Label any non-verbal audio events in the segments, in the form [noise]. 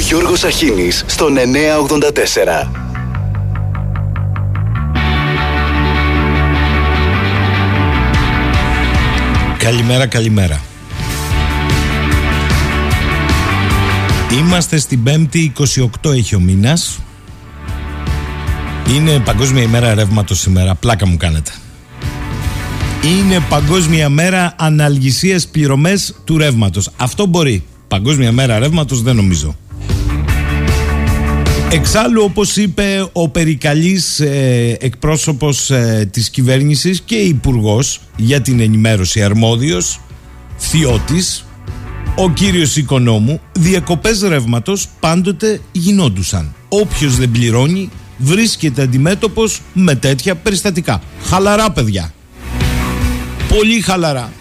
Γιώργος Αχίνης στον 984. Καλημέρα, καλημέρα. Είμαστε στην 5η 28 έχει ο μήνας. Είναι Παγκόσμια ημέρα ρεύματος σήμερα. Πλάκα μου κάνετε. Είναι Παγκόσμια μέρα αναλγησίας πληρωμές του ρεύματος. Αυτό μπορεί. Παγκόσμια μέρα ρεύματος δεν νομίζω. Εξάλλου όπως είπε ο περικαλής ε, εκπρόσωπος ε, της κυβέρνησης και υπουργός για την ενημέρωση αρμόδιος Θιώτης ο κύριος Οικονόμου διακοπές ρεύματος πάντοτε γινόντουσαν. Όποιος δεν πληρώνει βρίσκεται αντιμέτωπος με τέτοια περιστατικά. Χαλαρά παιδιά. Πολύ χαλαρά.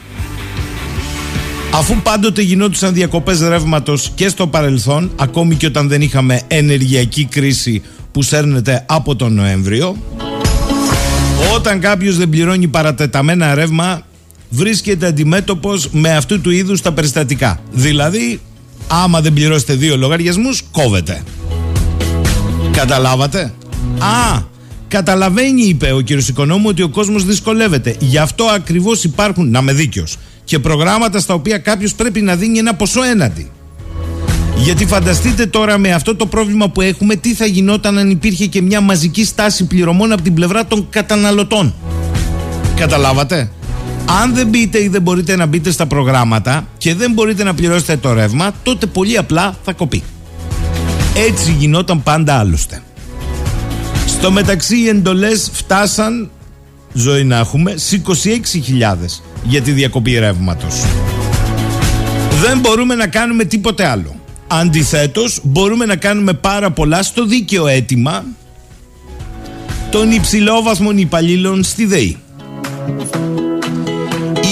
Αφού πάντοτε γινόντουσαν διακοπές ρεύματος και στο παρελθόν, ακόμη και όταν δεν είχαμε ενεργειακή κρίση που σέρνεται από τον Νοέμβριο, όταν κάποιος δεν πληρώνει παρατεταμένα ρεύμα, βρίσκεται αντιμέτωπος με αυτού του είδους τα περιστατικά. Δηλαδή, άμα δεν πληρώσετε δύο λογαριασμούς, κόβεται. Καταλάβατε; Α, καταλαβαίνει, είπε ο κύριος Οικονόμου, ότι ο κόσμος δυσκολεύεται. Γι' αυτό ακριβώς υπάρχουν, να με δίκαιος, και προγράμματα στα οποία κάποιος πρέπει να δίνει ένα ποσό έναντι. Γιατί φανταστείτε τώρα με αυτό το πρόβλημα που έχουμε τι θα γινόταν αν υπήρχε και μια μαζική στάση πληρωμών από την πλευρά των καταναλωτών. Καταλάβατε; Αν δεν μπείτε ή δεν μπορείτε να μπείτε στα προγράμματα και δεν μπορείτε να πληρώσετε το ρεύμα, τότε πολύ απλά θα κοπεί. Έτσι γινόταν πάντα άλλωστε. Στο μεταξύ οι εντολές φτάσαν, ζωή να έχουμε, στις 26.000 για τη διακοπή ρεύματος. Δεν μπορούμε να κάνουμε τίποτε άλλο. Αντιθέτως, μπορούμε να κάνουμε πάρα πολλά στο δίκαιο αίτημα των υψηλόβαθμων υπαλλήλων στη ΔΕΗ.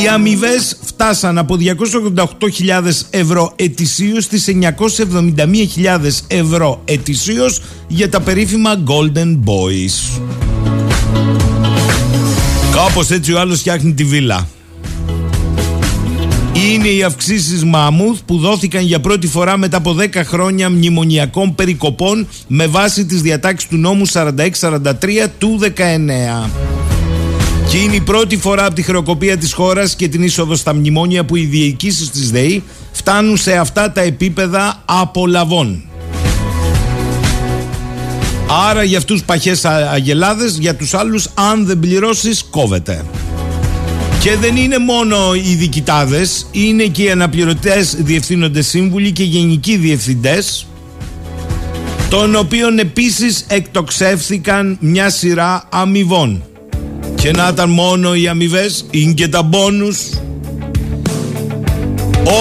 Οι αμοιβέ φτάσαν από 288.000 ευρώ ετησίως στις 971.000 ευρώ ετησίως για τα περίφημα Golden Boys. Κάπως έτσι ο άλλος φτιάχνει τη βίλα είναι οι αυξήσεις Μαμούθ που δόθηκαν για πρώτη φορά μετά από 10 χρόνια μνημονιακών περικοπών με βάση τις διατάξεις του νόμου 4643 του 19. Και είναι η πρώτη φορά από τη χρεοκοπία της χώρας και την είσοδο στα μνημόνια που οι διοικήσεις της ΔΕΗ φτάνουν σε αυτά τα επίπεδα απολαβών. Άρα για αυτούς παχές αγελάδες, για τους άλλους αν δεν πληρώσεις κόβεται. Και δεν είναι μόνο οι διοικητάδες, είναι και οι αναπληρωτές διευθύνοντες σύμβουλοι και γενικοί διευθυντές, των οποίων επίσης εκτοξεύθηκαν μια σειρά αμοιβών. Και να ήταν μόνο οι αμοιβές, είναι και τα μπόνους.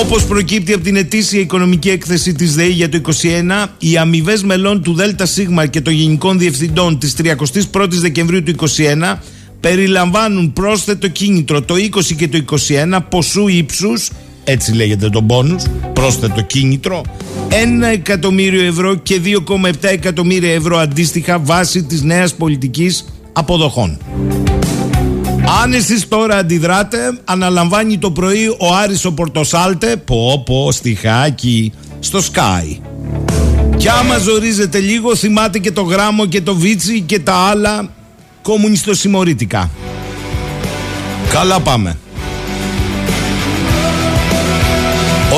Όπως προκύπτει από την ετήσια οικονομική έκθεση της ΔΕΗ για το 2021, οι αμοιβές μελών του ΔΣ και των γενικών διευθυντών της 31ης Δεκεμβρίου του 2021 περιλαμβάνουν πρόσθετο κίνητρο το 20 και το 21 ποσού ύψους έτσι λέγεται το μπόνους, πρόσθετο κίνητρο, 1 εκατομμύριο ευρώ και 2,7 εκατομμύρια ευρώ αντίστοιχα βάσει της νέας πολιτικής αποδοχών. Αν εσείς τώρα αντιδράτε, αναλαμβάνει το πρωί ο Άρης ο Πορτοσάλτε, πω πω, στιχάκι, στο Sky. Κι άμα ζορίζετε λίγο, θυμάται και το γράμμο και το βίτσι και τα άλλα κομμουνιστοσημωρήτικα. Καλά πάμε.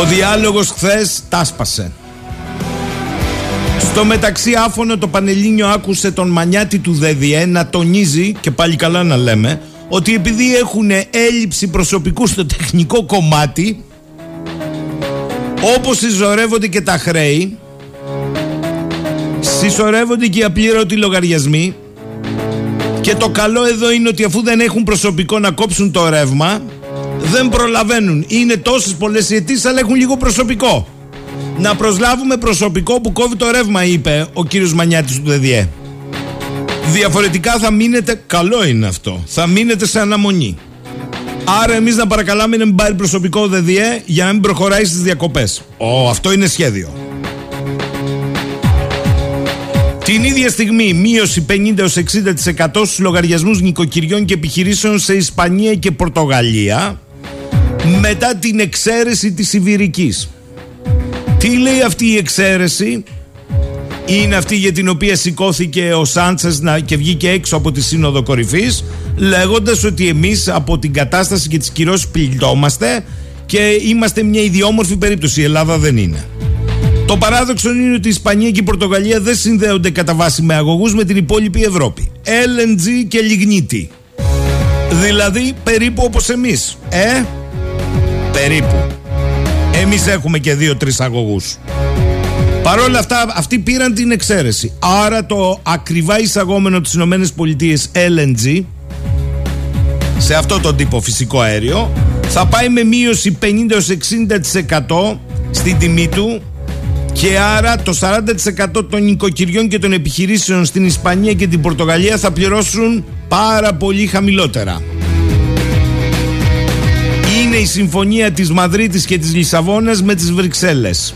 Ο διάλογος χθες τάσπασε. Στο μεταξύ άφωνο το Πανελλήνιο άκουσε τον Μανιάτη του ΔΕΔΙΕ να τονίζει και πάλι καλά να λέμε ότι επειδή έχουν έλλειψη προσωπικού στο τεχνικό κομμάτι όπως συσσωρεύονται και τα χρέη συσσωρεύονται και οι απλήρωτοι λογαριασμοί και το καλό εδώ είναι ότι αφού δεν έχουν προσωπικό να κόψουν το ρεύμα, δεν προλαβαίνουν. Είναι τόσες πολλές οι αιτήσεις, αλλά έχουν λίγο προσωπικό. Να προσλάβουμε προσωπικό που κόβει το ρεύμα, είπε ο κύριος Μανιάτης του ΔΔΕ. Διαφορετικά θα μείνετε, καλό είναι αυτό, θα μείνετε σε αναμονή. Άρα εμείς να παρακαλάμε να μην πάρει προσωπικό ΔΔΕ για να μην προχωράει στις διακοπές. Ω, αυτό είναι σχέδιο. Την ίδια στιγμή μείωση 50-60% στους λογαριασμούς νοικοκυριών και επιχειρήσεων σε Ισπανία και Πορτογαλία μετά την εξαίρεση της Ιβηρικής. Τι λέει αυτή η εξαίρεση; Είναι αυτή για την οποία σηκώθηκε ο Σάντσες και βγήκε έξω από τη Σύνοδο Κορυφής λέγοντας ότι εμείς από την κατάσταση και τις κυρώσεις πληττόμαστε και είμαστε μια ιδιόμορφη περίπτωση. Η Ελλάδα δεν είναι. Το παράδοξο είναι ότι η Ισπανία και η Πορτογαλία δεν συνδέονται κατά βάση με αγωγούς με την υπόλοιπη Ευρώπη. LNG και λιγνίτη. Δηλαδή περίπου όπως εμείς. Ε, περίπου. Εμείς έχουμε και δύο-τρεις αγωγούς. Παρ' όλα αυτά, αυτοί πήραν την εξαίρεση. Άρα το ακριβά εισαγόμενο της ΗΠΑ LNG σε αυτό το τύπο φυσικό αέριο θα πάει με μείωση 50-60% στην τιμή του και άρα το 40% των νοικοκυριών και των επιχειρήσεων στην Ισπανία και την Πορτογαλία θα πληρώσουν πάρα πολύ χαμηλότερα. Είναι η συμφωνία της Μαδρίτης και της Λισαβόνας με τις Βρυξέλλες.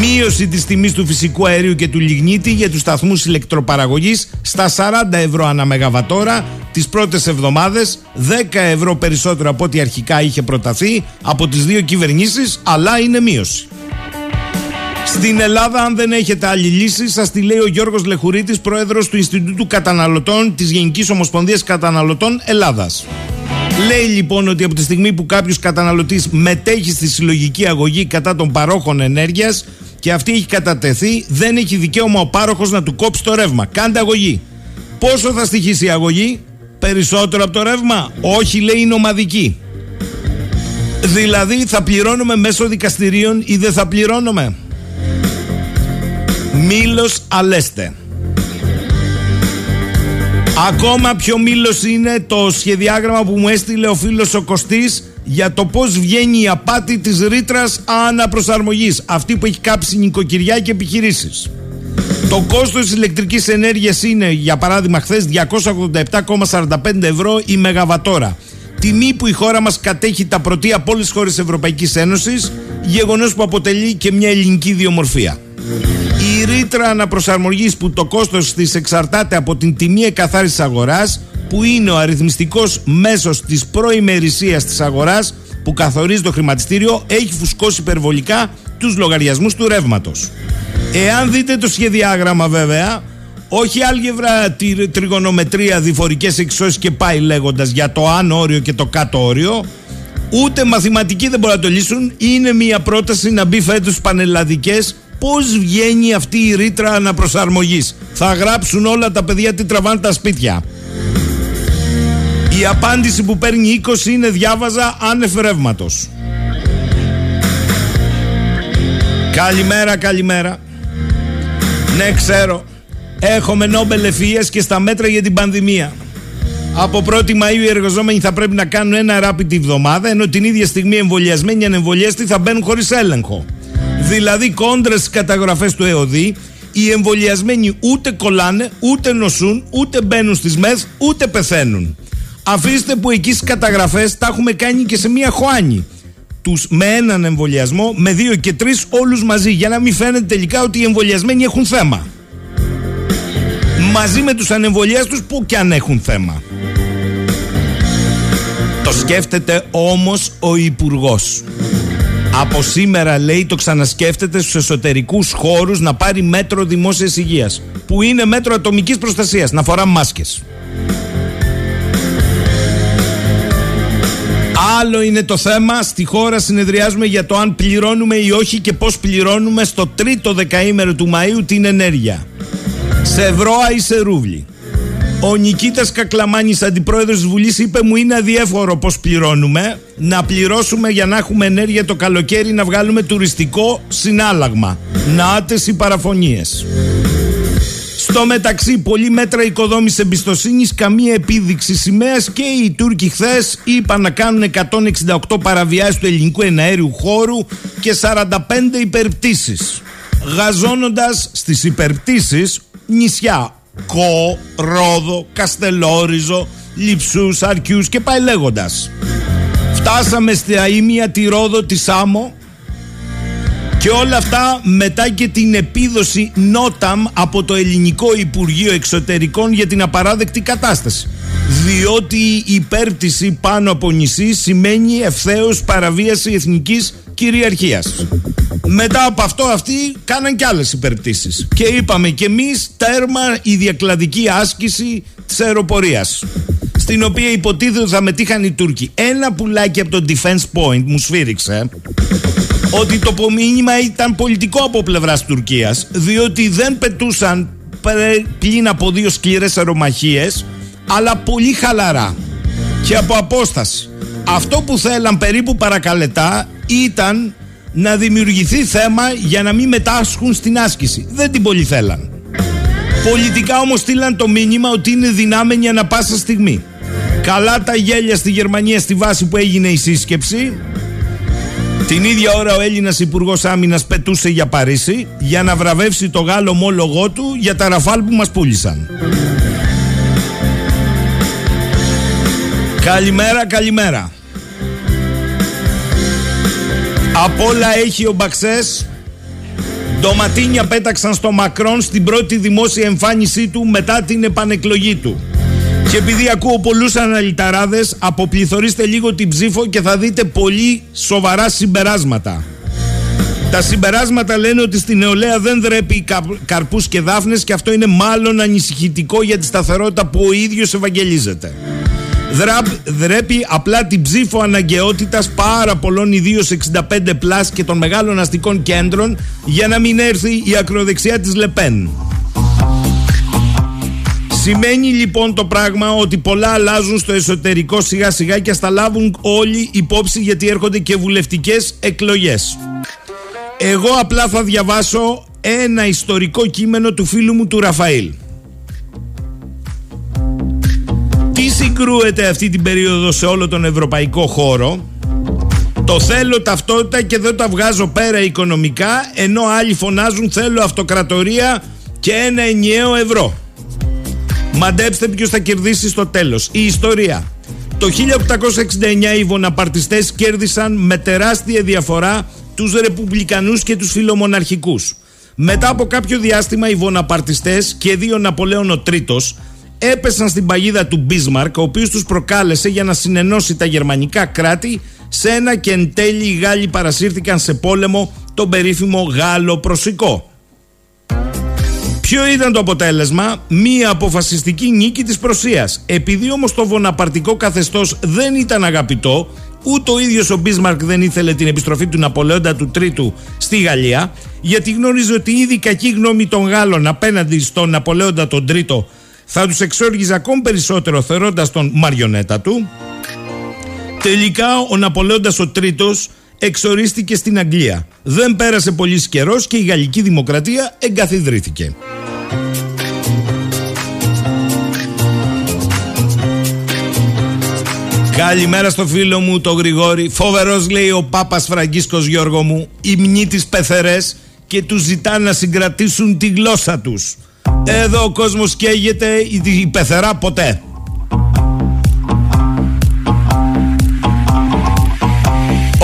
Μείωση της τιμής του φυσικού αερίου και του λιγνίτη για τους σταθμούς ηλεκτροπαραγωγής στα 40 ευρώ ανά μεγαβατόρα τις πρώτες εβδομάδες 10 ευρώ περισσότερο από ό,τι αρχικά είχε προταθεί από τις δύο κυβερνήσεις αλλά είναι μείωση. Στην Ελλάδα, αν δεν έχετε άλλη λύση, σας τη λέει ο Γιώργος Λεχουρίτης, πρόεδρος του Ινστιτούτου Καταναλωτών της Γενικής Ομοσπονδίας Καταναλωτών Ελλάδας. Λέει λοιπόν ότι από τη στιγμή που κάποιος καταναλωτής μετέχει στη συλλογική αγωγή κατά των παρόχων ενέργειας και αυτή έχει κατατεθεί, δεν έχει δικαίωμα ο πάροχος να του κόψει το ρεύμα. Κάντε αγωγή. Πόσο θα στοιχήσει η αγωγή, περισσότερο από το ρεύμα; Όχι, λέει, είναι ομαδική. Δηλαδή θα πληρώνουμε μέσω δικαστηρίων ή δεν θα πληρώνουμε; Μήλος Αλέστε. Ακόμα πιο μήλος είναι το σχεδιάγραμμα που μου έστειλε ο φίλος ο Κωστής για το πώς βγαίνει η απάτη της ρήτρας αναπροσαρμογής. Αυτή που έχει κάψει νοικοκυριά και επιχειρήσεις. Το κόστος της ηλεκτρικής ενέργειας είναι για παράδειγμα χθες 287,45 ευρώ η μεγαβατόρα. Τιμή που η χώρα μας κατέχει τα πρωτεία από όλες τις χώρες Ευρωπαϊκής Ένωσης, γεγονός που αποτελεί και μια ελληνική διομορφία. Η ρήτρα αναπροσαρμογής που το κόστος της εξαρτάται από την τιμή εκαθάρισης αγοράς που είναι ο αριθμιστικός μέσος της προημερησίας της αγοράς που καθορίζει το χρηματιστήριο έχει φουσκώσει υπερβολικά τους λογαριασμούς του ρεύματος. Εάν δείτε το σχεδιάγραμμα βέβαια όχι άλγευρα τριγωνομετρία, διφορικές εξώσεις και πάει λέγοντας για το άνω όριο και το κάτω όριο ούτε μαθηματικοί δεν μπορούν να το λύσουν είναι μια πρόταση να μπει φέτος πανελλαδικές Πώς βγαίνει αυτή η ρήτρα αναπροσαρμογής; Θα γράψουν όλα τα παιδιά τι τραβάνε τα σπίτια. Η απάντηση που παίρνει 20 είναι διάβαζα άνευ Καλημέρα, καλημέρα. Ναι, ξέρω. Έχουμε Νόμπελ ευφυΐας και στα μέτρα για την πανδημία. Από 1η Μαΐου οι εργαζόμενοι θα πρέπει να κάνουν ένα rapid τη βδομάδα, ενώ την ίδια στιγμή εμβολιασμένοι ανεμβολιαστοί θα μπαίνουν χωρίς έλεγχο. Δηλαδή κόντρα στι καταγραφές του ΕΟΔΗ, οι εμβολιασμένοι ούτε κολλάνε, ούτε νοσούν, ούτε μπαίνουν στις ΜΕΘ, ούτε πεθαίνουν. Αφήστε που εκεί στι καταγραφές τα έχουμε κάνει και σε μία χωάνη. Τους με έναν εμβολιασμό, με δύο και τρεις, όλους μαζί, για να μην φαίνεται τελικά ότι οι εμβολιασμένοι έχουν θέμα. Μαζί με τους ανεμβολιάστους που και αν έχουν θέμα. Το σκέφτεται όμως ο Υπουργός. Από σήμερα λέει το ξανασκέφτεται στους εσωτερικούς χώρους να πάρει μέτρο δημόσιας υγείας που είναι μέτρο ατομικής προστασίας να φορά μάσκες. Άλλο είναι το θέμα, στη χώρα συνεδριάζουμε για το αν πληρώνουμε ή όχι και πώς πληρώνουμε στο τρίτο δεκαήμερο του Μαΐου την ενέργεια. Σε ευρώ ή σε ρούβλι. Ο Νικήτας Κακλαμάνης, αντιπρόεδρος της Βουλής, είπε: Μου είναι αδιέφορο πώς πληρώνουμε. Να πληρώσουμε για να έχουμε ενέργεια το καλοκαίρι να βγάλουμε τουριστικό συνάλλαγμα. Νάτε οι παραφωνίες. Στο μεταξύ, πολλοί μέτρα οικοδόμησης εμπιστοσύνης, καμία επίδειξη σημαίας και οι Τούρκοι χθες είπαν να κάνουν 168 παραβιάσεις του ελληνικού εναέριου χώρου και 45 υπερπτήσεις. Γαζώνοντας στις υπερπτήσεις νησιά Κο, Ρόδο, Καστελόριζο, Λιψούς, Αρκιούς και πάει λέγοντας. Φτάσαμε στη Αΐμια, τη Ρόδο, τη Σάμο και όλα αυτά μετά και την επίδοση νόταμ από το Ελληνικό Υπουργείο Εξωτερικών για την απαράδεκτη κατάσταση. Διότι η υπέρπτυση πάνω από νησί σημαίνει ευθέως παραβίαση εθνικής κυριαρχίας. Μετά από αυτό αυτοί κάναν κι άλλες υπερπτήσεις. Και είπαμε κι εμείς τέρμα η διακλαδική άσκηση της αεροπορίας στην οποία υποτίθεται θα μετήχαν οι Τούρκοι. Ένα πουλάκι από το Defense Point μου σφύριξε ότι το μήνυμα ήταν πολιτικό από πλευράς Τουρκίας, διότι δεν πετούσαν πλην από δύο σκληρές αερομαχίες, αλλά πολύ χαλαρά και από απόσταση. Αυτό που θέλαν περίπου παρακαλετά ήταν να δημιουργηθεί θέμα για να μην μετάσχουν στην άσκηση. Δεν την πολύ θέλαν. Πολιτικά όμως στείλαν το μήνυμα ότι είναι δυνάμενοι ανα πάσα στιγμή. Καλά τα γέλια στη Γερμανία στη βάση που έγινε η σύσκεψη. Την ίδια ώρα ο Έλληνας Υπουργός Άμυνας πετούσε για Παρίσι για να βραβεύσει το Γάλλο ομόλογό του για τα ραφάλ που μας πούλησαν. Καλημέρα, καλημέρα. Απ' όλα έχει ο Μπαξές Ντοματίνια πέταξαν στο Μακρόν στην πρώτη δημόσια εμφάνισή του μετά την επανεκλογή του. Και επειδή ακούω πολλούς αναλυταράδες, αποπληθωρίστε λίγο την ψήφο και θα δείτε πολύ σοβαρά συμπεράσματα. Τα συμπεράσματα λένε ότι στη νεολαία δεν δρέπει καρπούς και δάφνες και αυτό είναι μάλλον ανησυχητικό για τη σταθερότητα που ο ίδιος ευαγγελίζεται. Δρέπει απλά την ψήφο αναγκαιότητας πάρα πολλών ιδίως 65 πλάς και των μεγάλων αστικών κέντρων για να μην έρθει η ακροδεξιά της Λεπέν. Σημαίνει λοιπόν το πράγμα ότι πολλά αλλάζουν στο εσωτερικό σιγά σιγά και ας τα λάβουν όλοι υπόψη γιατί έρχονται και βουλευτικές εκλογές. Εγώ απλά θα διαβάσω ένα ιστορικό κείμενο του φίλου μου του Ραφαήλ. Συγκρούεται αυτή την περίοδο σε όλο τον ευρωπαϊκό χώρο το θέλω ταυτότητα και δεν τα βγάζω πέρα οικονομικά ενώ άλλοι φωνάζουν θέλω αυτοκρατορία και ένα ενιαίο ευρώ. Μαντέψτε ποιος θα κερδίσει στο τέλος. Η ιστορία. Το 1869 οι βοναπαρτιστές κέρδισαν με τεράστια διαφορά τους ρεπουμπλικανούς και τους φιλομοναρχικούς. Μετά από κάποιο διάστημα οι βοναπαρτιστές και δύο Ναπολέον ο τρίτος έπεσαν στην παγίδα του Μπίσμαρκ ο οποίος τους προκάλεσε για να συνενώσει τα γερμανικά κράτη σε ένα και εν τέλει οι Γάλλοι παρασύρθηκαν σε πόλεμο τον περίφημο Γάλλο προσικό. Ποιο ήταν το αποτέλεσμα, μία αποφασιστική νίκη της Προσίας. Επειδή όμως το βοναπαρτικό καθεστώς δεν ήταν αγαπητό, ούτε ο ίδιος ο Μπίσμαρκ δεν ήθελε την επιστροφή του Ναπολέοντα του Τρίτου στη Γαλλία, γιατί γνώριζε ότι ήδη η κακή γνώμη των Γάλλων απέναντι στον Ναπολέοντα τον Τρίτο θα τους εξόργιζε ακόμη περισσότερο θεωρώντας τον μαριονέτα του. Τελικά ο Ναπολέοντας ο Τρίτος εξορίστηκε στην Αγγλία. Δεν πέρασε πολύς καιρός και η Γαλλική Δημοκρατία εγκαθιδρύθηκε. Καλημέρα στο φίλο μου το Γρηγόρη. Φοβερός λέει ο Πάπας Φραγκίσκος Γιώργο μου. Οι τις πεθερές και τους ζητά να συγκρατήσουν τη γλώσσα τους. Εδώ ο κόσμος καίγεται, η πεθερά ποτέ.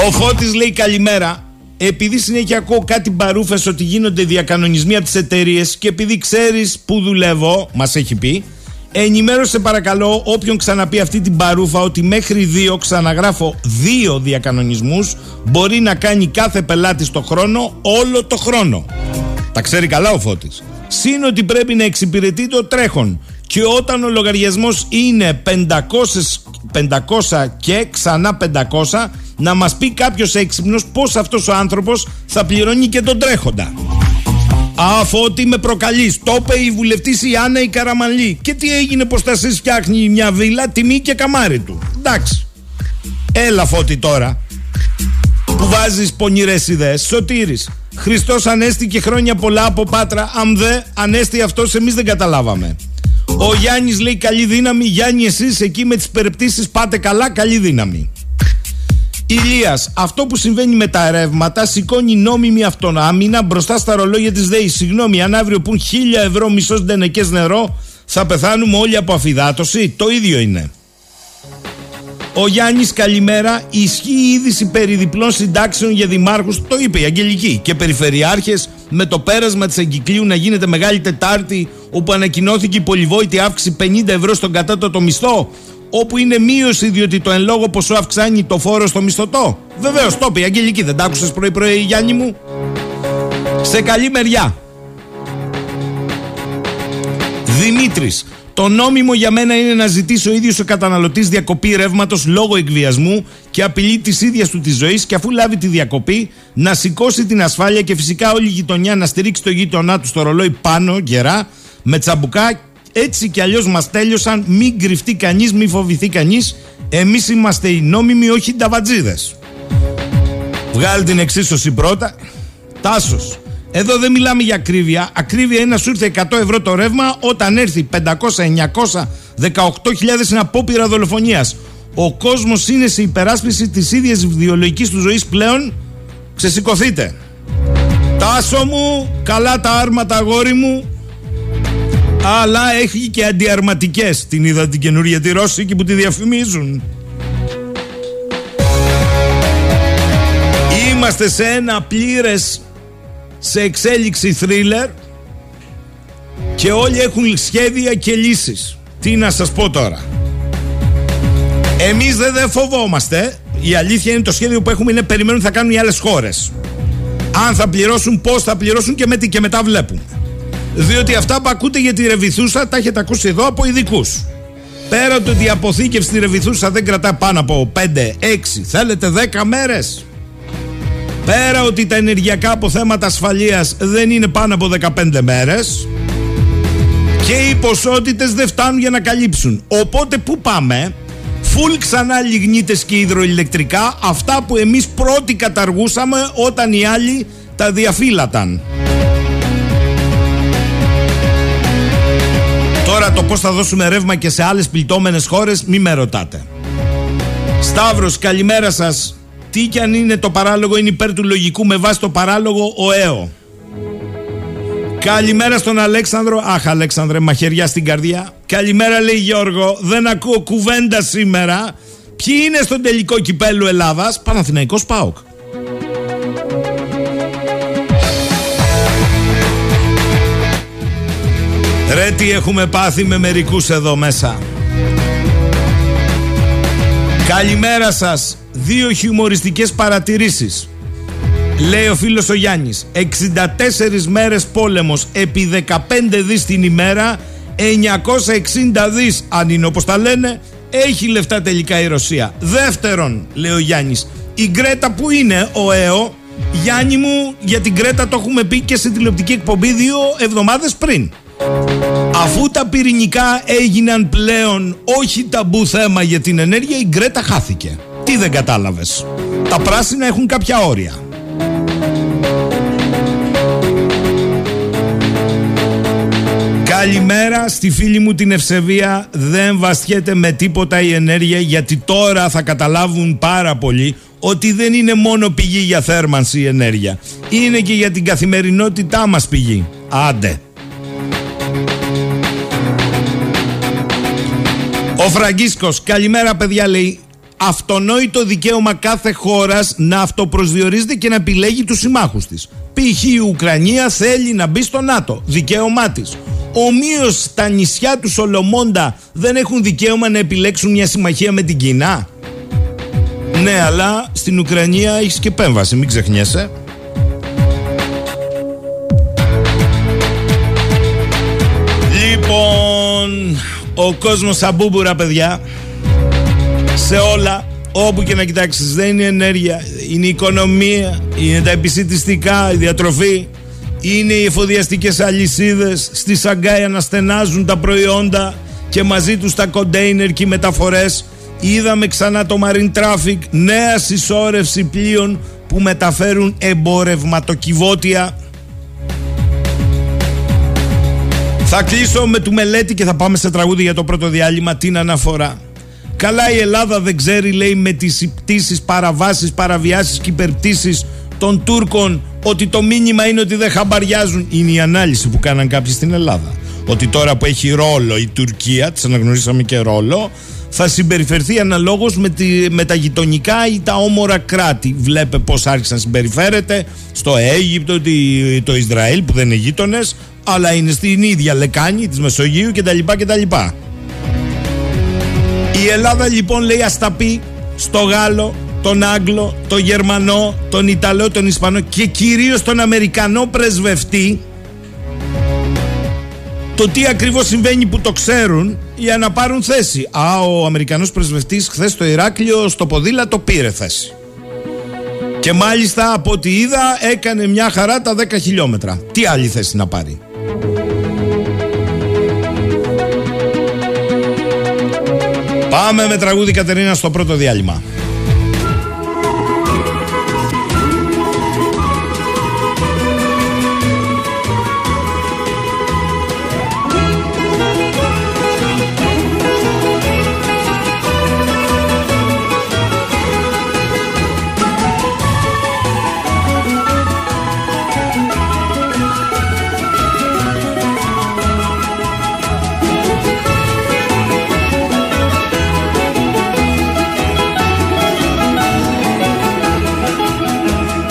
Ο Φώτης λέει καλημέρα. Επειδή συνέχεια ακούω κάτι μπαρούφες ότι γίνονται διακανονισμοί από τις εταιρείες και επειδή ξέρεις που δουλεύω, μας έχει πει, ενημέρωσε παρακαλώ όποιον ξαναπεί αυτή την παρούφα ότι μέχρι δύο, ξαναγράφω δύο διακανονισμούς, μπορεί να κάνει κάθε πελάτης το χρόνο όλο το χρόνο. Τα ξέρει καλά ο Φώτης. Συν ότι πρέπει να εξυπηρετεί το τρέχον. Και όταν ο λογαριασμός είναι 500, 500 και ξανά 500, να μας πει κάποιος έξυπνος πώς αυτός ο άνθρωπος θα πληρώνει και τον τρέχοντα. Αφότι με προκαλείς. Το είπε η βουλευτής η Άννα η Καραμαλή. Και τι έγινε πως θα σε φτιάχνει μια βίλα, τιμή και καμάρι του. Εντάξει. Έλα φώτη τώρα. Που βάζεις πονηρές ιδέες. Σωτήρης. Χριστός ανέστη και χρόνια πολλά από πάτρα. Αν δε ανέστη αυτός, εμείς δεν καταλάβαμε. Ο Γιάννης λέει καλή δύναμη. Γιάννη, εσείς εκεί με τις περιπτήσεις πάτε καλά, καλή δύναμη. Ηλίας, αυτό που συμβαίνει με τα ρεύματα σηκώνει νόμιμη αυτονάμινα μπροστά στα ρολόγια της ΔΕΗ. Συγγνώμη, αν αύριο πουν χίλια ευρώ μισό ντενεκές νερό, θα πεθάνουμε όλοι από αφυδάτωση. Το ίδιο είναι. Ο Γιάννης, καλημέρα. Ισχύει η είδηση περί διπλών συντάξεων για δημάρχους. Το είπε η Αγγελική. Και περιφερειάρχες με το πέρασμα της εγκυκλίου να γίνεται Μεγάλη Τετάρτη, όπου ανακοινώθηκε η πολυβόητη αύξηση 50 ευρώ στον κατώτατο μισθό. Όπου είναι μείωση διότι το εν λόγω ποσό αυξάνει το φόρο στο μισθωτό. Βεβαίως το είπε η Αγγελική. Δεν τα άκουσες πρωί-πρωί, Γιάννη μου. Σε καλή μεριά. Δημήτρης, το νόμιμο για μένα είναι να ζητήσει ο ίδιος ο καταναλωτής διακοπή ρεύματος λόγω εκβιασμού και απειλή της ίδιας του της ζωής και αφού λάβει τη διακοπή να σηκώσει την ασφάλεια και φυσικά όλη η γειτονιά να στηρίξει το γείτονά του στο ρολόι πάνω γερά με τσαμπουκά. Έτσι κι αλλιώς μας τέλειωσαν. Μην κρυφτεί κανείς, μην φοβηθεί κανείς. Εμείς είμαστε οι νόμιμοι, όχι οι νταβατζίδες. Βγάλει την εξίσωση πρώτα. Τάσος. Εδώ δεν μιλάμε για ακρίβεια. Ακρίβεια είναι να σου ήρθε 100 ευρώ το ρεύμα όταν έρθει 500, 900, 18.000 είναι απόπειρα δολοφονίας. Ο κόσμος είναι σε υπεράσπιση της ίδιας βιολογική του ζωής πλέον. Ξεσηκωθείτε. Τάσο μου, καλά τα άρματα αγόρι μου. Αλλά έχει και αντιαρματικές Την είδα την καινούργια τη Ρώσικη που τη διαφημίζουν. Είμαστε σε ένα πλήρες σε εξέλιξη θρίλερ και όλοι έχουν σχέδια και λύσεις. Τι να σας πω τώρα. Εμείς δεν, φοβόμαστε. Η αλήθεια είναι το σχέδιο που έχουμε είναι περιμένουν θα κάνουν οι άλλες χώρες. Αν θα πληρώσουν, πώς θα πληρώσουν και, με τι και μετά βλέπουμε. Διότι αυτά που ακούτε για τη Ρεβιθούσα τα έχετε ακούσει εδώ από ειδικούς. Πέρα το ότι η αποθήκευση στη Ρεβιθούσα δεν κρατά πάνω από 5, 6, θέλετε 10 μέρες. Πέρα ότι τα ενεργειακά αποθέματα ασφαλείας δεν είναι πάνω από 15 μέρες και οι ποσότητες δεν φτάνουν για να καλύψουν. Οπότε πού πάμε, φουλ ξανά λιγνίτες και υδροηλεκτρικά, αυτά που εμείς πρώτοι καταργούσαμε όταν οι άλλοι τα διαφύλαταν. Τώρα το πώς θα δώσουμε ρεύμα και σε άλλες πληττόμενες χώρες μη με ρωτάτε. Σταύρος καλημέρα σας τι κι αν είναι το παράλογο είναι υπέρ του λογικού με βάση το παράλογο ο ΕΟ. Καλημέρα στον Αλέξανδρο. Αχ, Αλέξανδρε, μαχαιριά στην καρδιά. Καλημέρα, λέει Γιώργο. Δεν ακούω κουβέντα σήμερα. Ποιοι είναι στον τελικό κυπέλου Ελλάδας, Παναθηναϊκός Πάοκ. Ρε τι έχουμε πάθει με μερικούς εδώ μέσα Καλημέρα σας δύο χιουμοριστικές παρατηρήσεις. Λέει ο φίλος ο Γιάννης 64 μέρες πόλεμος επί 15 δις την ημέρα 960 δις αν είναι όπως τα λένε έχει λεφτά τελικά η Ρωσία. Δεύτερον λέει ο Γιάννης η Γκρέτα που είναι ο ΕΟ Γιάννη μου για την Γκρέτα το έχουμε πει και σε τηλεοπτική εκπομπή δύο εβδομάδες πριν. Αφού τα πυρηνικά έγιναν πλέον όχι ταμπού θέμα για την ενέργεια η Γκρέτα χάθηκε τι δεν κατάλαβες; Τα πράσινα έχουν κάποια όρια. Καλημέρα στη φίλη μου την Ευσεβία. Δεν βαστιέται με τίποτα η ενέργεια Γιατί τώρα θα καταλάβουν πάρα πολύ Ότι δεν είναι μόνο πηγή για θέρμανση η ενέργεια. Είναι και για την καθημερινότητά μας πηγή. Άντε. Ο Φραγκίσκος. Καλημέρα παιδιά λέει αυτονόητο δικαίωμα κάθε χώρας να αυτοπροσδιορίζεται και να επιλέγει τους συμμάχους της. Π.χ. η Ουκρανία θέλει να μπει στο ΝΑΤΟ, δικαίωμά της. Ομοίως τα νησιά του Σολομόντα δεν έχουν δικαίωμα να επιλέξουν μια συμμαχία με την Κίνα. Ναι, αλλά στην Ουκρανία έχεις και επέμβαση, μην ξεχνιέσαι. Λοιπόν, ο κόσμος αμπούμπουρα παιδιά σε όλα όπου και να κοιτάξεις. Δεν είναι η ενέργεια είναι η οικονομία είναι τα επισητιστικά η διατροφή είναι οι εφοδιαστικές αλυσίδες. Στη Σαγκάη αναστενάζουν τα προϊόντα και μαζί τους τα κοντέινερ και οι μεταφορές. Είδαμε ξανά το marine traffic νέα συσσόρευση πλοίων που μεταφέρουν εμπορευματοκιβώτια. Θα κλείσω με του μελέτη και θα πάμε σε τραγούδι για το πρώτο διάλειμμα την αναφορά Καλά η Ελλάδα δεν ξέρει λέει με τις πτήσεις, παραβάσεις, παραβιάσεις και υπερπτήσεις των Τούρκων ότι το μήνυμα είναι ότι δεν χαμπαριάζουν. Είναι η ανάλυση που κάναν κάποιοι στην Ελλάδα. Ότι τώρα που έχει ρόλο η Τουρκία, τη αναγνωρίσαμε και ρόλο, θα συμπεριφερθεί αναλόγως με, με τα γειτονικά ή τα όμορα κράτη. Βλέπε πώς άρχισε να συμπεριφέρεται στο Αίγυπτο, το Ισραήλ που δεν είναι γείτονες, αλλά είναι στην ίδια λεκάνη της Μεσογείου κτλ. κτλ. Η Ελλάδα λοιπόν λέει ας τα πει στο Γάλλο, τον Άγγλο, τον Γερμανό, τον Ιταλό, τον Ισπανό και κυρίως τον Αμερικανό πρεσβευτή το τι ακριβώς συμβαίνει που το ξέρουν για να πάρουν θέση. Α, ο Αμερικανός πρεσβευτής χθες στο Ηράκλειο στο ποδήλατο πήρε θέση. Και μάλιστα από ό,τι είδα έκανε μια χαρά τα 10 χιλιόμετρα. Τι άλλη θέση να πάρει; Πάμε με τραγούδι Κατερίνα στο πρώτο διάλειμμα.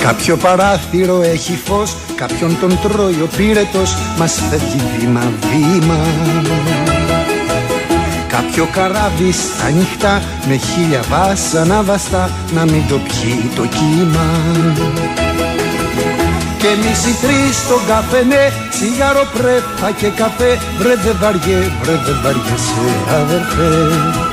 Κάποιο παράθυρο έχει φως Κάποιον τον τρώει ο πύρετος Μας φεύγει βήμα βήμα. Κάποιο καράβι στα νυχτά Με χίλια βάσανα βαστά Να μην το πιει το κύμα. Και εμείς οι τρεις στον καφενέ Τσιγάρο πρέπα και καφέ Βρε δε βαριέ, βρε δε βαριέσαι αδερφέ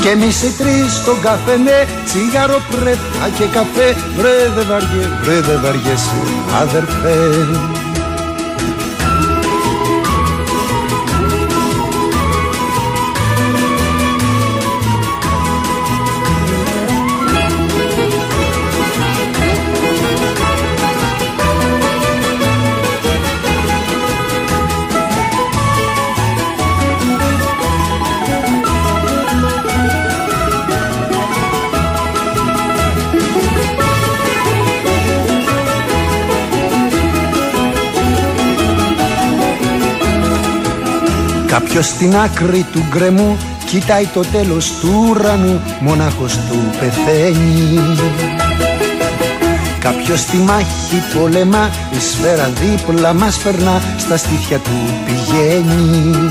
και εμείς οι τρεις στον καφενέ Τσιγάρο πρέπα και καφέ. Βρε δε βαριέ, βρε δε βαριέσαι αδερφέ Κάποιος στην άκρη του γκρεμού κοιτάει το τέλος του ουρανού Μονάχος του πεθαίνει. Κάποιος στη μάχη πολεμά Η σφαίρα δίπλα μας περνά Στα στήθια του πηγαίνει.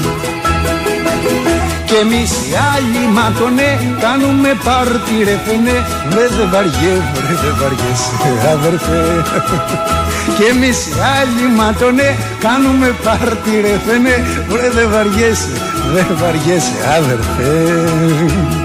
Και εμείς οι άλλοι ματωνέ κάνουμε πάρτι ρε φαινέ Βρε δε βαριέ, βρε δε βαριέσαι αδερφέ Και εμείς οι άλλοι ματωνέ κάνουμε πάρτι ρε φαινέ Βρε δε βαριέσαι, δε βαριέσαι αδερφέ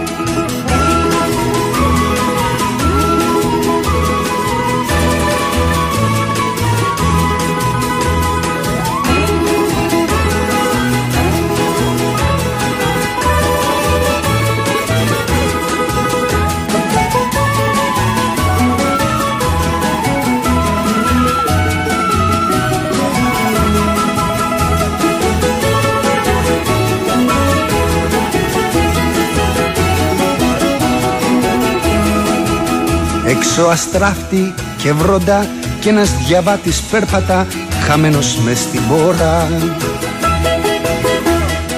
Έξω αστράφτη και βρόντα και ένας διαβάτης πέρπατα χαμένος μες στην πόρα.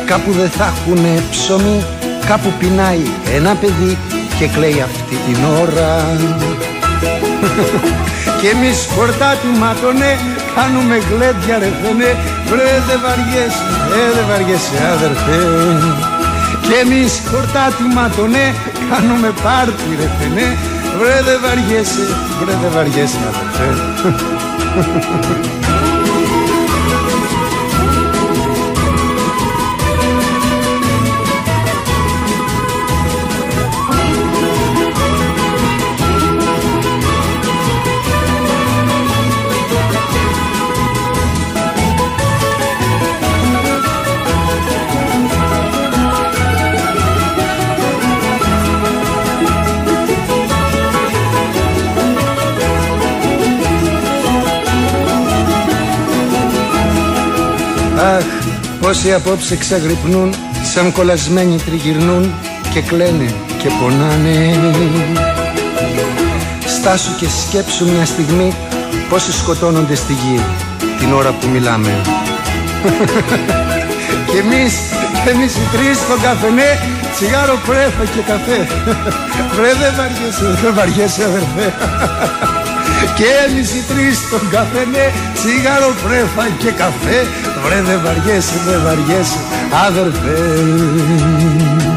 Κάπου δεν θα έχουνε ψωμί, κάπου πεινάει ένα παιδί και κλαίει αυτή την ώρα. [laughs] Και εμείς χορτάτι ματωνέ κάνουμε γλέντια ρε φαινέ βρε δε βαριέσαι, ε δε βαριέσαι αδερφέ. Και εμείς χορτάτι ματωνέ κάνουμε πάρτι ρε φαινέ Βρε δε βαριέσαι, βρε δε βαριέσαι αδερφέ Αχ, πόσοι απόψε ξαγρυπνούν Σαν κολλασμένοι τριγυρνούν Και κλαίνε και πονάνε. Στάσου και σκέψου μια στιγμή Πόσοι σκοτώνονται στη γη Την ώρα που μιλάμε. [laughs] Και εμείς, και εμείς οι τρεις στον καφενέ Τσιγάρο πρέφα και καφέ. Βρε δεν βαριέσαι, δεν βαριέσαι αδερφέ. Και εμείς οι τρεις στον καφενέ Τσιγάρο πρέφα και καφέ Βρε δεν βαριέσαι, δεν βαριέσαι αδερφέ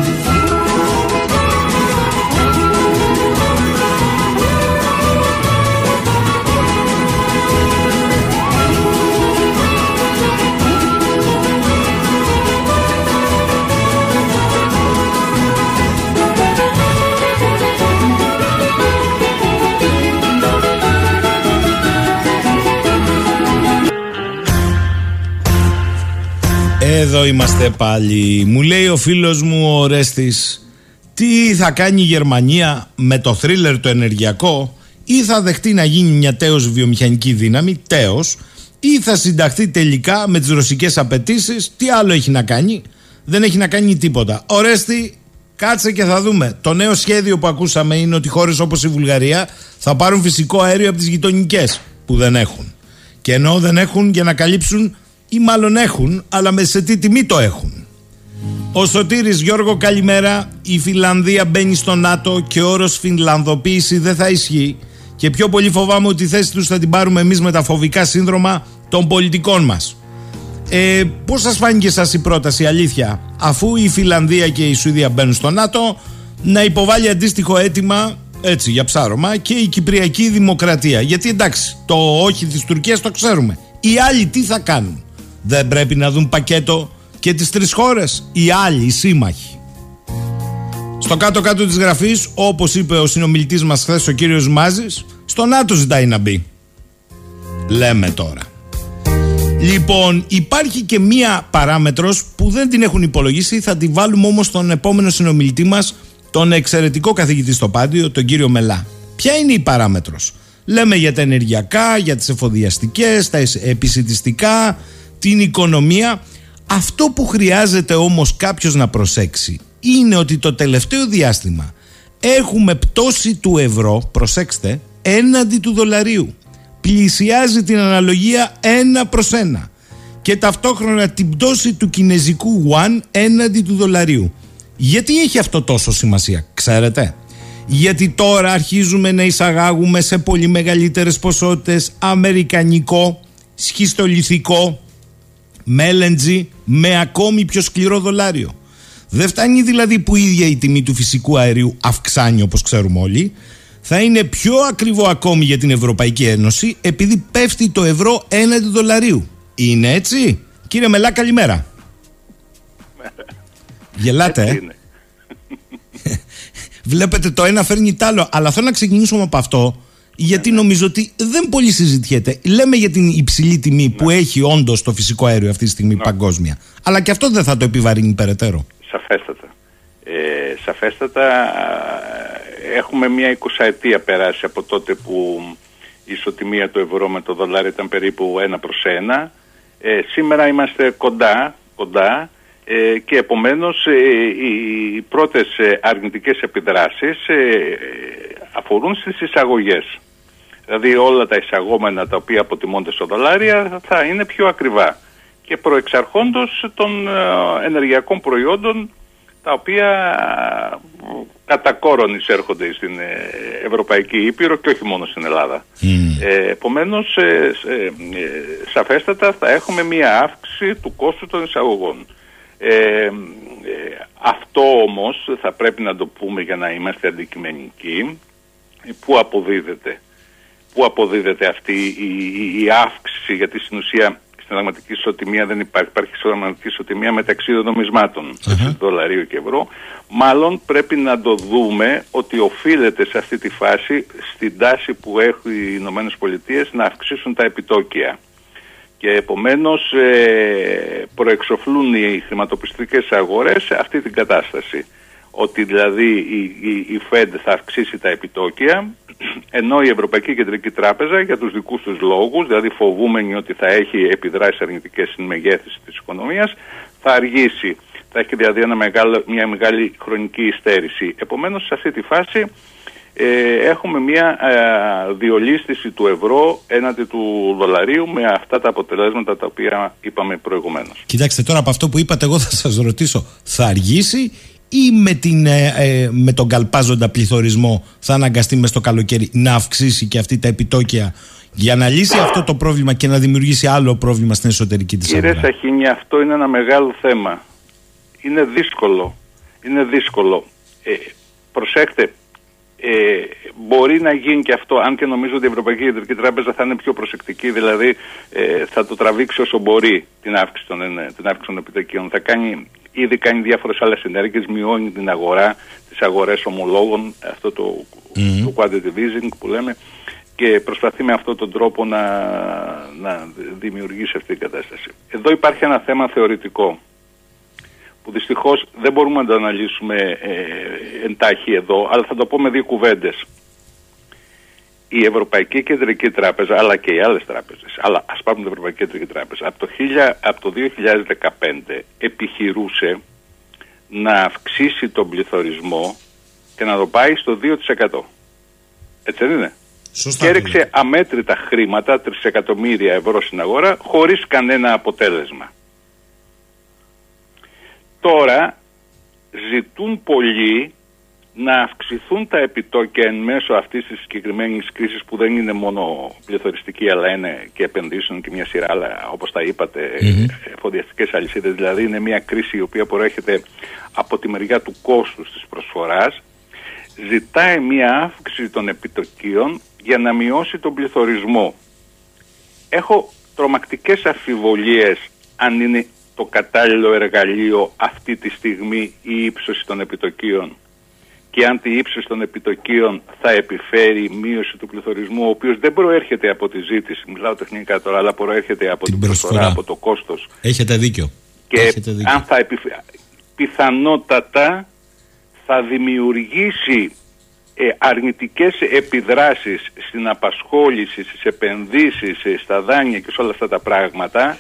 Εδώ είμαστε πάλι. Μου λέει ο φίλος μου ο Ρέστης τι θα κάνει η Γερμανία με το θρίλερ το ενεργειακό ή θα δεχτεί να γίνει μια τέος βιομηχανική δύναμη, τέος, ή θα συνταχθεί τελικά με τις ρωσικές απαιτήσεις. Τι άλλο έχει να κάνει; Δεν έχει να κάνει τίποτα. Ο Ρέστη, κάτσε και θα δούμε. Το νέο σχέδιο που ακούσαμε είναι ότι χώρες όπως η Βουλγαρία θα πάρουν φυσικό αέριο από τις γειτονικές που δεν έχουν. Και ενώ δεν έχουν για να καλύψουν ή μάλλον έχουν, αλλά με σε τι τιμή το έχουν. Ο Σωτήρης Γιώργο καλημέρα, η Φιλανδία μπαίνει στο ΝΑΤΟ και ο όρος Φινλανδοποίηση δεν θα ισχύει και πιο πολύ φοβάμαι ότι η θέση τους θα την πάρουμε εμείς με τα φοβικά σύνδρομα των πολιτικών μας. Ε, πώς σας φάνηκε σας η πρόταση αλήθεια αφού η Φιλανδία και η Σουηδία μπαίνουν στο ΝΑΤΟ να υποβάλει αντίστοιχο αίτημα έτσι για ψάρωμα και η Κυπριακή Δημοκρατία; Γιατί εντάξει το όχι της Τουρκίας το ξέρουμε οι άλλοι τι θα κάνουν; Δεν πρέπει να δουν πακέτο και τις τρεις χώρες, οι άλλοι, οι σύμμαχοι. Στο κάτω-κάτω της γραφής, όπως είπε ο συνομιλητής μας χθες ο κύριος Μάζης, στο ΝΑΤΟ ζητάει να μπει. Λέμε τώρα. Λοιπόν, υπάρχει και μία παράμετρος που δεν την έχουν υπολογίσει, θα τη βάλουμε όμως στον επόμενο συνομιλητή μας, τον εξαιρετικό καθηγητή στο Πάντιο, τον κύριο Μελά. Ποια είναι η παράμετρος; Λέμε για τα ενεργειακά, για τις εφοδιαστικές, τα επισητιστικά, την οικονομία. Αυτό που χρειάζεται όμως κάποιος να προσέξει είναι ότι το τελευταίο διάστημα έχουμε πτώση του ευρώ, προσέξτε, έναντι του δολαρίου. Πλησιάζει την αναλογία ένα προς ένα και ταυτόχρονα την πτώση του κινέζικου yuan έναντι του δολαρίου. Γιατί έχει αυτό τόσο σημασία, ξέρετε; Γιατί τώρα αρχίζουμε να εισαγάγουμε σε πολύ μεγαλύτερες ποσότητες αμερικανικό, σχιστολιθικό, με LNG με ακόμη πιο σκληρό δολάριο. Δεν φτάνει δηλαδή που η ίδια η τιμή του φυσικού αερίου αυξάνει όπως ξέρουμε όλοι. Θα είναι πιο ακριβό ακόμη για την Ευρωπαϊκή Ένωση επειδή πέφτει το ευρώ έναντι δολαρίου. Είναι έτσι; Κύριε Μελά καλημέρα. [laughs] Γελάτε, ε; [laughs] Βλέπετε το ένα φέρνει το άλλο. Αλλά θέλω να ξεκινήσουμε από αυτό γιατί ναι, ναι. νομίζω ότι δεν πολύ συζητιέται. Λέμε για την υψηλή τιμή που ναι. έχει όντως το φυσικό αέριο αυτή τη στιγμή παγκόσμια. Αλλά και αυτό δεν θα το επιβαρύνει περαιτέρω. Σαφέστατα. Ε, σαφέστατα έχουμε μια εικοσαετία περάσει από τότε που η ισοτιμία του ευρώ με το δολάριο ήταν περίπου ένα προς ένα. Ε, σήμερα είμαστε κοντά, κοντά ε, και επομένως ε, οι πρώτες αρνητικές επιδράσεις αφορούν στις εισαγωγές. Δηλαδή όλα τα εισαγόμενα τα οποία αποτιμώνται στο δολάρια θα είναι πιο ακριβά και προεξαρχόντως των ε, ενεργειακών προϊόντων τα οποία ε, κατά κόρον εισέρχονται στην ε, Ευρωπαϊκή Ήπειρο και όχι μόνο στην Ελλάδα. Mm. Ε, επομένως, σαφέστατα θα έχουμε μία αύξηση του κόστου των εισαγωγών. αυτό όμως θα πρέπει να το πούμε για να είμαστε αντικειμενικοί, που αποδίδεται πού αποδίδεται αυτή η, η, αύξηση, γιατί στην ουσία στην πραγματική ισοτιμία δεν υπάρχει. Υπάρχει πραγματική ισοτιμία μεταξύ των νομισμάτων, δολαρίου και ευρώ. Μάλλον πρέπει να το δούμε ότι οφείλεται σε αυτή τη φάση στην τάση που έχουν οι Ηνωμένες Πολιτείες να αυξήσουν τα επιτόκια. Και επομένως ε, προεξοφλούν οι χρηματοπιστωτικές αγορές αυτή την κατάσταση. Ότι δηλαδή η, η, η Fed θα αυξήσει τα επιτόκια ενώ η Ευρωπαϊκή Κεντρική Τράπεζα για τους δικούς τους λόγους, δηλαδή φοβούμενη ότι θα έχει επιδράσεις αρνητικές στην μεγέθυνση της οικονομίας, θα αργήσει, θα έχει δηλαδή ένα μεγάλο, μια μεγάλη χρονική υστέρηση. Επομένως σε αυτή τη φάση ε, έχουμε μια ε, διολίστηση του ευρώ έναντι του δολαρίου με αυτά τα αποτελέσματα τα οποία είπαμε προηγουμένως. Κοιτάξτε τώρα από αυτό που είπατε εγώ θα σας ρωτήσω θα αργήσει ή με, την, ε, ε, με τον καλπάζοντα πληθωρισμό θα αναγκαστεί μες στο καλοκαίρι να αυξήσει και αυτή τα επιτόκια για να λύσει αυτό το πρόβλημα και να δημιουργήσει άλλο πρόβλημα στην εσωτερική της αγορά; Κύριε Σαχίνη, αυτό είναι ένα μεγάλο θέμα. Είναι δύσκολο. Είναι δύσκολο. Ε, προσέξτε, ε, μπορεί να γίνει και αυτό, αν και νομίζω ότι η Ευρωπαϊκή Κεντρική Τράπεζα θα είναι πιο προσεκτική, δηλαδή ε, θα το τραβήξει όσο μπορεί την αύξηση των, ε, την αύξηση των επιτοκίων. Θα κάνει, ήδη κάνει διάφορες άλλες ενέργειες, μειώνει την αγορά, τις αγορές ομολόγων, αυτό το, mm. το quantitative easing που λέμε, και προσπαθεί με αυτόν τον τρόπο να, να δημιουργήσει αυτή την κατάσταση. Εδώ υπάρχει ένα θέμα θεωρητικό που δυστυχώς δεν μπορούμε να το αναλύσουμε ε, εντάχει εδώ, αλλά θα το πω με δύο κουβέντες. Η Ευρωπαϊκή Κεντρική Τράπεζα, αλλά και οι άλλες τράπεζες, αλλά ας πάμε την Ευρωπαϊκή Κεντρική Τράπεζα, από το, 1000, από το 2015 επιχειρούσε να αυξήσει τον πληθωρισμό και να το πάει στο 2%. Έτσι δεν είναι; Σωστά, και έριξε αμέτρητα χρήματα, τρισεκατομμύρια ευρώ στην αγορά, χωρίς κανένα αποτέλεσμα. Τώρα ζητούν πολλοί να αυξηθούν τα επιτόκια εν μέσω αυτής της συγκεκριμένης κρίσης που δεν είναι μόνο πληθωριστική αλλά είναι και επενδύσεων και μια σειρά άλλα όπως τα είπατε mm-hmm. εφοδιαστικές αλυσίδες δηλαδή είναι μια κρίση η οποία προέρχεται από τη μεριά του κόστους της προσφοράς ζητάει μια αύξηση των επιτοκίων για να μειώσει τον πληθωρισμό. Έχω τρομακτικές αφιβολίες αν είναι το κατάλληλο εργαλείο αυτή τη στιγμή η ύψωση των επιτοκίων και αν τη ύψωση των επιτοκίων θα επιφέρει μείωση του πληθωρισμού ο οποίος δεν προέρχεται από τη ζήτηση, μιλάω τεχνικά τώρα, αλλά προέρχεται από την, προσφορά, από το κόστος. Έχετε δίκιο. Και Έχετε δίκιο. αν θα επιφέρει, πιθανότατα θα δημιουργήσει ε, αρνητικές επιδράσεις στην απασχόληση, στις επενδύσεις, ε, στα δάνεια και σε όλα αυτά τα πράγματα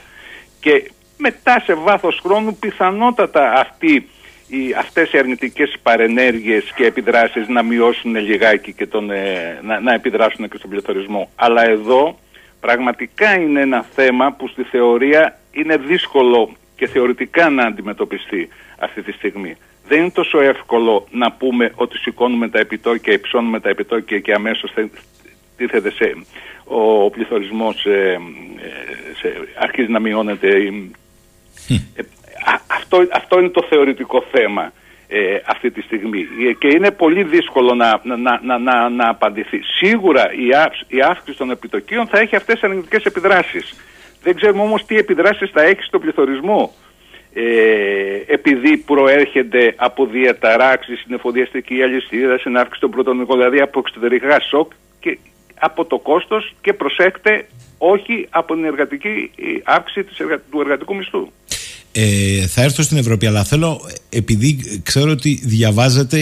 και μετά σε βάθος χρόνου πιθανότατα αυτοί οι, αυτές οι αρνητικές παρενέργειες και επιδράσεις να μειώσουν λιγάκι και τον, ε, να, να επιδράσουν και στον πληθωρισμό. Αλλά εδώ πραγματικά είναι ένα θέμα που στη θεωρία είναι δύσκολο και θεωρητικά να αντιμετωπιστεί αυτή τη στιγμή δεν είναι τόσο εύκολο να πούμε ότι σηκώνουμε τα επιτόκια, υψώνουμε τα επιτόκια και αμέσως τίθεται σε, ο, ο πληθωρισμός ε, σε, αρχίζει να μειώνεται. Ε, αυτό, αυτό είναι το θεωρητικό θέμα ε, αυτή τη στιγμή ε, και είναι πολύ δύσκολο να, να, να, να, να απαντηθεί. Σίγουρα η, η αύξηση των επιτοκίων θα έχει αυτές τις αρνητικές επιδράσεις. Δεν ξέρουμε όμως τι επιδράσεις θα έχει στο πληθωρισμό ε, επειδή προέρχεται από διαταράξεις στην εφοδιαστική αλυσίδα, στην αύξηση των πρώτων δηλαδή από εξωτερικά σοκ και από το κόστος και προσέχτε όχι από την εργατική αύξηση του εργατικού μισθού. Ε, θα έρθω στην Ευρώπη, αλλά θέλω, επειδή ξέρω ότι διαβάζετε,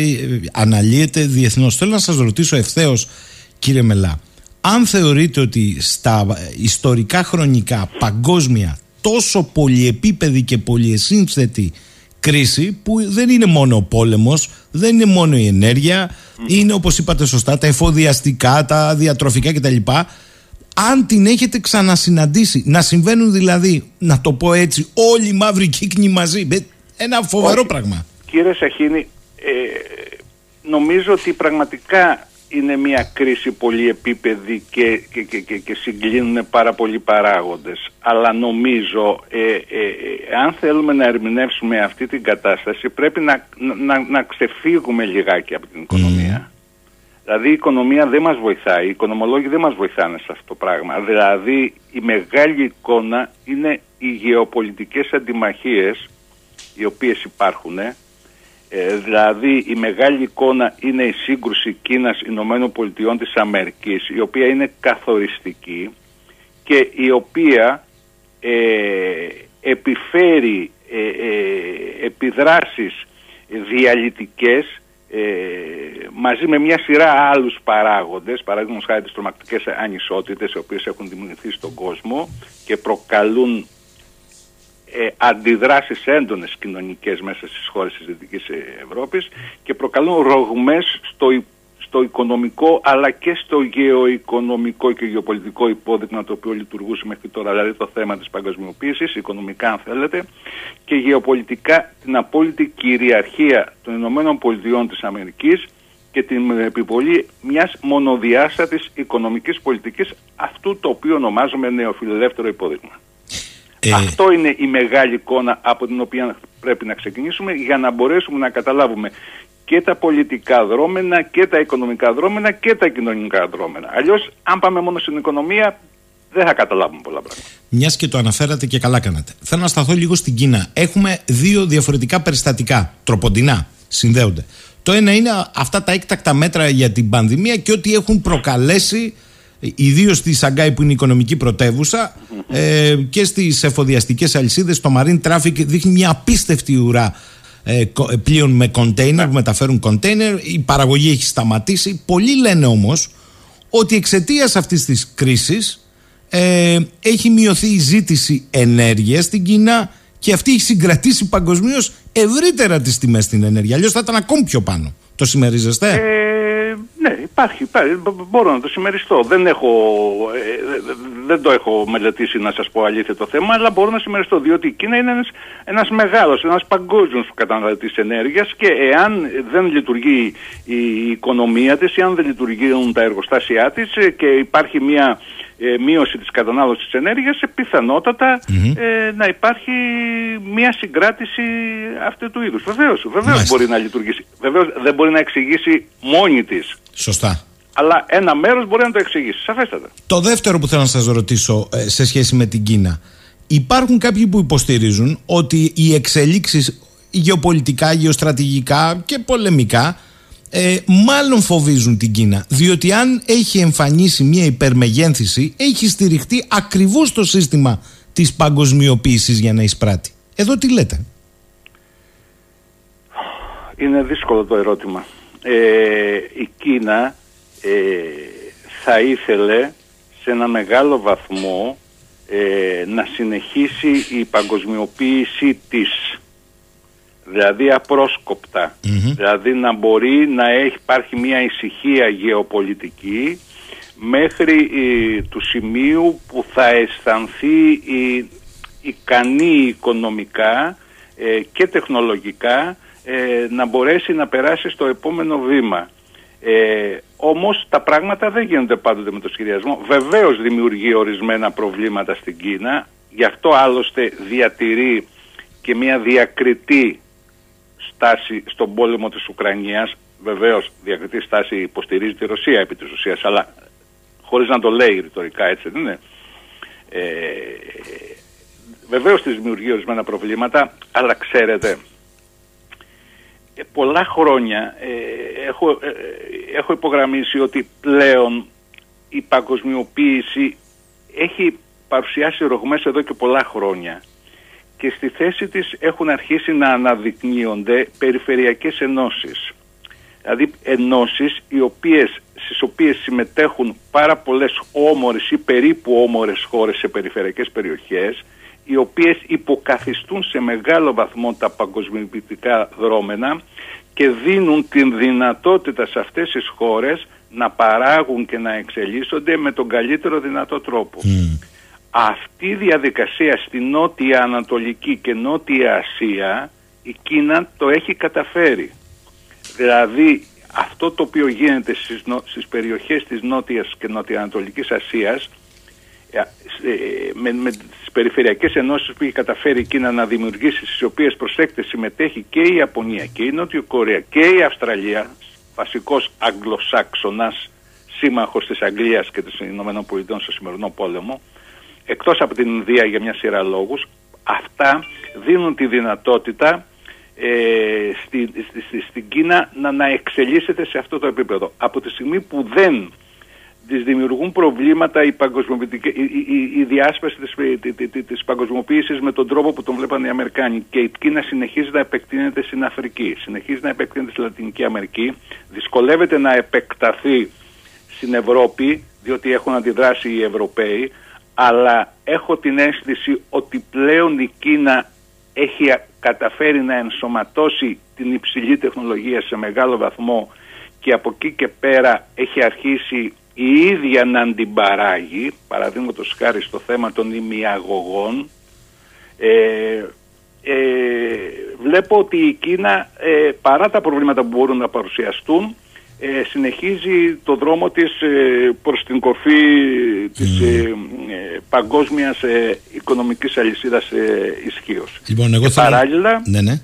αναλύετε διεθνώς, θέλω να σας ρωτήσω ευθέως, κύριε Μελά, αν θεωρείτε ότι στα ιστορικά χρονικά παγκόσμια τόσο πολυεπίπεδη και πολυεσύνθετη κρίση που δεν είναι μόνο ο πόλεμος, δεν είναι μόνο η ενέργεια, είναι όπως είπατε σωστά τα εφοδιαστικά, τα διατροφικά κτλ. Αν την έχετε ξανασυναντήσει, να συμβαίνουν δηλαδή, να το πω έτσι, όλοι οι μαύροι κύκνοι μαζί, ένα φοβερό πράγμα. Κύριε Σαχίνη, ε, νομίζω ότι πραγματικά είναι μια κρίση πολύ επίπεδη και, και, και, και, συγκλίνουν πάρα πολλοί παράγοντες. Αλλά νομίζω, ε, ε, ε, αν θέλουμε να ερμηνεύσουμε αυτή την κατάσταση, πρέπει να, να, να ξεφύγουμε λιγάκι από την οικονομία. Δηλαδή η οικονομία δεν μας βοηθάει, οι οικονομολόγοι δεν μας βοηθάνε σε αυτό το πράγμα. Δηλαδή η μεγάλη εικόνα είναι οι γεωπολιτικές αντιμαχίες οι οποίες υπάρχουν ε, δηλαδή η μεγάλη εικόνα είναι η σύγκρουση Κίνας Ηνωμένων Πολιτειών της Αμερικής η οποία είναι καθοριστική και η οποία ε, επιφέρει ε, ε επιδράσεις διαλυτικές ε, μαζί με μια σειρά άλλους παράγοντες, παραδείγματος χάρη τις τρομακτικές ανισότητες οι οποίες έχουν δημιουργηθεί στον κόσμο και προκαλούν ε, αντιδράσεις έντονες κοινωνικές μέσα στις χώρες της Δυτικής Ευρώπης και προκαλούν ρογμές στο, στο οικονομικό αλλά και στο γεωοικονομικό και γεωπολιτικό υπόδειγμα το οποίο λειτουργούσε μέχρι τώρα, δηλαδή το θέμα της παγκοσμιοποίησης, οικονομικά αν θέλετε, και γεωπολιτικά την απόλυτη κυριαρχία των Ηνωμένων Πολιτειών της Αμερικής και την επιβολή μιας μονοδιάστατης οικονομικής πολιτικής αυτού το οποίο ονομάζουμε νεοφιλελεύθερο υπόδειγμα. Ε... Αυτό είναι η μεγάλη εικόνα από την οποία πρέπει να ξεκινήσουμε για να μπορέσουμε να καταλάβουμε και τα πολιτικά δρόμενα και τα οικονομικά δρόμενα και τα κοινωνικά δρόμενα. Αλλιώς αν πάμε μόνο στην οικονομία δεν θα καταλάβουμε πολλά πράγματα. Μιας και το αναφέρατε και καλά κάνατε. Θέλω να σταθώ λίγο στην Κίνα. Έχουμε δύο διαφορετικά περιστατικά. Τροποντινά συνδέονται. Το ένα είναι αυτά τα έκτακτα μέτρα για την πανδημία και ό,τι έχουν προκαλέσει ιδίως στη Σαγκάη που είναι η οικονομική πρωτεύουσα ε, και στις εφοδιαστικές αλυσίδες. Το marine traffic δείχνει μια απίστευτη ουρά ε, ε πλοίων με κοντέινερ που μεταφέρουν κοντέινερ. Η παραγωγή έχει σταματήσει. Πολλοί λένε όμως ότι εξαιτίας αυτής της κρίσης ε, έχει μειωθεί η ζήτηση ενέργεια στην Κίνα και αυτή έχει συγκρατήσει παγκοσμίως ευρύτερα τις τιμές στην ενέργεια. Αλλιώς θα ήταν ακόμη πιο πάνω. Το συμμερίζεστε; Ε, ναι, υπάρχει, υπάρχει. Μπορώ να το συμμεριστώ. Δεν, έχω, ε, δεν το έχω μελετήσει να σας πω αλήθεια το θέμα, αλλά μπορώ να συμμεριστώ, διότι η Κίνα είναι ένας, ένας μεγάλος, ένας παγκόσμιος καταναλωτής ενέργειας και εάν δεν λειτουργεί η οικονομία της, εάν δεν λειτουργούν τα εργοστάσια της ε, και υπάρχει μια ε, μείωση της κατανάλωσης της ενέργειας, ε, πιθανότατα ε, να υπάρχει μια συγκράτηση αυτού του είδους. Βεβαίως, βεβαίως μπορεί να λειτουργήσει. Βεβαίως δεν μπορεί να εξηγήσει μόνη της. Σωστά. Αλλά ένα μέρος μπορεί να το εξηγήσει. Σαφέστατα. Το δεύτερο που θέλω να σας ρωτήσω ε, σε σχέση με την Κίνα. Υπάρχουν κάποιοι που υποστηρίζουν ότι οι εξελίξεις γεωπολιτικά, γεωστρατηγικά και πολεμικά ε, μάλλον φοβίζουν την Κίνα. Διότι αν έχει εμφανίσει μια υπερμεγένθηση, έχει στηριχτεί ακριβώς το σύστημα της παγκοσμιοποίησης για να εισπράττει. Εδώ τι λέτε; Είναι δύσκολο το ερώτημα. Ε, η Κίνα ε, θα ήθελε σε ένα μεγάλο βαθμό ε, να συνεχίσει η παγκοσμιοποίηση της δηλαδή δηλαδή να μπορεί να έχει, υπάρχει μια ησυχία γεωπολιτική μέχρι ε, του σημείου που θα αισθανθεί η, ικανή οικονομικά ε, και τεχνολογικά ε, να μπορέσει να περάσει στο επόμενο βήμα. Ε, όμως τα πράγματα δεν γίνονται πάντοτε με το σχεδιασμό. Βεβαίως δημιουργεί ορισμένα προβλήματα στην Κίνα, γι' αυτό άλλωστε διατηρεί και μια διακριτή στάση στον πόλεμο της Ουκρανίας. Βεβαίως διακριτή στάση υποστηρίζει τη Ρωσία επί της ουσίας αλλά χωρίς να το λέει ρητορικά έτσι δεν είναι. Ε, βεβαίως της δημιουργεί ορισμένα προβλήματα αλλά ξέρετε ε, πολλά χρόνια ε, έχω, ε, έχω υπογραμμίσει ότι πλέον η παγκοσμιοποίηση έχει παρουσιάσει ρογμές εδώ και πολλά χρόνια και στη θέση της έχουν αρχίσει να αναδεικνύονται περιφερειακές ενώσεις. Δηλαδή ενώσεις οι οποίες, στις οποίες συμμετέχουν πάρα πολλές όμορες ή περίπου όμορες χώρες σε περιφερειακές περιοχές οι οποίες υποκαθιστούν σε μεγάλο βαθμό τα παγκοσμιοποιητικά δρόμενα και δίνουν την δυνατότητα σε αυτές τις χώρες να παράγουν και να εξελίσσονται με τον καλύτερο δυνατό τρόπο αυτή η διαδικασία στη Νότια Ανατολική και Νότια Ασία η Κίνα το έχει καταφέρει. Δηλαδή αυτό το οποίο γίνεται στις, στις περιοχές της Νότιας και Νοτιοανατολικής Ασίας ε, ε, με, με τις περιφερειακές ενώσεις που έχει καταφέρει η Κίνα να δημιουργήσει στις οποίες προσέκτε συμμετέχει και η Ιαπωνία και η Νότιο Κορέα και η Αυστραλία βασικός Αγγλοσάξονας σύμμαχος της Αγγλίας και των Ηνωμένων Πολιτών στο σημερινό πόλεμο εκτός από την Ινδία για μια σειρά λόγους, αυτά δίνουν τη δυνατότητα ε, στη, στη, στην Κίνα να, να εξελίσσεται σε αυτό το επίπεδο. Από τη στιγμή που δεν τις δημιουργούν προβλήματα η, η, η, η διάσπαση της, της παγκοσμιοποίησης με τον τρόπο που τον βλέπαν οι Αμερικάνοι και η Κίνα συνεχίζει να επεκτείνεται στην Αφρική, συνεχίζει να επεκτείνεται στη Λατινική Αμερική, δυσκολεύεται να επεκταθεί στην Ευρώπη διότι έχουν αντιδράσει οι Ευρωπαίοι αλλά έχω την αίσθηση ότι πλέον η Κίνα έχει καταφέρει να ενσωματώσει την υψηλή τεχνολογία σε μεγάλο βαθμό και από εκεί και πέρα έχει αρχίσει η ίδια να αντιπαράγει, παραδείγματος χάρη στο θέμα των ημιαγωγών, ε, ε, βλέπω ότι η Κίνα ε, παρά τα προβλήματα που μπορούν να παρουσιαστούν ε, συνεχίζει το δρόμο της ε, προς την κορφή της ε, παγκόσμιας οικονομικής αλυσίδας ισχύως. Λοιπόν, εγώ Παράλληλα, ναι, ναι.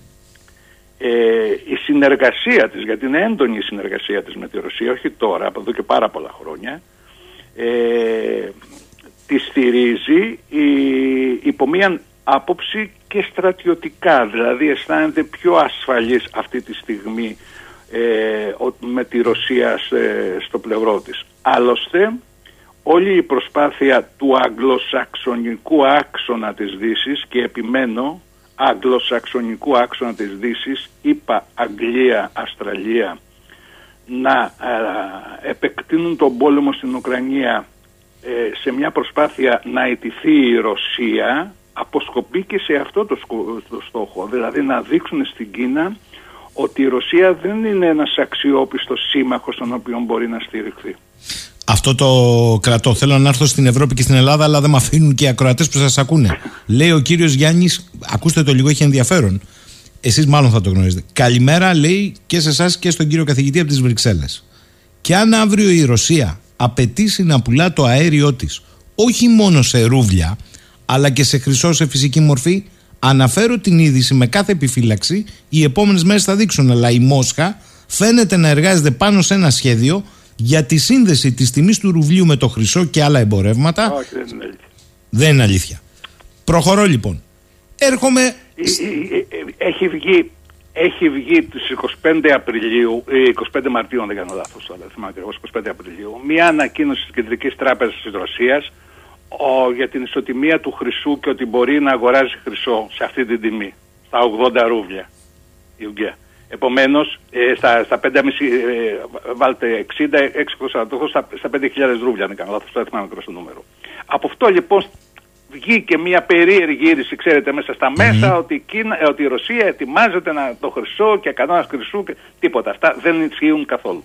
η συνεργασία της, γιατί είναι έντονη η συνεργασία της με τη Ρωσία, όχι τώρα, από εδώ και πάρα πολλά χρόνια, τη στηρίζει η, υπό μία άποψη και στρατιωτικά, δηλαδή αισθάνεται πιο ασφαλής αυτή τη στιγμή ε, με τη Ρωσία στο πλευρό της. Άλλωστε, όλη η προσπάθεια του αγγλοσαξονικού άξονα της δύσης και επιμένω αγγλοσαξονικού άξονα της δύσης, είπα Αγγλία, Αυστραλία, να ε, επεκτείνουν τον πόλεμο στην Ουκρανία ε, σε μια προσπάθεια να ετηθεί η Ρωσία αποσκοπεί και σε αυτό το, το στόχο, δηλαδή να δείξουν στην Κίνα ότι η Ρωσία δεν είναι ένας αξιόπιστος σύμμαχος στον οποίο μπορεί να στηριχθεί. Αυτό το κρατώ. Θέλω να έρθω στην Ευρώπη και στην Ελλάδα, αλλά δεν με αφήνουν και οι ακροατές που σας ακούνε. λέει ο κύριος Γιάννης, ακούστε το λίγο, έχει ενδιαφέρον. Εσείς μάλλον θα το γνωρίζετε. Καλημέρα, λέει και σε εσάς και στον κύριο καθηγητή από τις Βρυξέλλες. Και αν αύριο η Ρωσία απαιτήσει να πουλά το αέριό της όχι μόνο σε ρούβλια, αλλά και σε χρυσό σε φυσική μορφή, Αναφέρω την είδηση με κάθε επιφύλαξη. Οι επόμενες μέρες θα δείξουν. Αλλά η Μόσχα φαίνεται να εργάζεται πάνω σε ένα σχέδιο για τη σύνδεση της τιμής του ρουβλίου με το χρυσό και άλλα εμπορεύματα. Όχι, δεν είναι αλήθεια. Δεν είναι αλήθεια. Προχωρώ λοιπόν. Έρχομαι. Ε, ε, ε, έχει βγει, έχει βγει τους 25 Απριλίου, 25 Μαρτίου αν δεν κάνω λάθος τώρα, θυμάμαι 25 Απριλίου, μια ανακοίνωση της Κεντρικής Τράπεζας της Ρωσίας ο, για την ισοτιμία του χρυσού και ότι μπορεί να αγοράζει χρυσό σε αυτή την τιμή, στα 80 ρούβλια η Ουγγία. Επομένως, ε, στα, στα 5,5 ε, βάλτε 60, 6 στα, στα 5.000 ρούβλια, αν κάνω λάθος, δεν θυμάμαι το νούμερο. Από αυτό λοιπόν βγήκε μια περίεργη είδηση, ξέρετε, μέσα στα μέσα ότι, η Κίνα, ε, ότι η Ρωσία ετοιμάζεται να, το χρυσό και κανόνας χρυσού και τίποτα. Αυτά δεν ισχύουν καθόλου.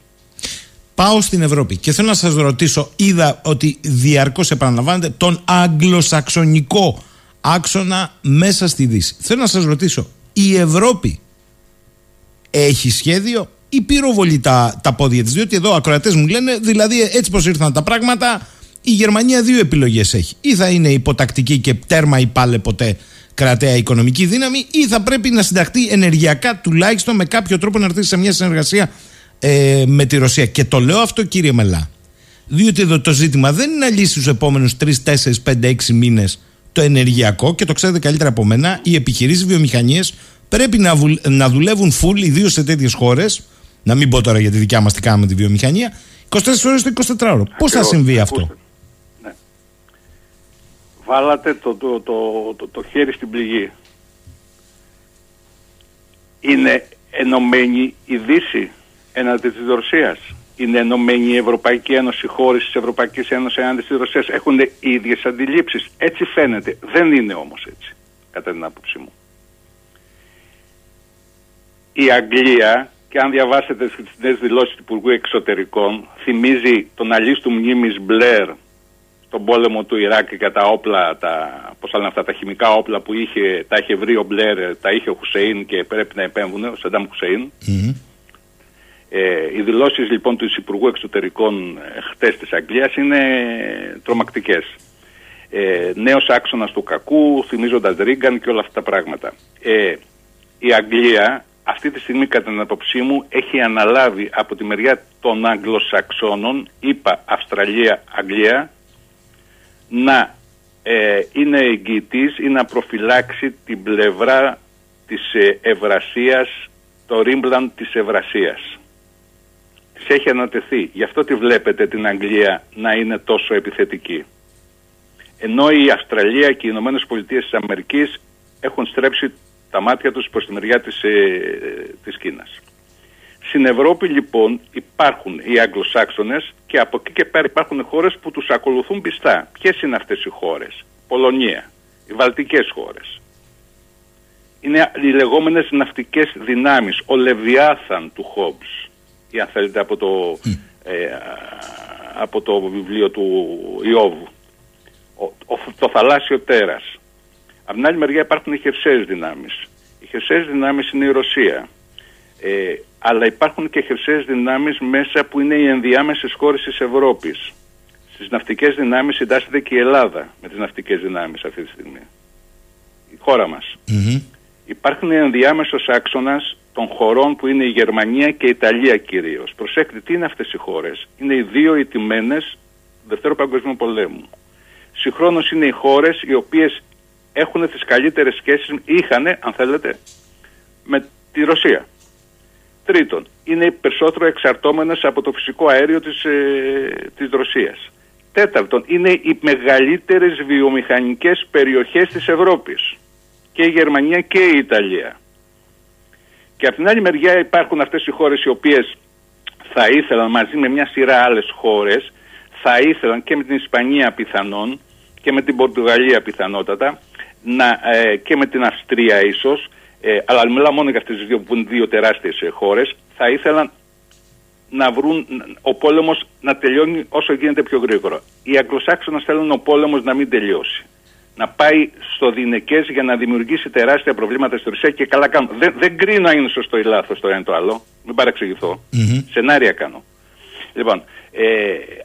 Πάω στην Ευρώπη και θέλω να σας ρωτήσω, είδα ότι διαρκώς επαναλαμβάνεται τον αγγλοσαξονικό άξονα μέσα στη Δύση. Θέλω να σας ρωτήσω, η Ευρώπη έχει σχέδιο ή πυροβολεί τα, τα πόδια της, διότι εδώ ακροατές μου λένε, δηλαδή έτσι πως ήρθαν τα πράγματα, η Γερμανία δύο επιλογές έχει. Ή θα είναι υποτακτική και τέρμα ή πάλε ποτέ κρατέα οικονομική δύναμη ή θα πρέπει να συνταχθεί ενεργειακά τουλάχιστον με κάποιο τρόπο να έρθει σε μια συνεργασία ε, με τη Ρωσία. Και το λέω αυτό κύριε Μελά. Διότι εδώ το ζήτημα δεν είναι να λύσει στου επόμενους 3, 4, 5, 6 μήνες το ενεργειακό και το ξέρετε καλύτερα από μένα. Οι επιχειρήσεις βιομηχανίες πρέπει να, να δουλεύουν full, ιδίως σε τέτοιες χώρες. Να μην πω τώρα για τη δικιά μας τι κάνουμε τη βιομηχανία. 24 ώρες το 24 ώρο. Πώς θα συμβεί αυτό; Ναι. Βάλατε το, το, το, το, το χέρι στην πληγή. Είναι ενωμένη η Δύση; Έναντι της Ρωσίας. Είναι ενωμένη η Ευρωπαϊκή Ένωση, οι χώρες της Ευρωπαϊκής Ένωσης έναντι της Ρωσίας έχουν οι ίδιες αντιλήψεις. Έτσι φαίνεται. Δεν είναι όμως έτσι, κατά την άποψή μου. Η Αγγλία, και αν διαβάσετε τις νέε δηλώσεις του Υπουργού Εξωτερικών, θυμίζει τον αλή του μνήμης Μπλερ στον πόλεμο του Ιράκ για τα όπλα, τα, πώς λένε αυτά, τα χημικά όπλα που είχε, τα είχε βρει ο Μπλερ, τα είχε ο Χουσέιν και πρέπει να επέμβουν, ο Σεντάμ Χουσέιν. Ε, οι δηλώσεις λοιπόν του Υπουργού Εξωτερικών ε, χτες της Αγγλίας είναι τρομακτικές. Ε, νέος άξονας του κακού, θυμίζοντας Ρίγκαν και όλα αυτά τα πράγματα. Ε, η Αγγλία αυτή τη στιγμή κατά την απόψή μου έχει αναλάβει από τη μεριά των Αγγλοσαξώνων, είπα Αυστραλία, Αγγλία, να ε, είναι εγγυητής ή να προφυλάξει την πλευρά της ε, Ευρασίας, το ρίμπλαν της Ευρασίας έχει ανατεθεί. Γι' αυτό τη βλέπετε την Αγγλία να είναι τόσο επιθετική. Ενώ η Αυστραλία και οι Ηνωμένες Πολιτείες της Αμερικής έχουν στρέψει τα μάτια τους προς τη μεριά της, ε, της Κίνας. Στην Ευρώπη λοιπόν υπάρχουν οι Αγγλοσάξονες και από εκεί και πέρα υπάρχουν χώρες που τους ακολουθούν πιστά. Ποιες είναι αυτές οι χώρες; Πολωνία, οι Βαλτικές χώρες. Είναι οι λεγόμενες ναυτικές δυνάμεις, ο Λεβιάθαν του Χόμπς ή αν θέλετε από το, ε, από το βιβλίο του Ιώβου. Ο, το θαλάσσιο τέρας. Από την άλλη μεριά υπάρχουν οι χερσαίες δυνάμεις. Οι χερσαίες δυνάμεις είναι η Ρωσία. Ε, αλλά υπάρχουν και χερσαίες δυνάμεις μέσα που είναι οι ενδιάμεσες χώρες της Ευρώπης. Στις ναυτικές δυνάμεις συντάσσεται και η Ελλάδα με τις ναυτικές δυνάμεις αυτή τη στιγμή. Η χώρα μας. Mm-hmm. Υπάρχουν ενδιάμεσος άξονας των χωρών που είναι η Γερμανία και η Ιταλία κυρίως. Προσέξτε τι είναι αυτές οι χώρες; Είναι οι δύο ιτημένες Δευτέρου Παγκοσμίου Πολέμου. Συγχρόνως είναι οι χώρες οι οποίες έχουν τις καλύτερες σχέσεις, είχαν αν θέλετε, με τη Ρωσία. Τρίτον, είναι περισσότερο εξαρτώμενες από το φυσικό αέριο της, ε, της Ρωσίας. Τέταρτον, είναι οι μεγαλύτερες βιομηχανικές περιοχές της Ευρώπης. Και η Γερμανία και η Ιταλία. Και από την άλλη μεριά υπάρχουν αυτές οι χώρες οι οποίες θα ήθελαν μαζί με μια σειρά άλλες χώρες, θα ήθελαν και με την Ισπανία πιθανόν και με την Πορτογαλία πιθανότατα να, ε, και με την Αυστρία ίσως, ε, αλλά μιλάω μόνο για αυτές τις δύο που είναι δύο τεράστιες ε, χώρες, θα ήθελαν να βρουν ο πόλεμος να τελειώνει όσο γίνεται πιο γρήγορα. Οι Αγγλοσάξονες θέλουν ο πόλεμος να μην τελειώσει. Να πάει στο δινεκές για να δημιουργήσει τεράστια προβλήματα στη Ρωσία και καλά κάνω. Δεν, δεν κρίνω αν είναι σωστό ή λάθος το ένα το άλλο. Μην παραξηγηθώ. Mm-hmm. Σενάρια κάνω. Λοιπόν, ε,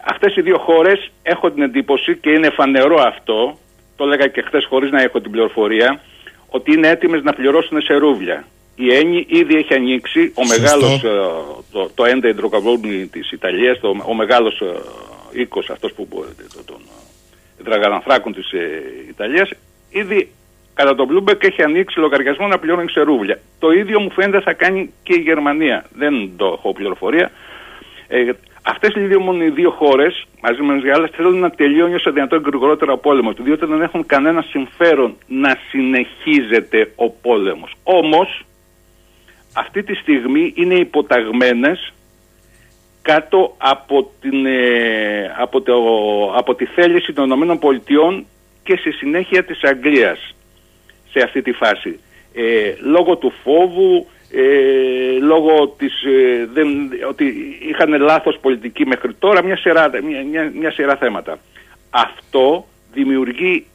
αυτές οι δύο χώρες έχω την εντύπωση και είναι φανερό αυτό, το έλεγα και χθες χωρίς να έχω την πληροφορία, ότι είναι έτοιμες να πληρώσουν σε ρούβλια. Η Έννη ήδη έχει ανοίξει, ο μεγάλος, ε, το, το έντε υδροκαβλώνη της Ιταλίας, το, ο μεγάλος ε, οίκος αυτός που το, τον ε, δραγαναθράκων της ε, Ιταλίας, ήδη κατά τον Bloomberg έχει ανοίξει λογαριασμό να πληρώνει σε ρούβλια. Το ίδιο μου φαίνεται θα κάνει και η Γερμανία. Δεν το έχω πληροφορία. Ε, Αυτές λοιπόν οι δύο χώρες, μαζί με τι άλλε, θέλουν να τελειώνει όσο δυνατόν γρηγορότερα ο πόλεμος. Διότι δεν έχουν κανένα συμφέρον να συνεχίζεται ο πόλεμος. Όμως, αυτή τη στιγμή είναι υποταγμένες κάτω από, την, ε, από, το, από τη θέληση των ΗΠΑ και στη συνέχεια της Αγγλίας σε αυτή τη φάση. Ε, λόγω του φόβου, ε, λόγω της, ε, δεν, ότι είχαν λάθος πολιτική μέχρι τώρα, μια σειρά, μια, μια, μια σειρά θέματα. Αυτό δημιουργεί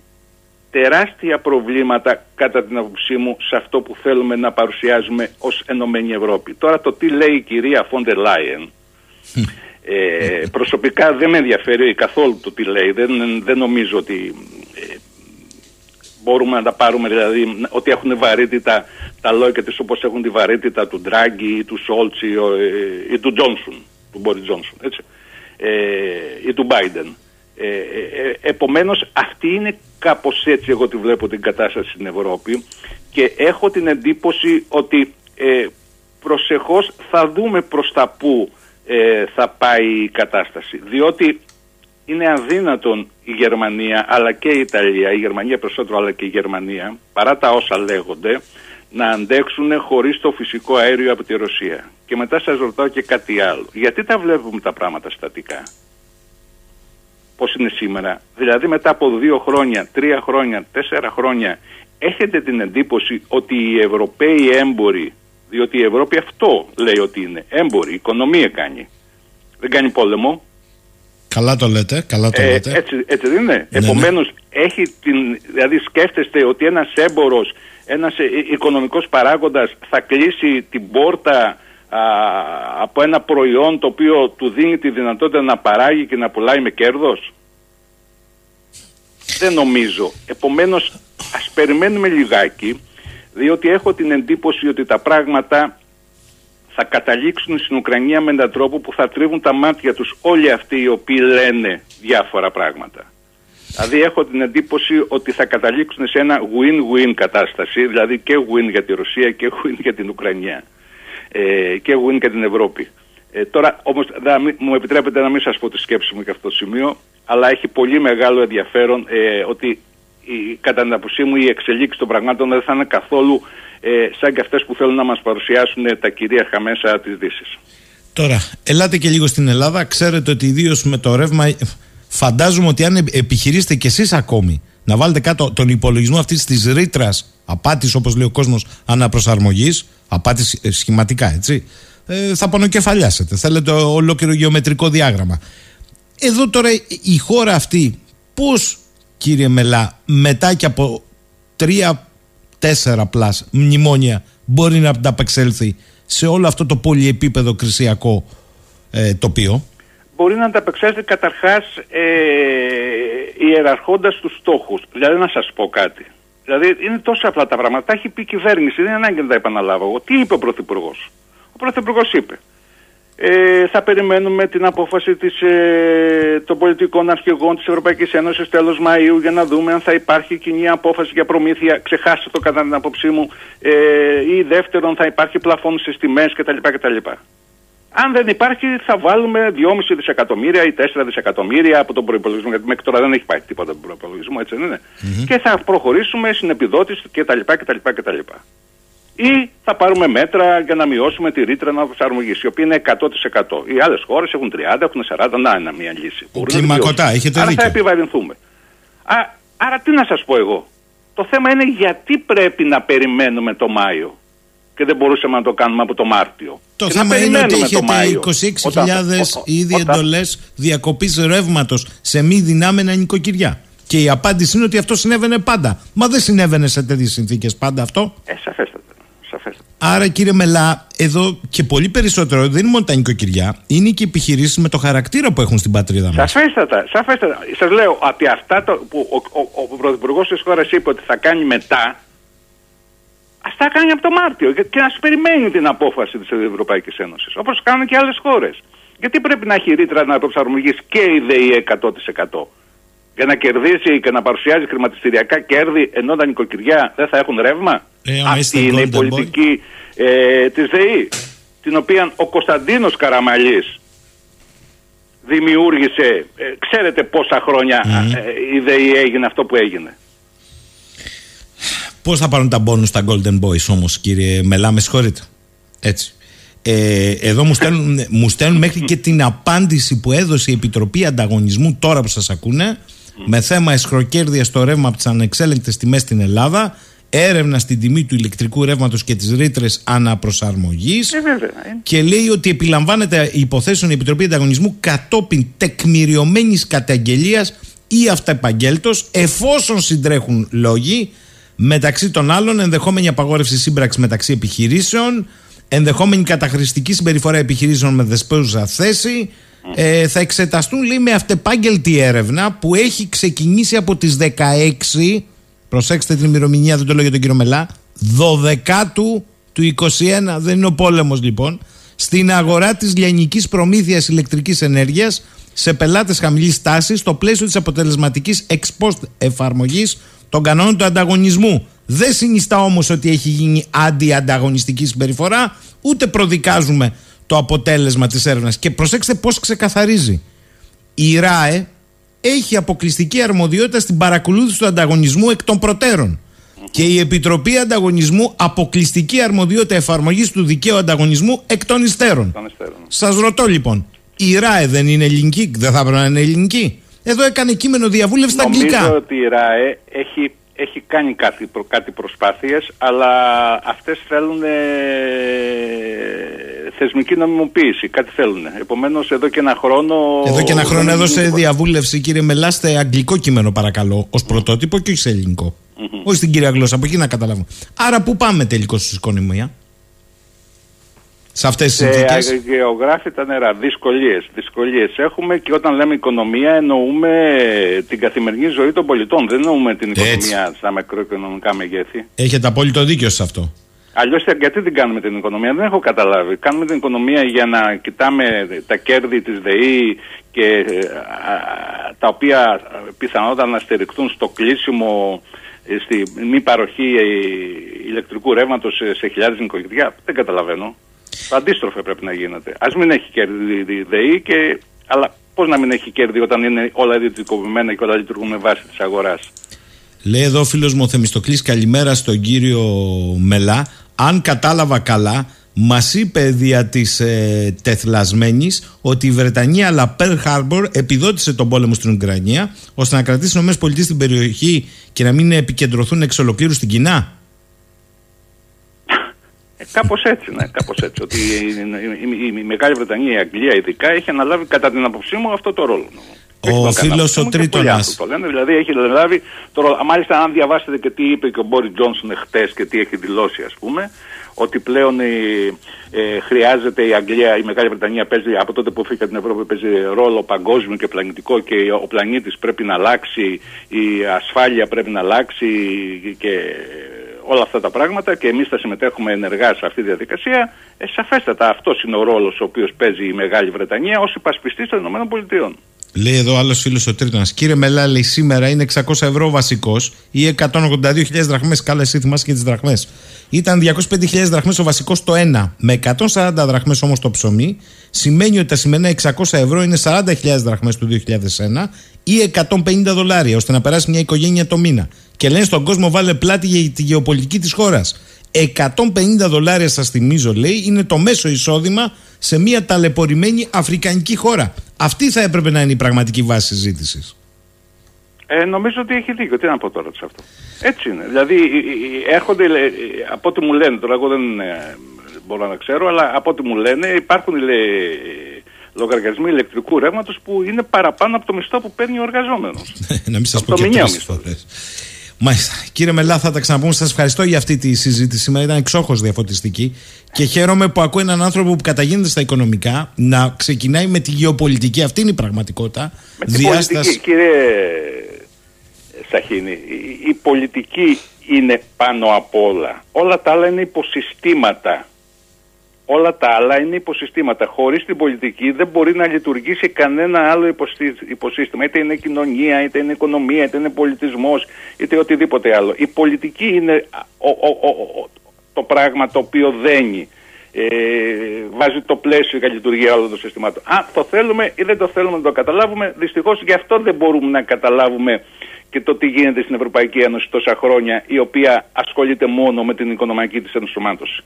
τεράστια προβλήματα κατά την άποψή μου σε αυτό που θέλουμε να παρουσιάζουμε ως Ενωμένη Ευρώπη. Τώρα το τι λέει η κυρία Φόντερ Λάιεν ε, προσωπικά δεν με ενδιαφέρει καθόλου το τι λέει. Δεν, δεν νομίζω ότι ε, μπορούμε να τα πάρουμε δηλαδή ότι έχουν βαρύτητα τα λόγια της όπως έχουν τη βαρύτητα του Ντράγκη ή του Σόλτς ή, ή, του Τζόνσον, του Μπόρις Τζόνσον έτσι, ε, ή του Μπάιντεν. Ε, ε, ε, επομένως αυτή είναι κάπως έτσι εγώ τη βλέπω την κατάσταση στην Ευρώπη και έχω την εντύπωση ότι ε, προσεχώς θα δούμε προς τα που ε, θα πάει η κατάσταση διότι είναι αδύνατον η Γερμανία αλλά και η Ιταλία, η Γερμανία περισσότερο αλλά και η Γερμανία παρά τα όσα λέγονται να αντέξουν χωρίς το φυσικό αέριο από τη Ρωσία. Και μετά σας ρωτάω και κάτι άλλο. Γιατί τα βλέπουμε τα πράγματα στατικά; Πώς είναι σήμερα; Δηλαδή μετά από δύο χρόνια, τρία χρόνια, τέσσερα χρόνια έχετε την εντύπωση ότι οι Ευρωπαίοι έμποροι, διότι η Ευρώπη αυτό λέει ότι είναι, έμποροι, οικονομία κάνει. Δεν κάνει πόλεμο. Καλά το λέτε, καλά το ε, λέτε. Έτσι, έτσι δεν είναι. Ναι, Επομένως, ναι. έχει την, δηλαδή σκέφτεστε ότι ένας έμπορος, ένας ε, οικονομικός παράγοντας θα κλείσει την πόρτα από ένα προϊόν το οποίο του δίνει τη δυνατότητα να παράγει και να πουλάει με κέρδος; Δεν νομίζω. Επομένως ας περιμένουμε λιγάκι διότι έχω την εντύπωση ότι τα πράγματα θα καταλήξουν στην Ουκρανία με έναν τρόπο που θα τρίβουν τα μάτια τους όλοι αυτοί οι οποίοι λένε διάφορα πράγματα. Δηλαδή έχω την εντύπωση ότι θα καταλήξουν σε ένα win-win κατάσταση, δηλαδή και win για τη Ρωσία και win για την Ουκρανία ε, και win για την Ευρώπη. Ε, τώρα όμως μου επιτρέπετε να μην σας πω τη σκέψη μου για αυτό το σημείο, αλλά έχει πολύ μεγάλο ενδιαφέρον ε, ότι η, κατά την απουσία μου η εξελίξη των πραγμάτων δεν θα είναι καθόλου ε, σαν και αυτές που θέλουν να μας παρουσιάσουν τα κυρίαρχα μέσα της Δύσης. Τώρα, ελάτε και λίγο στην Ελλάδα. Ξέρετε ότι ιδίως με το ρεύμα φαντάζομαι ότι αν επιχειρήσετε κι εσείς ακόμη να βάλετε κάτω τον υπολογισμό αυτής της ρήτρας απάτης όπως λέει ο κόσμος αναπροσαρμογής απάτης ε, σχηματικά έτσι ε, θα πονοκεφαλιάσετε. Θέλετε ολόκληρο γεωμετρικό διάγραμμα. Εδώ τώρα η χώρα αυτή πώς κύριε Μελά μετά και από τρία-τέσσερα πλάς μνημόνια μπορεί να ανταπεξέλθει σε όλο αυτό το πολυεπίπεδο κρισιακό ε, τοπίο; Μπορεί να ανταπεξέλθει καταρχάς ε, ιεραρχώντας τους στόχους. Δηλαδή να σας πω κάτι. Δηλαδή είναι τόσο απλά τα πράγματα. Τα έχει πει η κυβέρνηση, δεν είναι ανάγκη να τα επαναλάβω εγώ. Τι είπε ο Πρωθυπουργός; Ο Πρωθυπουργός είπε. Ε, θα περιμένουμε την απόφαση της, ε, των πολιτικών αρχηγών της Ευρωπαϊκής Ένωσης τέλος Μαΐου για να δούμε αν θα υπάρχει κοινή απόφαση για προμήθεια. Ξεχάστε το κατά την άποψή μου. Ε, ή δεύτερον θα υπάρχει πλαφόν στις τιμές κτλ. κτλ. Αν δεν υπάρχει, θα βάλουμε 2,5 δισεκατομμύρια ή 4 δισεκατομμύρια από τον προπολογισμό. Γιατί μέχρι τώρα δεν έχει πάει τίποτα από τον προπολογισμό, έτσι δεν ειναι Και θα προχωρήσουμε στην επιδότηση κτλ. κτλ, κτλ. Ή θα πάρουμε μέτρα για να μειώσουμε τη ρήτρα αναπροσαρμογή, η οποία είναι 100%. Οι άλλες χώρες έχουν 30, έχουν 40, να είναι μια λύση. Κλιμακωτά, έχετε άρα δίκιο. θα επιβαρυνθούμε. Α, άρα τι να σας πω εγώ; Το θέμα είναι γιατί πρέπει να περιμένουμε το Μάιο και δεν μπορούσαμε να το κάνουμε από το Μάρτιο. Το και θέμα είναι ότι έχετε 26.000 ήδη όταν- εντολές διακοπής ρεύματος σε μη δυνάμενα νοικοκυριά. Και η απάντηση είναι ότι αυτό συνέβαινε πάντα. Μα δεν συνέβαινε σε τέτοιες συνθήκες πάντα αυτό. Ε, σαφέστατα. Σαφέστατα. Άρα κύριε Μελά, εδώ και πολύ περισσότερο δεν είναι μόνο τα νοικοκυριά, είναι και οι επιχειρήσεις με το χαρακτήρα που έχουν στην πατρίδα μας. Σαφέστατα, σαφέστατα. Σας λέω ότι αυτά το, που ο, ο, ο Πρωθυπουργός της χώρας είπε ότι θα κάνει μετά, ας τα κάνει από το Μάρτιο και, και να περιμένει την απόφαση της Ευρωπαϊκής Ένωσης. Όπως κάνουν και άλλες χώρες. Γιατί πρέπει να έχει ρήτρα αναπροσαρμογή και η ΔΕΗ 100%. Για να κερδίσει και να παρουσιάζει χρηματιστηριακά κέρδη ενώ τα νοικοκυριά δεν θα έχουν ρεύμα; Ε, άμα είστε Αυτή είναι η Golden Boy. Πολιτική ε, της ΔΕΗ. Την οποία ο Κωνσταντίνος Καραμαλής δημιούργησε, ε, ξέρετε πόσα χρόνια ε, η ΔΕΗ έγινε αυτό που έγινε. Πώς θα πάρουν τα μπόνους τα Golden Boys όμως, κύριε Μελά, με συγχωρείτε. Έτσι. Ε, εδώ μου στέλνουν, [laughs] μου στέλνουν μέχρι και την απάντηση που έδωσε η Επιτροπή Ανταγωνισμού τώρα που σας ακούνε με θέμα εσχροκέρδεια στο ρεύμα από τις ανεξέλεγκτες τιμές στην Ελλάδα, έρευνα στην τιμή του ηλεκτρικού ρεύματος και τις ρήτρες αναπροσαρμογής. Ε, βέβαια. ε. Και λέει ότι επιλαμβάνεται υποθέσεων η Επιτροπή Ανταγωνισμού κατόπιν τεκμηριωμένης καταγγελίας ή αυταεπαγγέλτο, εφόσον συντρέχουν λόγοι, μεταξύ των άλλων ενδεχόμενη απαγόρευση σύμπραξης μεταξύ επιχειρήσεων, ενδεχόμενη καταχρηστική συμπεριφορά επιχειρήσεων με δεσπόζουσα θέση. Ε, θα εξεταστούν, λέει, με αυτεπάγγελτη έρευνα που έχει ξεκινήσει από τις 16 προσέξτε την ημερομηνία, δεν το λέω για τον κύριο Μελά 12 του 21, δεν είναι ο πόλεμος λοιπόν στην αγορά της λιανικής προμήθειας ηλεκτρικής ενέργειας σε πελάτες χαμηλής τάσης στο πλαίσιο της αποτελεσματικής ex post εφαρμογής των κανόνων του ανταγωνισμού. Δεν συνιστά όμως ότι έχει γίνει αντιανταγωνιστική συμπεριφορά, ούτε προδικάζουμε το αποτέλεσμα της έρευνας. Και προσέξτε πώς ξεκαθαρίζει. Η ΡΑΕ έχει αποκλειστική αρμοδιότητα στην παρακολούθηση του ανταγωνισμού εκ των προτέρων. Και η Επιτροπή Ανταγωνισμού αποκλειστική αρμοδιότητα εφαρμογής του δικαίου ανταγωνισμού εκ των υστέρων. Των υστέρων. Σας ρωτώ λοιπόν, η ΡΑΕ δεν είναι ελληνική, δεν θα έπρεπε να είναι ελληνική; Εδώ έκανε κείμενο διαβούλευση στα Νομίζω αγγλικά. ότι η ΡΑΕ έχει, έχει κάνει κάτι, προ- κάτι προσπάθειες, αλλά αυτές θέλουν ε, θεσμική νομιμοποίηση. Κάτι θέλουν. Επομένως εδώ και ένα χρόνο... Εδώ και ένα δεν χρόνο έχει έδωσε γίνει διαβούλευση, κύριε Μελάστε, αγγλικό κείμενο παρακαλώ, ως πρωτότυπο και όχι σε ελληνικό. Όχι στην κυρία γλώσσα, από εκεί να καταλάβω. Άρα, πού πάμε τελικώς στην οικονομία, σε αυτές τις Σε συνθήκες. αγεωγράφητα νερά, δυσκολίες. Δυσκολίες έχουμε και όταν λέμε οικονομία εννοούμε την καθημερινή ζωή των πολιτών. Δεν εννοούμε την Έτσι. οικονομία στα μακροοικονομικά μεγέθη. Έχετε απόλυτο δίκιο σε αυτό. Αλλιώς γιατί την κάνουμε την οικονομία, δεν έχω καταλάβει. Κάνουμε την οικονομία για να κοιτάμε τα κέρδη της ΔΕΗ και ε, α, τα οποία πιθανότατα να στηριχτούν στο κλείσιμο, ε, στη μη παροχή ε, ηλεκτρικού ρεύματος σε, σε χιλιάδες νοικοκυριά. Δεν καταλαβαίνω. Το αντίστροφο πρέπει να γίνεται. Α μην έχει κέρδη η ΔΕΗ, και, αλλά πώς να μην έχει κέρδη όταν είναι όλα ιδιωτικοποιημένα και όλα λειτουργούν με βάση τη αγοράς; Λέει εδώ ο φίλος μου ο Θεμιστοκλής καλημέρα στον κύριο Μελά. Αν κατάλαβα καλά, μας είπε δια της ε, τεθλασμένης ότι η Βρετανία αλλά Pearl Harbor επιδότησε τον πόλεμο στην Ουκρανία ώστε να κρατήσει οι ΗΠΑ στην περιοχή και να μην επικεντρωθούν εξ ολοκλήρου στην Κίνα. Κάπως έτσι, ναι, κάπως έτσι. Ότι η, η, η, Μεγάλη Βρετανία, η Αγγλία ειδικά, έχει αναλάβει κατά την άποψή μου αυτό το ρόλο. Ο φίλος ο Τρίτονας. Δηλαδή έχει αναλάβει το ρόλο. Μάλιστα, αν διαβάσετε και τι είπε και ο Μπόρι Τζόνσον χτε και τι έχει δηλώσει, ας πούμε, ότι πλέον ε, ε, χρειάζεται η Αγγλία, η Μεγάλη Βρετανία παίζει από τότε που φύγει την Ευρώπη παίζει ρόλο παγκόσμιο και πλανητικό και ο πλανήτης πρέπει να αλλάξει, η ασφάλεια πρέπει να αλλάξει και όλα αυτά τα πράγματα και εμείς θα συμμετέχουμε ενεργά σε αυτή τη διαδικασία. Ε, σαφέστατα αυτός είναι ο ρόλος ο οποίος παίζει η Μεγάλη Βρετανία ως υπασπιστής των ΗΠΑ. Λέει εδώ άλλος φίλος ο Τρίτονα. Κύριε Μελάλη, σήμερα είναι 600 ευρώ βασικός ή 182.000 δραχμές. Καλά, εσύ θυμάσαι και τις δραχμές. Ήταν 205.000 δραχμές ο βασικός το 1. Με 140 δραχμές όμως το ψωμί, σημαίνει ότι τα σημερινά 600 ευρώ είναι 40.000 δραχμές του 2001 ή 150 δολάρια, ώστε να περάσει μια οικογένεια το μήνα. Και λένε στον κόσμο, βάλε πλάτη για τη γεωπολιτική της χώρας. 150 δολάρια, σας θυμίζω, λέει, είναι το μέσο εισόδημα σε μια ταλαιπωρημένη αφρικανική χώρα. Αυτή θα έπρεπε να είναι η πραγματική βάση συζήτησης. Ε, νομίζω ότι έχει δίκιο. Τι να πω τώρα σε αυτό. Έτσι είναι. Δηλαδή έρχονται, από ό,τι μου λένε, τώρα εγώ δεν ε, μπορώ να ξέρω, αλλά από ό,τι μου λένε υπάρχουν λέει, λογαριασμοί ηλεκτρικού ρεύματος που είναι παραπάνω από το μισθό που παίρνει ο εργαζόμενος. [laughs] να μην σας πω και Μάλιστα. Κύριε Μελά, θα τα ξαναπούμε. Σας ευχαριστώ για αυτή τη συζήτηση. Σήμερα ήταν εξόχως διαφωτιστική και χαίρομαι που ακούω έναν άνθρωπο που καταγίνεται στα οικονομικά να ξεκινάει με τη γεωπολιτική. Αυτή είναι η πραγματικότητα. Με Διάσταση... πολιτική, κύριε Σαχίνη, η, η πολιτική είναι πάνω απ' όλα. Όλα τα άλλα είναι υποσυστήματα. Όλα τα άλλα είναι υποσυστήματα. Χωρίς την πολιτική δεν μπορεί να λειτουργήσει κανένα άλλο υποσύστημα. Είτε είναι κοινωνία, είτε είναι οικονομία, είτε είναι πολιτισμός, είτε οτιδήποτε άλλο. Η πολιτική είναι το πράγμα το οποίο δένει. Ε, βάζει το πλαίσιο για λειτουργία όλων των συστημάτων. Αν το θέλουμε ή δεν το θέλουμε να το καταλάβουμε, δυστυχώς γι' αυτό δεν μπορούμε να καταλάβουμε και το τι γίνεται στην Ευρωπαϊκή Ένωση τόσα χρόνια, η οποία ασχολείται μόνο με την οικονομική της ενσωμάτωση.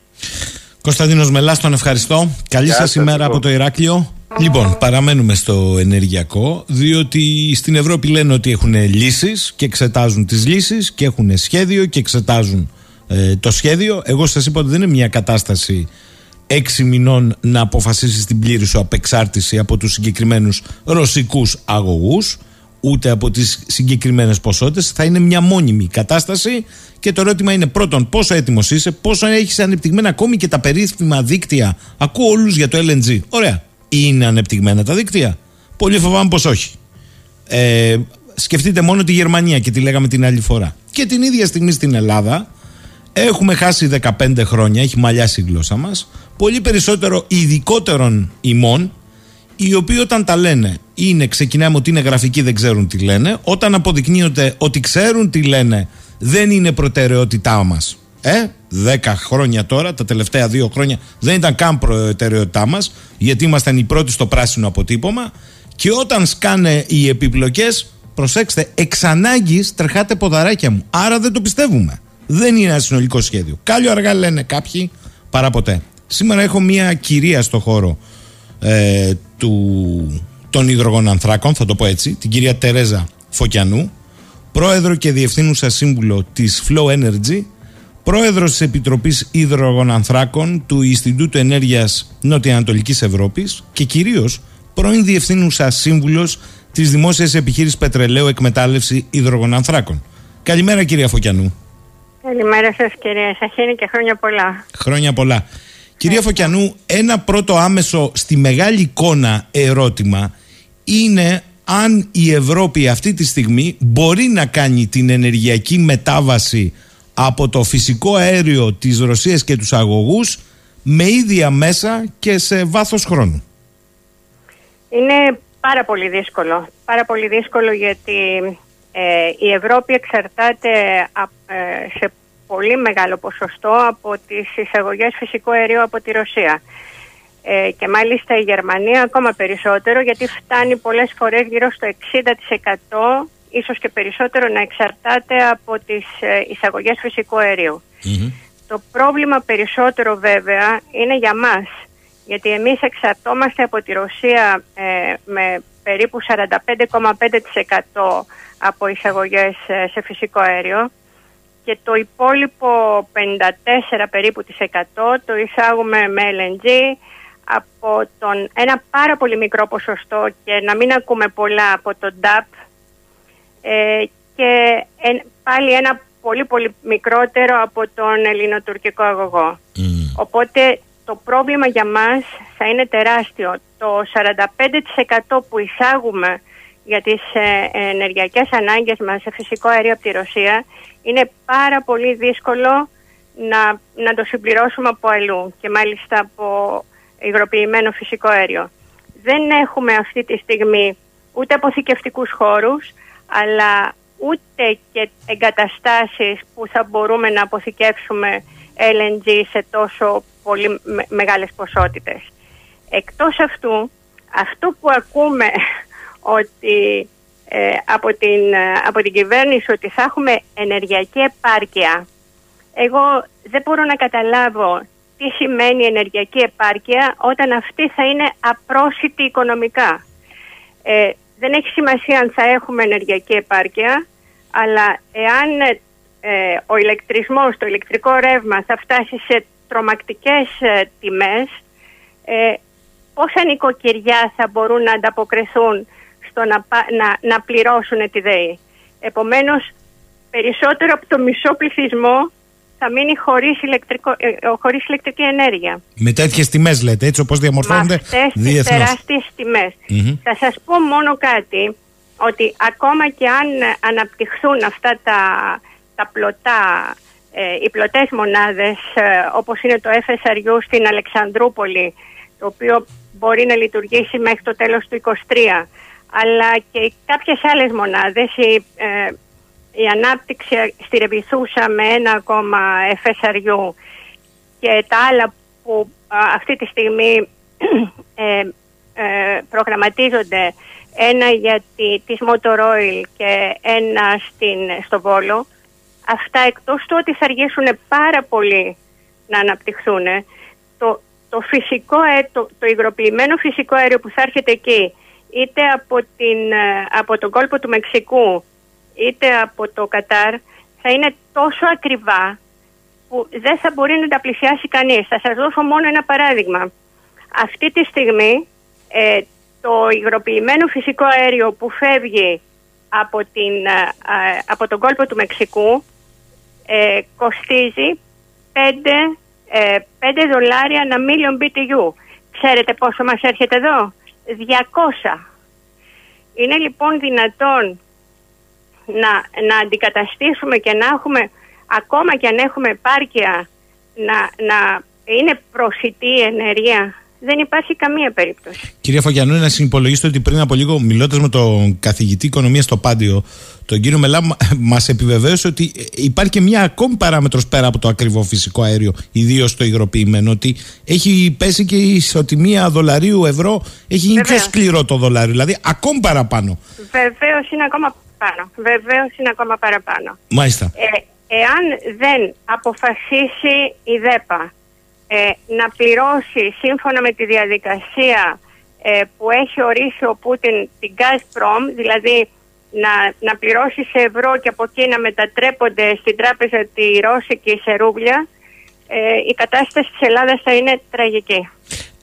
Κωνσταντίνος Μελάς, τον ευχαριστώ. Καλή σας ημέρα από το Ηράκλειο. Λοιπόν, παραμένουμε στο ενεργειακό, διότι στην Ευρώπη λένε ότι έχουν λύσεις και εξετάζουν τις λύσεις και έχουν σχέδιο και εξετάζουν ε, το σχέδιο. Εγώ σας είπα ότι δεν είναι μια κατάσταση έξι μηνών να αποφασίσεις την πλήρη σου απεξάρτηση από τους συγκεκριμένους ρωσικούς αγωγούς ούτε από τις συγκεκριμένες ποσότητες θα είναι μια μόνιμη κατάσταση. Και το ερώτημα είναι πρώτον πόσο έτοιμος είσαι πόσο έχεις ανεπτυγμένα ακόμη και τα περίφημα δίκτυα. Ακούω όλους για το LNG ωραία. Είναι ανεπτυγμένα τα δίκτυα. Πολύ φοβάμαι πως όχι. Ε, σκεφτείτε μόνο τη Γερμανία και τη λέγαμε την άλλη φορά. Και την ίδια στιγμή στην Ελλάδα έχουμε χάσει 15 χρόνια έχει μαλλιάσει η γλώσσα μας πολύ περισσότερο ειδικότερων ημών οι οποίοι όταν τα λένε είναι, ξεκινάμε ότι είναι γραφικοί, δεν ξέρουν τι λένε. Όταν αποδεικνύονται ότι ξέρουν τι λένε, δεν είναι προτεραιότητά μας. Ε, δέκα χρόνια τώρα, τα τελευταία δύο χρόνια δεν ήταν καν προτεραιότητά μας, γιατί ήμασταν οι πρώτοι στο πράσινο αποτύπωμα. Και όταν σκάνε οι επιπλοκές, προσέξτε, εξ ανάγκης τρεχάτε ποδαράκια μου. Άρα δεν το πιστεύουμε. Δεν είναι ένα συνολικό σχέδιο. Κάλιο αργά λένε κάποιοι, παρά ποτέ. Σήμερα έχω μια κυρία στο χώρο ε, του, των υδρογονανθράκων, θα το πω έτσι, την κυρία Τερέζα Φωκιανού, πρόεδρο και διευθύνουσα σύμβουλο της Flow Energy, πρόεδρος της Επιτροπής Υδρογονανθράκων του Ινστιτούτου Ενέργειας Νοτιοανατολικής Ευρώπης και κυρίως πρώην διευθύνουσα σύμβουλος της Δημόσιας Επιχείρησης Πετρελαίου Εκμετάλλευση Υδρογονανθράκων. Καλημέρα κυρία Φωκιανού. Καλημέρα σας κυρία Σαχίνη και χρόνια πολλά. Χρόνια πολλά. Κυρία Φωκιανού, ένα πρώτο άμεσο στη μεγάλη εικόνα ερώτημα είναι αν η Ευρώπη αυτή τη στιγμή μπορεί να κάνει την ενεργειακή μετάβαση από το φυσικό αέριο της Ρωσίας και τους αγωγούς με ίδια μέσα και σε βάθος χρόνου. Είναι πάρα πολύ δύσκολο. Πάρα πολύ δύσκολο γιατί ε, η Ευρώπη εξαρτάται ε, σε πολύ μεγάλο ποσοστό από τις εισαγωγές φυσικού αερίου από τη Ρωσία. Ε, και μάλιστα η Γερμανία ακόμα περισσότερο γιατί φτάνει πολλές φορές γύρω στο 60% ίσως και περισσότερο να εξαρτάται από τις ε, εισαγωγές φυσικού Το πρόβλημα περισσότερο βέβαια είναι για μας γιατί εμείς εξαρτώμαστε από τη Ρωσία ε, με περίπου 45,5% από εισαγωγές σε φυσικό αέριο και το υπόλοιπο 54 περίπου της 100 το εισάγουμε με LNG από τον, ένα πάρα πολύ μικρό ποσοστό και να μην ακούμε πολλά από το DAP ε, και πάλι ένα πολύ πολύ μικρότερο από τον ελληνοτουρκικό αγωγό. Οπότε το πρόβλημα για μας θα είναι τεράστιο. Το 45% που εισάγουμε για τις ε, ενεργειακές ανάγκες μας σε φυσικό αέριο από τη Ρωσία είναι πάρα πολύ δύσκολο να, να το συμπληρώσουμε από αλλού και μάλιστα από υγροποιημένο φυσικό αέριο. Δεν έχουμε αυτή τη στιγμή ούτε αποθηκευτικούς χώρους αλλά ούτε και εγκαταστάσεις που θα μπορούμε να αποθηκεύσουμε LNG σε τόσο πολύ μεγάλες ποσότητες. Εκτός αυτού, αυτό που ακούμε [laughs] ότι ε, από, την, ε, από την κυβέρνηση ότι θα έχουμε ενεργειακή επάρκεια, εγώ δεν μπορώ να καταλάβω τι σημαίνει ενεργειακή επάρκεια όταν αυτή θα είναι απρόσιτη οικονομικά. Ε, δεν έχει σημασία αν θα έχουμε ενεργειακή επάρκεια, αλλά εάν ε, ο ηλεκτρισμός, το ηλεκτρικό ρεύμα θα φτάσει σε τρομακτικές ε, τιμές, ε, πόσα νοικοκυριά θα μπορούν να ανταποκριθούν στο να, να, να πληρώσουν τη ΔΕΗ. Επομένως, περισσότερο από το μισό πληθυσμό θα μείνει χωρίς, ηλεκτρικό, ε, χωρίς ηλεκτρική ενέργεια. Με τέτοιες τιμές, λέτε, έτσι όπως διαμορφώνονται διεθνώς. Με τεράστιες τιμές. Θα σας πω μόνο κάτι, ότι ακόμα και αν αναπτυχθούν αυτά τα, τα πλωτά, ε, οι πλωτές μονάδες, ε, όπως είναι το FSRU στην Αλεξανδρούπολη, το οποίο μπορεί να λειτουργήσει μέχρι το τέλος του 2023, αλλά και κάποιες άλλες μονάδες, η, ε, η ανάπτυξη στη Ρεβιθούσα με ένα ακόμα FSRU και τα άλλα που αυτή τη στιγμή [clears throat] ε, ε, προγραμματίζονται. Ένα για τη, της Motor Oil και ένα στην, στο Βόλο. Αυτά εκτός του ότι θα αργήσουν πάρα πολύ να αναπτυχθούν το, το φυσικό το, το υγροποιημένο φυσικό αέριο που θα έρχεται εκεί είτε από, την, από τον κόλπο του Μεξικού είτε από το Κατάρ θα είναι τόσο ακριβά που δεν θα μπορεί να τα πλησιάσει κανείς. Θα σας δώσω μόνο ένα παράδειγμα. Αυτή τη στιγμή ε, το υγροποιημένο φυσικό αέριο που φεύγει από, την, ε, ε, από τον κόλπο του Μεξικού ε, κοστίζει 5, 5 δολάρια ένα million BTU. Ξέρετε πόσο μας έρχεται εδώ; 200. Είναι λοιπόν δυνατόν να, να αντικαταστήσουμε και να έχουμε, ακόμα και αν έχουμε επάρκεια, να, να είναι προσιτή ενέργεια δεν υπάρχει καμία περίπτωση. Κυρία Φωγιανού, να συνυπολογίσετε ότι πριν από λίγο, μιλώντας με τον καθηγητή οικονομίας στο Πάντιο, τον κύριο Μελά, μα επιβεβαίωσε ότι υπάρχει και μια ακόμη παράμετρος πέρα από το ακριβό φυσικό αέριο, ιδίως το υγροποιημένο, ότι έχει πέσει και η ισοτιμία δολαρίου ευρώ, έχει γίνει πιο σκληρό το δολάριο, δηλαδή ακόμη παραπάνω. Βεβαίως είναι ακόμα πάνω. Βεβαίως είναι ακόμα παραπάνω. Μάλιστα. Ε, εάν δεν αποφασίσει η ΔΕΠΑ ε, να πληρώσει σύμφωνα με τη διαδικασία ε, που έχει ορίσει ο Πούτιν την Gazprom, δηλαδή να, να πληρώσει σε ευρώ και από εκεί να μετατρέπονται στην τράπεζα τη Ρώσικη σε ρούβλια, ε, η κατάσταση της Ελλάδας θα είναι τραγική.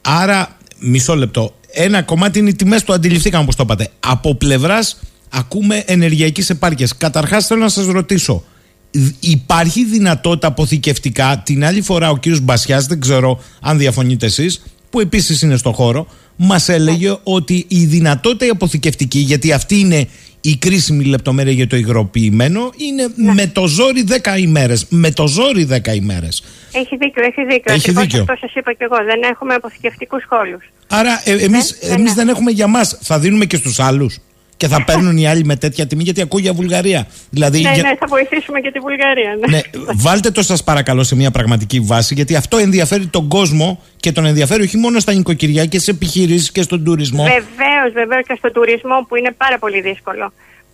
Άρα, μισό λεπτό, ένα κομμάτι είναι οι τιμές του αντιληφθήκαμε όπως το είπατε. Από πλευράς ακούμε ενεργειακής επάρκειας. Καταρχάς θέλω να σας ρωτήσω, υπάρχει δυνατότητα αποθηκευτικά. Την άλλη φορά ο κύριος Μπασιάς, δεν ξέρω αν διαφωνείτε εσείς, που επίσης είναι στο χώρο, μας έλεγε ότι η δυνατότητα η αποθηκευτική, γιατί αυτή είναι η κρίσιμη λεπτομέρεια για το υγροποιημένο, είναι ναι. με το ζόρι 10 ημέρες. Με το ζόρι 10 ημέρες. Έχει δίκιο, έχει δίκιο. Έχει δίκιο. Αυτό σας είπα και εγώ, δεν έχουμε αποθηκευτικούς χώρους. Άρα ε, εμείς, δεν, εμείς δεν έχουμε για μας, θα δίνουμε και στους άλλους και θα παίρνουν οι άλλοι με τέτοια τιμή, γιατί ακούω για Βουλγαρία. Δηλαδή, ναι, ναι, θα βοηθήσουμε και τη Βουλγαρία. Ναι. ναι. βάλτε το σας παρακαλώ σε μια πραγματική βάση, γιατί αυτό ενδιαφέρει τον κόσμο και τον ενδιαφέρει όχι μόνο στα νοικοκυριά και στι επιχειρήσεις και στον τουρισμό. Βεβαίως, βεβαίως και στον τουρισμό που είναι πάρα πολύ δύσκολο.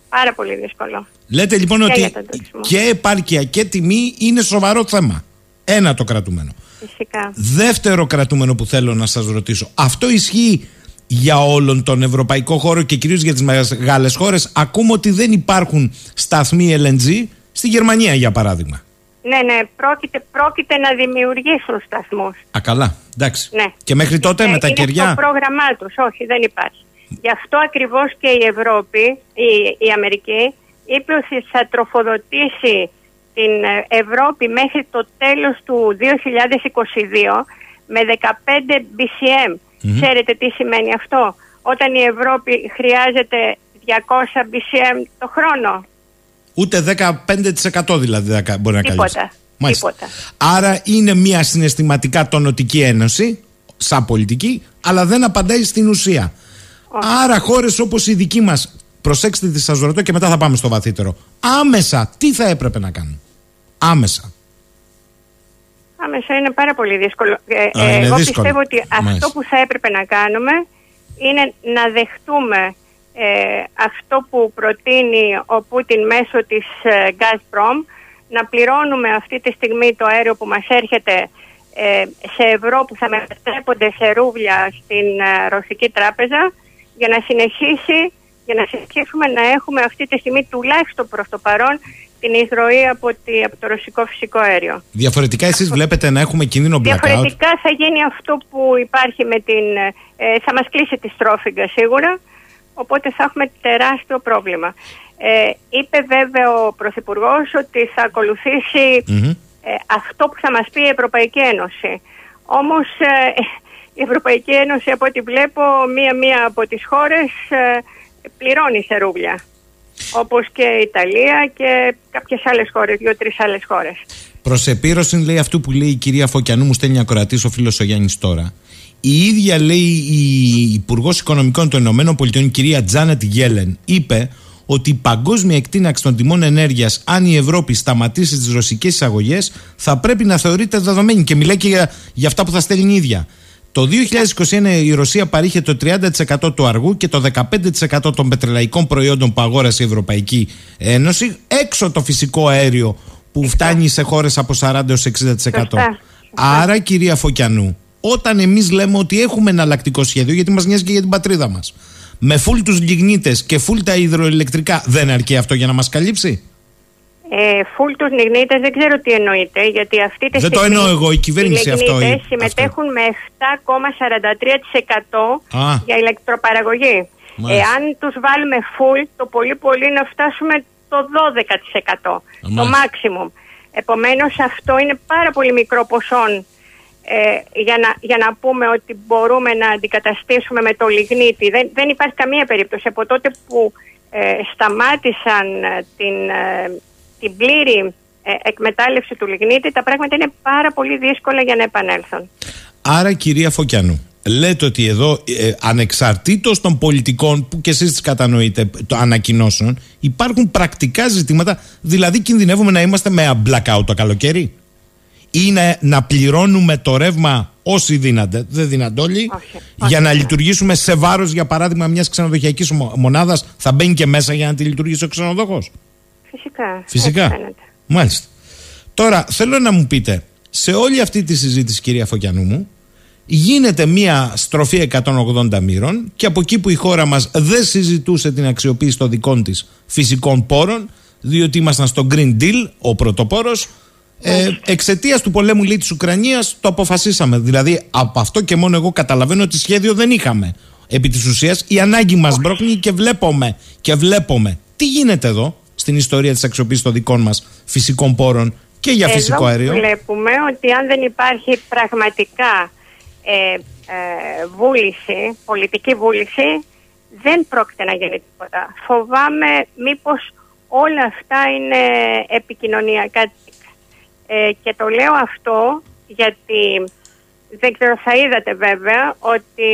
Πάρα πολύ δύσκολο. Λέτε λοιπόν και ότι και επάρκεια και τιμή είναι σοβαρό θέμα. Ένα το κρατούμενο. Φυσικά. Δεύτερο κρατούμενο που θέλω να σας ρωτήσω. Αυτό ισχύει για όλον τον ευρωπαϊκό χώρο και κυρίως για τις μεγάλες χώρες ακούμε ότι δεν υπάρχουν σταθμοί LNG Στη Γερμανία, για παράδειγμα. Ναι, ναι, πρόκειται, πρόκειται να δημιουργήσουν σταθμούς. Α, καλά. Εντάξει. Ναι. Και μέχρι τότε Ε, με τα είναι κεριά; στο πρόγραμμά τους. Όχι, δεν υπάρχει. Γι' αυτό ακριβώς και η Ευρώπη, η, η Αμερική, είπε ότι θα τροφοδοτήσει την ε, Ευρώπη μέχρι το τέλος του 2022 με 15 BCM. Ξέρετε τι σημαίνει αυτό; Όταν η Ευρώπη χρειάζεται 200 BCM το χρόνο. Ούτε 15% δηλαδή δεν κα- μπορεί να Τίποτα. καλύψει. Μάλιστα. Τίποτα. Άρα είναι μια συναισθηματικά τονοτική ένωση, σαν πολιτική, αλλά δεν απαντάει στην ουσία. Άρα χώρες όπως η δική μας, προσέξτε τις σας ρωτώ και μετά θα πάμε στο βαθύτερο. Άμεσα, τι θα έπρεπε να κάνουν; Άμεσα. Άμεσα είναι πάρα πολύ δύσκολο. Ε, Α, ε, είναι εγώ δύσκολο. πιστεύω ότι Μάλιστα. αυτό που θα έπρεπε να κάνουμε είναι να δεχτούμε ε, αυτό που προτείνει ο Πούτιν μέσω της ε, Gazprom να πληρώνουμε αυτή τη στιγμή το αέριο που μας έρχεται ε, σε ευρώ που θα μετατρέπονται σε ρούβλια στην ε, Ρωσική Τράπεζα για να συνεχίσει για να συνεχίσουμε να έχουμε αυτή τη στιγμή τουλάχιστον προς το παρόν την εισρωή από, τη, από το ρωσικό φυσικό αέριο. Διαφορετικά, εσείς βλέπετε να έχουμε κίνδυνο blackout; Διαφορετικά θα γίνει αυτό που υπάρχει με την... ε, θα μας κλείσει τη στρόφιγγα σίγουρα, οπότε θα έχουμε τεράστιο πρόβλημα. Ε, είπε βέβαια ο Πρωθυπουργός ότι θα ακολουθήσει Μμμ. ε, αυτό που θα μας πει η Ευρωπαϊκή Ένωση. Όμως ε, η Ευρωπαϊκή Ένωση από ό,τι βλέπω μία-μία από τις χώρες ε, πληρώνει σε ρούβλια. Όπως και η Ιταλία και κάποιες άλλες χώρες, δύο-τρεις άλλες χώρες. Προς επίρρωση λέει αυτό που λέει η κυρία Φωκιανού, μου στέλνει ακροατή ο φίλος ο Γιάννης τώρα. Η ίδια λέει η Υπουργός Οικονομικών των Ηνωμένων Πολιτειών, η κυρία Τζάνετ Γέλεν, είπε ότι η παγκόσμια εκτείναξη των τιμών ενέργειας, αν η Ευρώπη σταματήσει τις ρωσικές εισαγωγές, θα πρέπει να θεωρείται δεδομένη. Και μιλάει και για, για αυτά που θα στέλνει η ίδια. Το 2021 η Ρωσία παρήχε το 30% του αργού και το 15% των πετρελαϊκών προϊόντων που αγόρασε η Ευρωπαϊκή Ένωση, έξω το φυσικό αέριο που φτάνει σε χώρες από 40 έως 60%. Σωστά. Άρα κυρία Φωκιανού, όταν εμείς λέμε ότι έχουμε εναλλακτικό σχέδιο, γιατί μας νοιάζει και για την πατρίδα μας, με φουλ τους λιγνίτες και φουλ τα υδροελεκτρικά, δεν αρκεί αυτό για να μας καλύψει; Ε, φουλ τους λιγνίτες δεν ξέρω τι εννοείται, γιατί αυτή τη Δεν το στιγμή εννοώ εγώ, η κυβέρνηση οι αυτό λιγνίτες ή- συμμετέχουν με 7,43% Α. για ηλεκτροπαραγωγή. Μάλιστα. Εάν τους βάλουμε φουλ, το πολύ πολύ να φτάσουμε το 12%, το Μάλιστα. maximum. Επομένως αυτό είναι πάρα πολύ μικρό ποσό ε, για, να, για να πούμε ότι μπορούμε να αντικαταστήσουμε με το λιγνίτη. Δεν, δεν υπάρχει καμία περίπτωση. Από τότε που ε, σταμάτησαν ε, την, ε, την πλήρη ε, εκμετάλλευση του λιγνίτη, τα πράγματα είναι πάρα πολύ δύσκολα για να επανέλθουν. Άρα κυρία Φωκιανού, λέτε ότι εδώ ε, ανεξαρτήτως των πολιτικών που και εσείς τις κατανοείτε το ανακοινώσεων υπάρχουν πρακτικά ζητήματα δηλαδή κινδυνεύουμε να είμαστε με blackout το καλοκαίρι; Ή να, να πληρώνουμε το ρεύμα όσοι δίνανται, δεν δίνανται όλοι Όχι, για όχι, να όχι. λειτουργήσουμε σε βάρος για παράδειγμα μιας ξενοδοχειακής μο- μονάδας θα μπαίνει και μέσα για να τη λειτουργήσει ο ξενοδοχός; Φυσικά. Φυσικά. έτσι φαίνεται. Μάλιστα. Τώρα θέλω να μου πείτε, σε όλη αυτή τη συζήτηση, κυρία Φωκιανού μου, γίνεται μία στροφή 180 μοίρων και από εκεί που η χώρα μας δεν συζητούσε την αξιοποίηση των δικών της φυσικών πόρων, διότι ήμασταν στο Green Deal, ο πρωτοπόρος, ε, εξαιτίας του πολέμου λέει της Ουκρανίας το αποφασίσαμε. Δηλαδή από αυτό και μόνο εγώ καταλαβαίνω ότι σχέδιο δεν είχαμε. Επί της ουσίας η ανάγκη μας μπρόχνει και βλέπουμε και βλέπουμε τι γίνεται εδώ; Στην ιστορία της αξιοποίησης των δικών μας φυσικών πόρων και για φυσικό Εδώ αέριο. βλέπουμε ότι αν δεν υπάρχει πραγματικά ε, ε, βούληση, πολιτική βούληση, δεν πρόκειται να γίνει τίποτα. Φοβάμαι μήπως όλα αυτά είναι επικοινωνιακά. Ε, και το λέω αυτό γιατί δεν ξέρω θα είδατε βέβαια ότι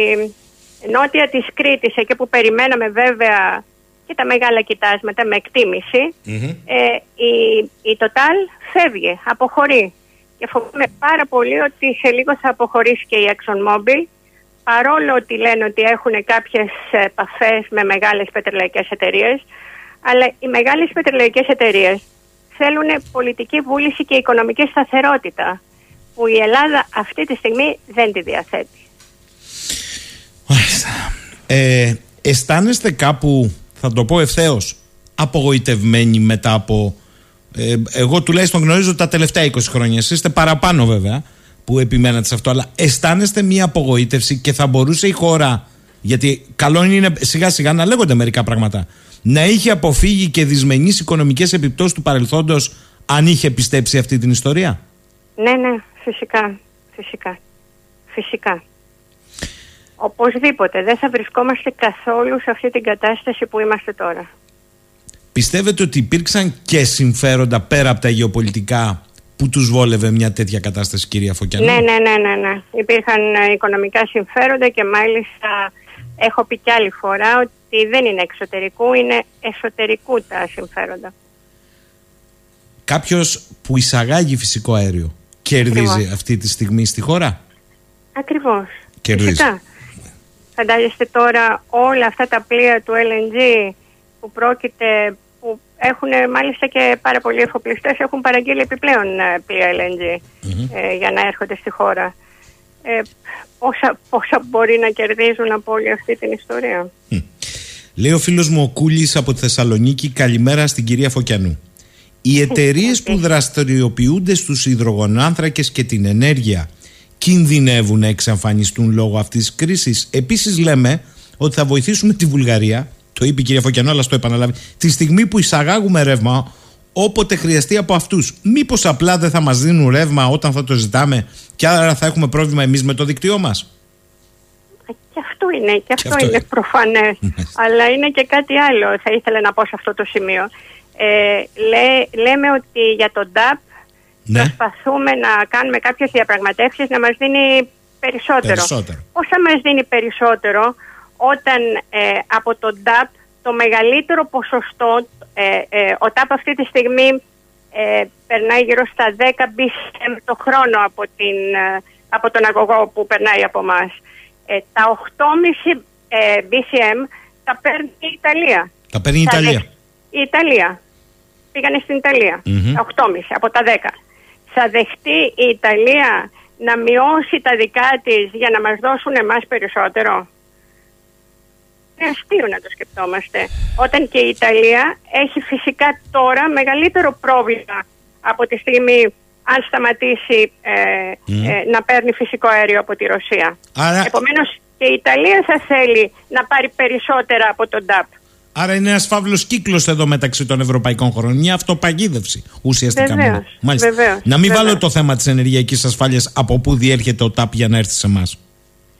νότια της Κρήτης, εκεί που περιμέναμε βέβαια και τα μεγάλα κοιτάσματα με εκτιμηση ε, η, η Total φεύγει, αποχωρεί. Και φοβάμαι πάρα πολύ ότι σε λίγο θα αποχωρήσει και η ExxonMobil παρόλο ότι λένε ότι έχουν κάποιες επαφές με μεγάλες πετρελαϊκές εταιρείες αλλά οι μεγάλες πετρελαϊκές εταιρείες θέλουν πολιτική βούληση και οικονομική σταθερότητα που η Ελλάδα αυτή τη στιγμή δεν τη διαθέτει. Μάλιστα. Ε, αισθάνεστε κάπου, θα το πω ευθέως, απογοητευμένοι μετά από Ε, εγώ τουλάχιστον γνωρίζω τα τελευταία 20 χρόνια. Εσείς είστε παραπάνω βέβαια που επιμένατε σε αυτό. Αλλά αισθάνεστε μια απογοήτευση και θα μπορούσε η χώρα. Γιατί καλό είναι σιγά σιγά να λέγονται μερικά πράγματα. Να είχε αποφύγει και δυσμενείς οικονομικές επιπτώσεις του παρελθόντος αν είχε πιστέψει αυτή την ιστορία; Ναι, ναι, φυσικά. Φυσικά. Φυσικά. Οπωσδήποτε. Δεν θα βρισκόμαστε καθόλου σε αυτή την κατάσταση που είμαστε τώρα. Πιστεύετε ότι υπήρξαν και συμφέροντα πέρα από τα γεωπολιτικά που τους βόλευε μια τέτοια κατάσταση κυρία Φωκιανού. Ναι, ναι, ναι, ναι, ναι. Υπήρχαν ε, οικονομικά συμφέροντα και μάλιστα έχω πει κι άλλη φορά ότι δεν είναι εξωτερικού, είναι εσωτερικού τα συμφέροντα. Κάποιος που εισαγάγει φυσικό αέριο κερδίζει αυτή τη στιγμή στη χώρα; Ακριβώς. Κερδίζει. Φυσικά. Φαντάζεστε τώρα όλα αυτά τα πλοία του LNG που πρόκειται, που έχουν μάλιστα και πάρα πολλοί εφοπλιστές έχουν παραγγείλει επιπλέον ε, πλοία LNG ε, για να έρχονται στη χώρα. Ε, πόσα, πόσα μπορεί να κερδίζουν από όλη αυτή την ιστορία; Λέει ο φίλος μου ο Κούλης από τη Θεσσαλονίκη καλημέρα στην κυρία Φωκιανού. Οι εταιρείες [laughs] που δραστηριοποιούνται στους υδρογονάνθρακες και την ενέργεια κινδυνεύουν να εξαφανιστούν λόγω αυτής της κρίσης. Επίσης λέμε ότι θα βοηθήσουμε τη Βουλγαρία, το είπε η κυρία Φωκιανό αλλά στο επαναλάβει, τη στιγμή που εισαγάγουμε ρεύμα όποτε χρειαστεί από αυτούς. Μήπως απλά δεν θα μας δίνουν ρεύμα όταν θα το ζητάμε και άρα θα έχουμε πρόβλημα εμείς με το δίκτυό μας; Και αυτό είναι, και αυτό, αυτό είναι είναι. προφανές. Αλλά είναι και κάτι άλλο, θα ήθελα να πω σε αυτό το σημείο. Ε, λέ- λέμε ότι για τον ΤΑΠ Ναι, προσπαθούμε να κάνουμε κάποιες διαπραγματεύσεις να μας δίνει περισσότερο. Περισσότερο. Πώς θα μας δίνει περισσότερο όταν ε, από τον ΤΑΠ το μεγαλύτερο ποσοστό, ε, ε, ο ΤΑΠ αυτή τη στιγμή ε, περνάει γύρω στα 10 BCM το χρόνο από, την, ε, από τον αγωγό που περνάει από εμά. τα 8,5 ε, BCM τα παίρνει η Ιταλία. τα παίρνει η Θα Ιταλία. δεχ- Η Ιταλία. Πήγανε στην Ιταλία. Μμμ. Τα 8,5 από τα 10. Θα δεχτεί η Ιταλία να μειώσει τα δικά της για να μας δώσουν εμάς περισσότερο; Είναι αστείο να το σκεφτόμαστε. Όταν και η Ιταλία έχει φυσικά τώρα μεγαλύτερο πρόβλημα από τη στιγμή αν σταματήσει ε, ε, να παίρνει φυσικό αέριο από τη Ρωσία. Άρα- Επομένως και η Ιταλία θα θέλει να πάρει περισσότερα από τον ΤΑΠ. Άρα είναι ένας φαύλος κύκλος εδώ μεταξύ των ευρωπαϊκών χωρών. Μια αυτοπαγίδευση ουσιαστικά. Βεβαίως, μόνο. Μάλιστα. βεβαίως, να μην βεβαίως. βάλω το θέμα της ενεργειακής ασφάλειας από πού διέρχεται ο ΤΑΠ για να έρθει σε εμάς.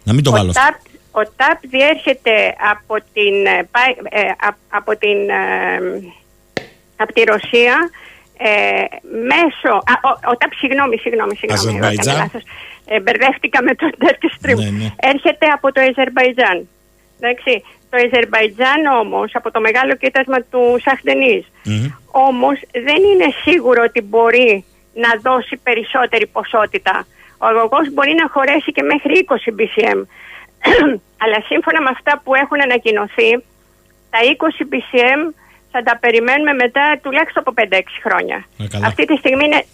Να μην το Ο βάλω. αυτό. ΤΑΠ, ο ΤΑΠ διέρχεται από την, ε, πα- ε, απ- από την, ε, από τη Ρωσία ε, μέσω... Α, ο, ο ΤΑΠ, συγγνώμη, συγγνώμη, συγγνώμη. εγώ Αζερβαϊτζάν. έκανα λάθος. Ε, μπερδεύτηκα με το Turkish Stream. Ναι, ναι. Έρχεται από το Αζερβαϊτζάν. Εντάξει. Το Αζερβαϊτζάν όμως, από το μεγάλο κοίτασμα του Σαχντενής, Μμμ. όμως δεν είναι σίγουρο ότι μπορεί να δώσει περισσότερη ποσότητα. Ο αγωγός μπορεί να χωρέσει και μέχρι 20 BCM. [clears throat] Αλλά σύμφωνα με αυτά που έχουν ανακοινωθεί, τα 20 BCM θα τα περιμένουμε μετά τουλάχιστον από 5-6 χρόνια. Ε, καλά. Αυτή τη στιγμή είναι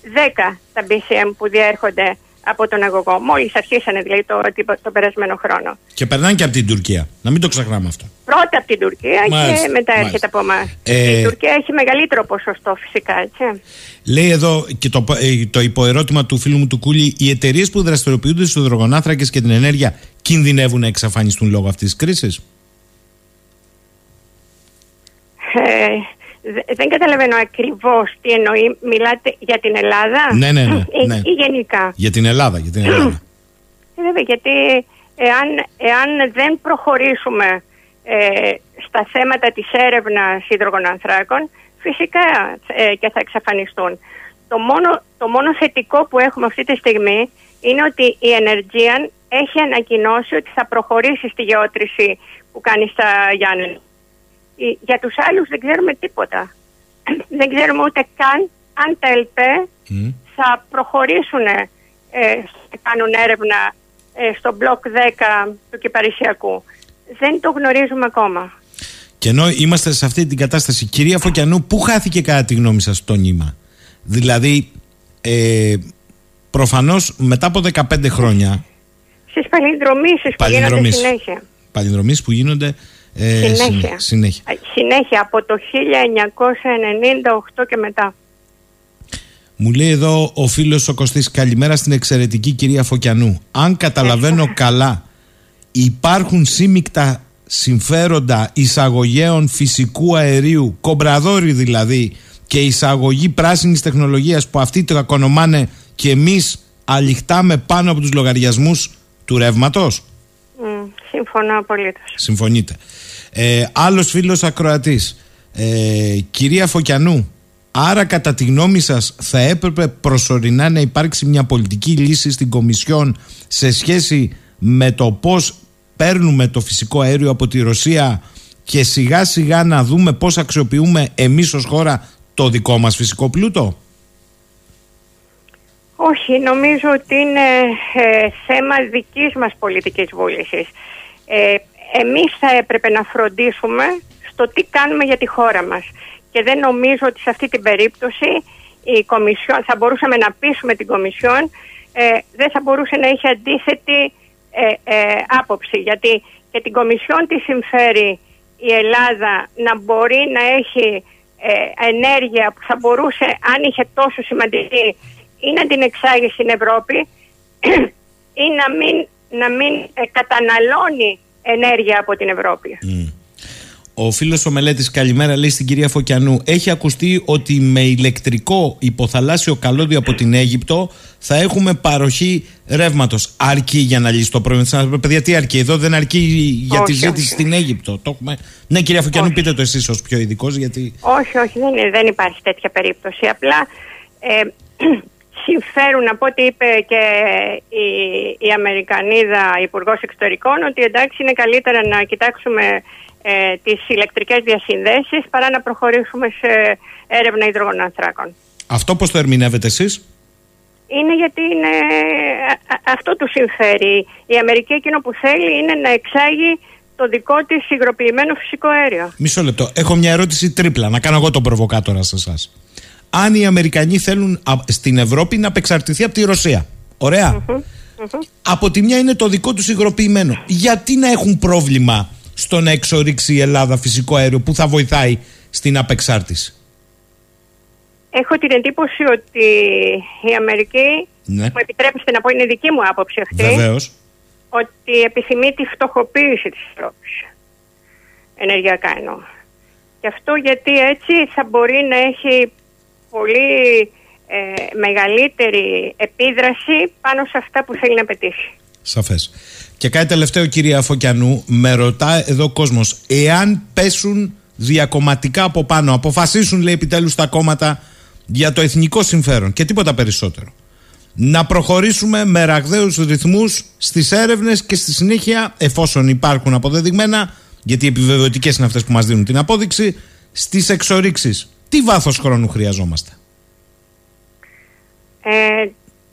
10 τα BCM που διέρχονται από τον αγωγό. Μόλις αρχίσανε δηλαδή το, το περασμένο χρόνο. Και περνάνε και από την Τουρκία. Να μην το ξεχνάμε αυτό. Πρώτα από την Τουρκία Μάλιστα, και μετά μάλιστα. έρχεται από εμά. Ε, Η Τουρκία έχει μεγαλύτερο ποσοστό φυσικά, έτσι. Λέει εδώ και το, ε, το υποερώτημα του φίλου μου του Κούλη, οι εταιρείες που δραστηριοποιούνται στους υδρογονάθρακε και την ενέργεια κινδυνεύουν να εξαφανιστούν λόγω αυτής της κρίσης; Ε, δε- δεν καταλαβαίνω ακριβώς τι εννοεί. Μιλάτε για την Ελλάδα; Ναι, ναι, ναι, ή, ναι. ή γενικά; Για την Ελλάδα. Για την Ελλάδα. Ε, Βέβαια, γιατί εάν, εάν δεν προχωρήσουμε ε, στα θέματα της έρευνας υδρογονανθράκων, φυσικά ε, και θα εξαφανιστούν. Το μόνο, το μόνο θετικό που έχουμε αυτή τη στιγμή είναι ότι η Energean έχει ανακοινώσει ότι θα προχωρήσει στη γεώτρηση που κάνει στα Γιάννη. Ε, Για τους άλλους δεν ξέρουμε τίποτα. [clears throat] δεν ξέρουμε ούτε καν αν τα ΕΛΠΕ Μμ. θα προχωρήσουν ε, να κάνουν έρευνα ε, στο μπλοκ 10 του Κυπαρισιακού. Δεν το γνωρίζουμε ακόμα. Και ενώ είμαστε σε αυτή την κατάσταση, κυρία Φωκιανού, πού χάθηκε κατά τη γνώμη σας το νήμα; Δηλαδή, ε, προφανώς μετά από 15 χρόνια Στις παλινδρομήσεις που γίνονται Παλινδρομήσεις. συνέχεια. παλινδρομείς που γίνονται ε, Συνέχεια. συνε- συνέχεια. Α, Συνέχεια από το 1998 και μετά. Μου λέει εδώ ο φίλος ο Κωστής καλημέρα στην εξαιρετική κυρία Φωκιανού. Αν καταλαβαίνω καλά υπάρχουν σύμμικτα συμφέροντα εισαγωγέων φυσικού αερίου, κομπραδόρι δηλαδή και εισαγωγή πράσινης τεχνολογίας που αυτοί το ακονομάνε και εμείς αληχτάμε πάνω από τους λογαριασμούς του ρεύματος. Mm, συμφωνώ απολύτως. Συμφωνείτε. Ε, άλλος φίλος ακροατής. Ε, κυρία Φωκιανού, άρα κατά τη γνώμη σας θα έπρεπε προσωρινά να υπάρξει μια πολιτική λύση στην Κομισιόν σε σχέση με το πώς παίρνουμε το φυσικό αέριο από τη Ρωσία και σιγά σιγά να δούμε πώς αξιοποιούμε εμείς ως χώρα το δικό μας φυσικό πλούτο; Όχι, νομίζω ότι είναι ε, θέμα δικής μας πολιτικής βούλησης. Ε, εμείς θα έπρεπε να φροντίσουμε στο τι κάνουμε για τη χώρα μας. Και δεν νομίζω ότι σε αυτή την περίπτωση η Κομισιόν, θα μπορούσαμε να πείσουμε την Κομισιόν, ε, δεν θα μπορούσε να έχει αντίθετη ε, ε, άποψη. Γιατί και την Κομισιόν τη συμφέρει η Ελλάδα να μπορεί να έχει ενέργεια που θα μπορούσε, αν είχε τόσο σημαντική, ή να την εξάγει στην Ευρώπη [clears throat] ή να μην, να μην καταναλώνει ενέργεια από την Ευρώπη. Ο φίλος ο Μελέτης, καλημέρα, λέει στην κυρία Φωκιανού. Έχει ακουστεί ότι με ηλεκτρικό υποθαλάσσιο καλώδιο από την Αίγυπτο θα έχουμε παροχή ρεύματος. Αρκεί για να λύσει το πρόβλημα της Παιδιά, τι αρκεί, εδώ δεν αρκεί για τη ζήτηση στην Αίγυπτο. Το έχουμε... Ναι, κυρία Φωκιανού, πείτε το εσείς ως πιο ειδικός, γιατί. Όχι, όχι, δεν, δεν υπάρχει τέτοια περίπτωση. Απλά ε, [clears throat] [clears throat] συμφέρουν από ό,τι είπε και η, η Αμερικανίδα Υπουργός Εξωτερικών ότι εντάξει είναι καλύτερα να κοιτάξουμε ε, τις ηλεκτρικές διασυνδέσεις παρά να προχωρήσουμε σε έρευνα υδρογονανθράκων. Αυτό πώς το ερμηνεύετε εσείς; Είναι γιατί είναι, αυτό του συμφέρει. Η Αμερική εκείνο που θέλει είναι να εξάγει το δικό της υγροποιημένο φυσικό αέριο. Μισό λεπτό. Έχω μια ερώτηση τρίπλα. Να κάνω εγώ τον προβοκάτορα σε εσάς. Αν οι Αμερικανοί θέλουν στην Ευρώπη να απεξαρτηθεί από τη Ρωσία. Από τη μια είναι το δικό τους υγροποιημένο. Γιατί να έχουν πρόβλημα στο να εξορίξει η Ελλάδα φυσικό αέριο που θα βοηθάει στην απεξάρτηση; Έχω την εντύπωση ότι η Αμερική, ναι. μου επιτρέψετε να πω είναι δική μου άποψη αυτή, Βεβαίως. ότι επιθυμεί τη φτωχοποίηση της Ευρώπης. Ενεργειακά εννοώ. Και αυτό γιατί έτσι θα μπορεί να έχει πολύ ε, μεγαλύτερη επίδραση πάνω σε αυτά που θέλει να πετύχει. Σαφές. Και κάτι τελευταίο κυρία Φωκιανού, με ρωτά εδώ ο κόσμος, εάν πέσουν διακομματικά από πάνω, αποφασίσουν λέει επιτέλους τα κόμματα για το εθνικό συμφέρον και τίποτα περισσότερο. Να προχωρήσουμε με ραγδαίους ρυθμούς στις έρευνες και στη συνέχεια, εφόσον υπάρχουν αποδεδειγμένα, γιατί οι επιβεβαιωτικές είναι αυτές που μας δίνουν την απόδειξη, στις εξορίξεις. Τι βάθος χρόνου χρειαζόμαστε; Ε,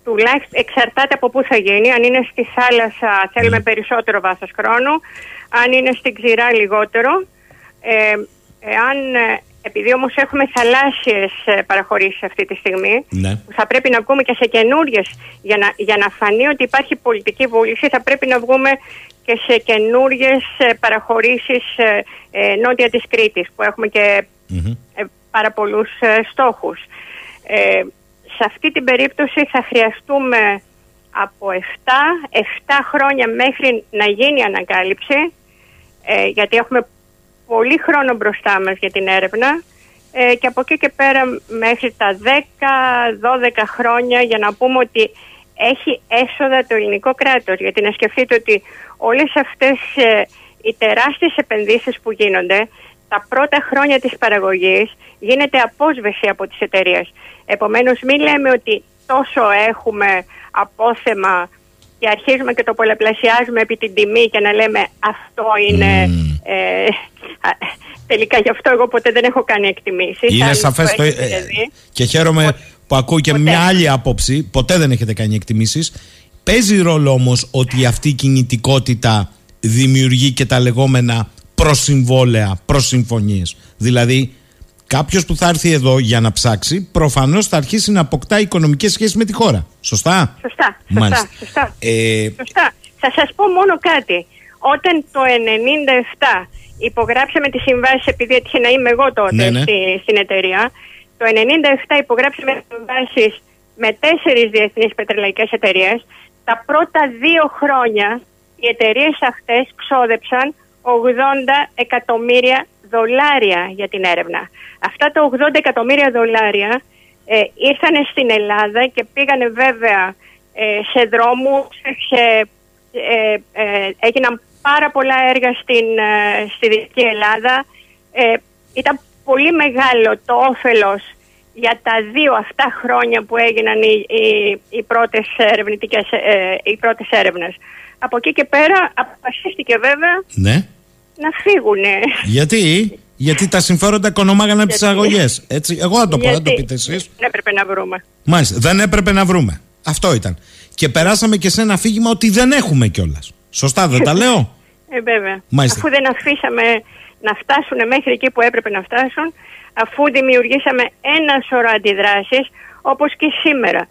τουλάχιστον εξαρτάται από πού θα γίνει. Αν είναι στη θάλασσα θέλουμε ναι. περισσότερο βάθος χρόνου. Αν είναι στην ξηρά λιγότερο. Ε, εάν, ε, επειδή όμως έχουμε θαλάσσιες ε, παραχωρήσεις αυτή τη στιγμή, ναι. θα πρέπει να βγούμε και σε καινούριες για να, για να φανεί ότι υπάρχει πολιτική βούληση, θα πρέπει να βγούμε και σε καινούριες παραχωρήσεις νότια της Κρήτης, που έχουμε και πάρα πολλούς στόχους. Σε αυτή την περίπτωση θα χρειαστούμε από 7, 7 χρόνια μέχρι να γίνει η ανακάλυψη ε, γιατί έχουμε πολύ χρόνο μπροστά μας για την έρευνα ε, και από εκεί και πέρα μέχρι τα 10-12 χρόνια για να πούμε ότι έχει έσοδα το ελληνικό κράτος. Γιατί να σκεφτείτε ότι όλες αυτές ε, οι τεράστιες επενδύσεις που γίνονται τα πρώτα χρόνια της παραγωγής γίνεται απόσβεση από τις εταιρείες. Επομένως μην λέμε ότι τόσο έχουμε απόθεμα και αρχίζουμε και το πολλαπλασιάζουμε επί την τιμή και να λέμε αυτό είναι... Ε, τελικά γι' αυτό εγώ ποτέ δεν έχω κάνει εκτιμήσεις. Είναι σαφές το... Ε, και χαίρομαι που ακούω και μια άλλη άποψη. Ποτέ δεν έχετε κάνει εκτιμήσεις. Παίζει ρόλο όμως ότι αυτή η κινητικότητα δημιουργεί και τα λεγόμενα προσυμβόλαια, προσυμφωνίες. Δηλαδή Κάποιος που θα έρθει εδώ για να ψάξει, προφανώς θα αρχίσει να αποκτά οικονομικές σχέσεις με τη χώρα. Σωστά; Σωστά. Σωστά. Σωστά. Ε... σωστά. Θα σας πω μόνο κάτι. Όταν το 1997 υπογράψαμε τη συμβάση, επειδή έτυχε να είμαι εγώ τότε ναι, ναι. Στη, στην εταιρεία, το Το 1997 υπογράψαμε συμβάσεις με τέσσερις διεθνείς πετρελαϊκές εταιρείες. Τα πρώτα δύο χρόνια οι εταιρείες αυτές ξόδεψαν 80 εκατομμύρια δολάρια για την έρευνα. Αυτά τα 80 εκατομμύρια δολάρια ε, ήρθαν στην Ελλάδα και πήγανε βέβαια ε, σε δρόμους, σε, ε, ε, έγιναν πάρα πολλά έργα στην, στη Δυτική Ελλάδα. ήταν πολύ μεγάλο το όφελος για τα δύο αυτά χρόνια που έγιναν οι, οι, οι πρώτες, ερευνητικές, οι πρώτες έρευνες. Από εκεί και πέρα αποφασίστηκε βέβαια ναι. να φύγουν. Γιατί; Γιατί τα συμφέροντα οικονομάγανε από τις αγωγές. Εγώ θα το πω, δεν το πείτε εσείς. Δεν έπρεπε να βρούμε. Μάλιστα, δεν έπρεπε να βρούμε. Αυτό ήταν. Και περάσαμε και σε ένα αφήγημα ότι δεν έχουμε κιόλας. Σωστά, δεν τα [laughs] λέω; Ε, βέβαια. Μάλιστα. Αφού δεν αφήσαμε να φτάσουν μέχρι εκεί που έπρεπε να φτάσουν, αφού δημιουργήσαμε ένα σωρό αντιδράσεις, όπως και σήμερα.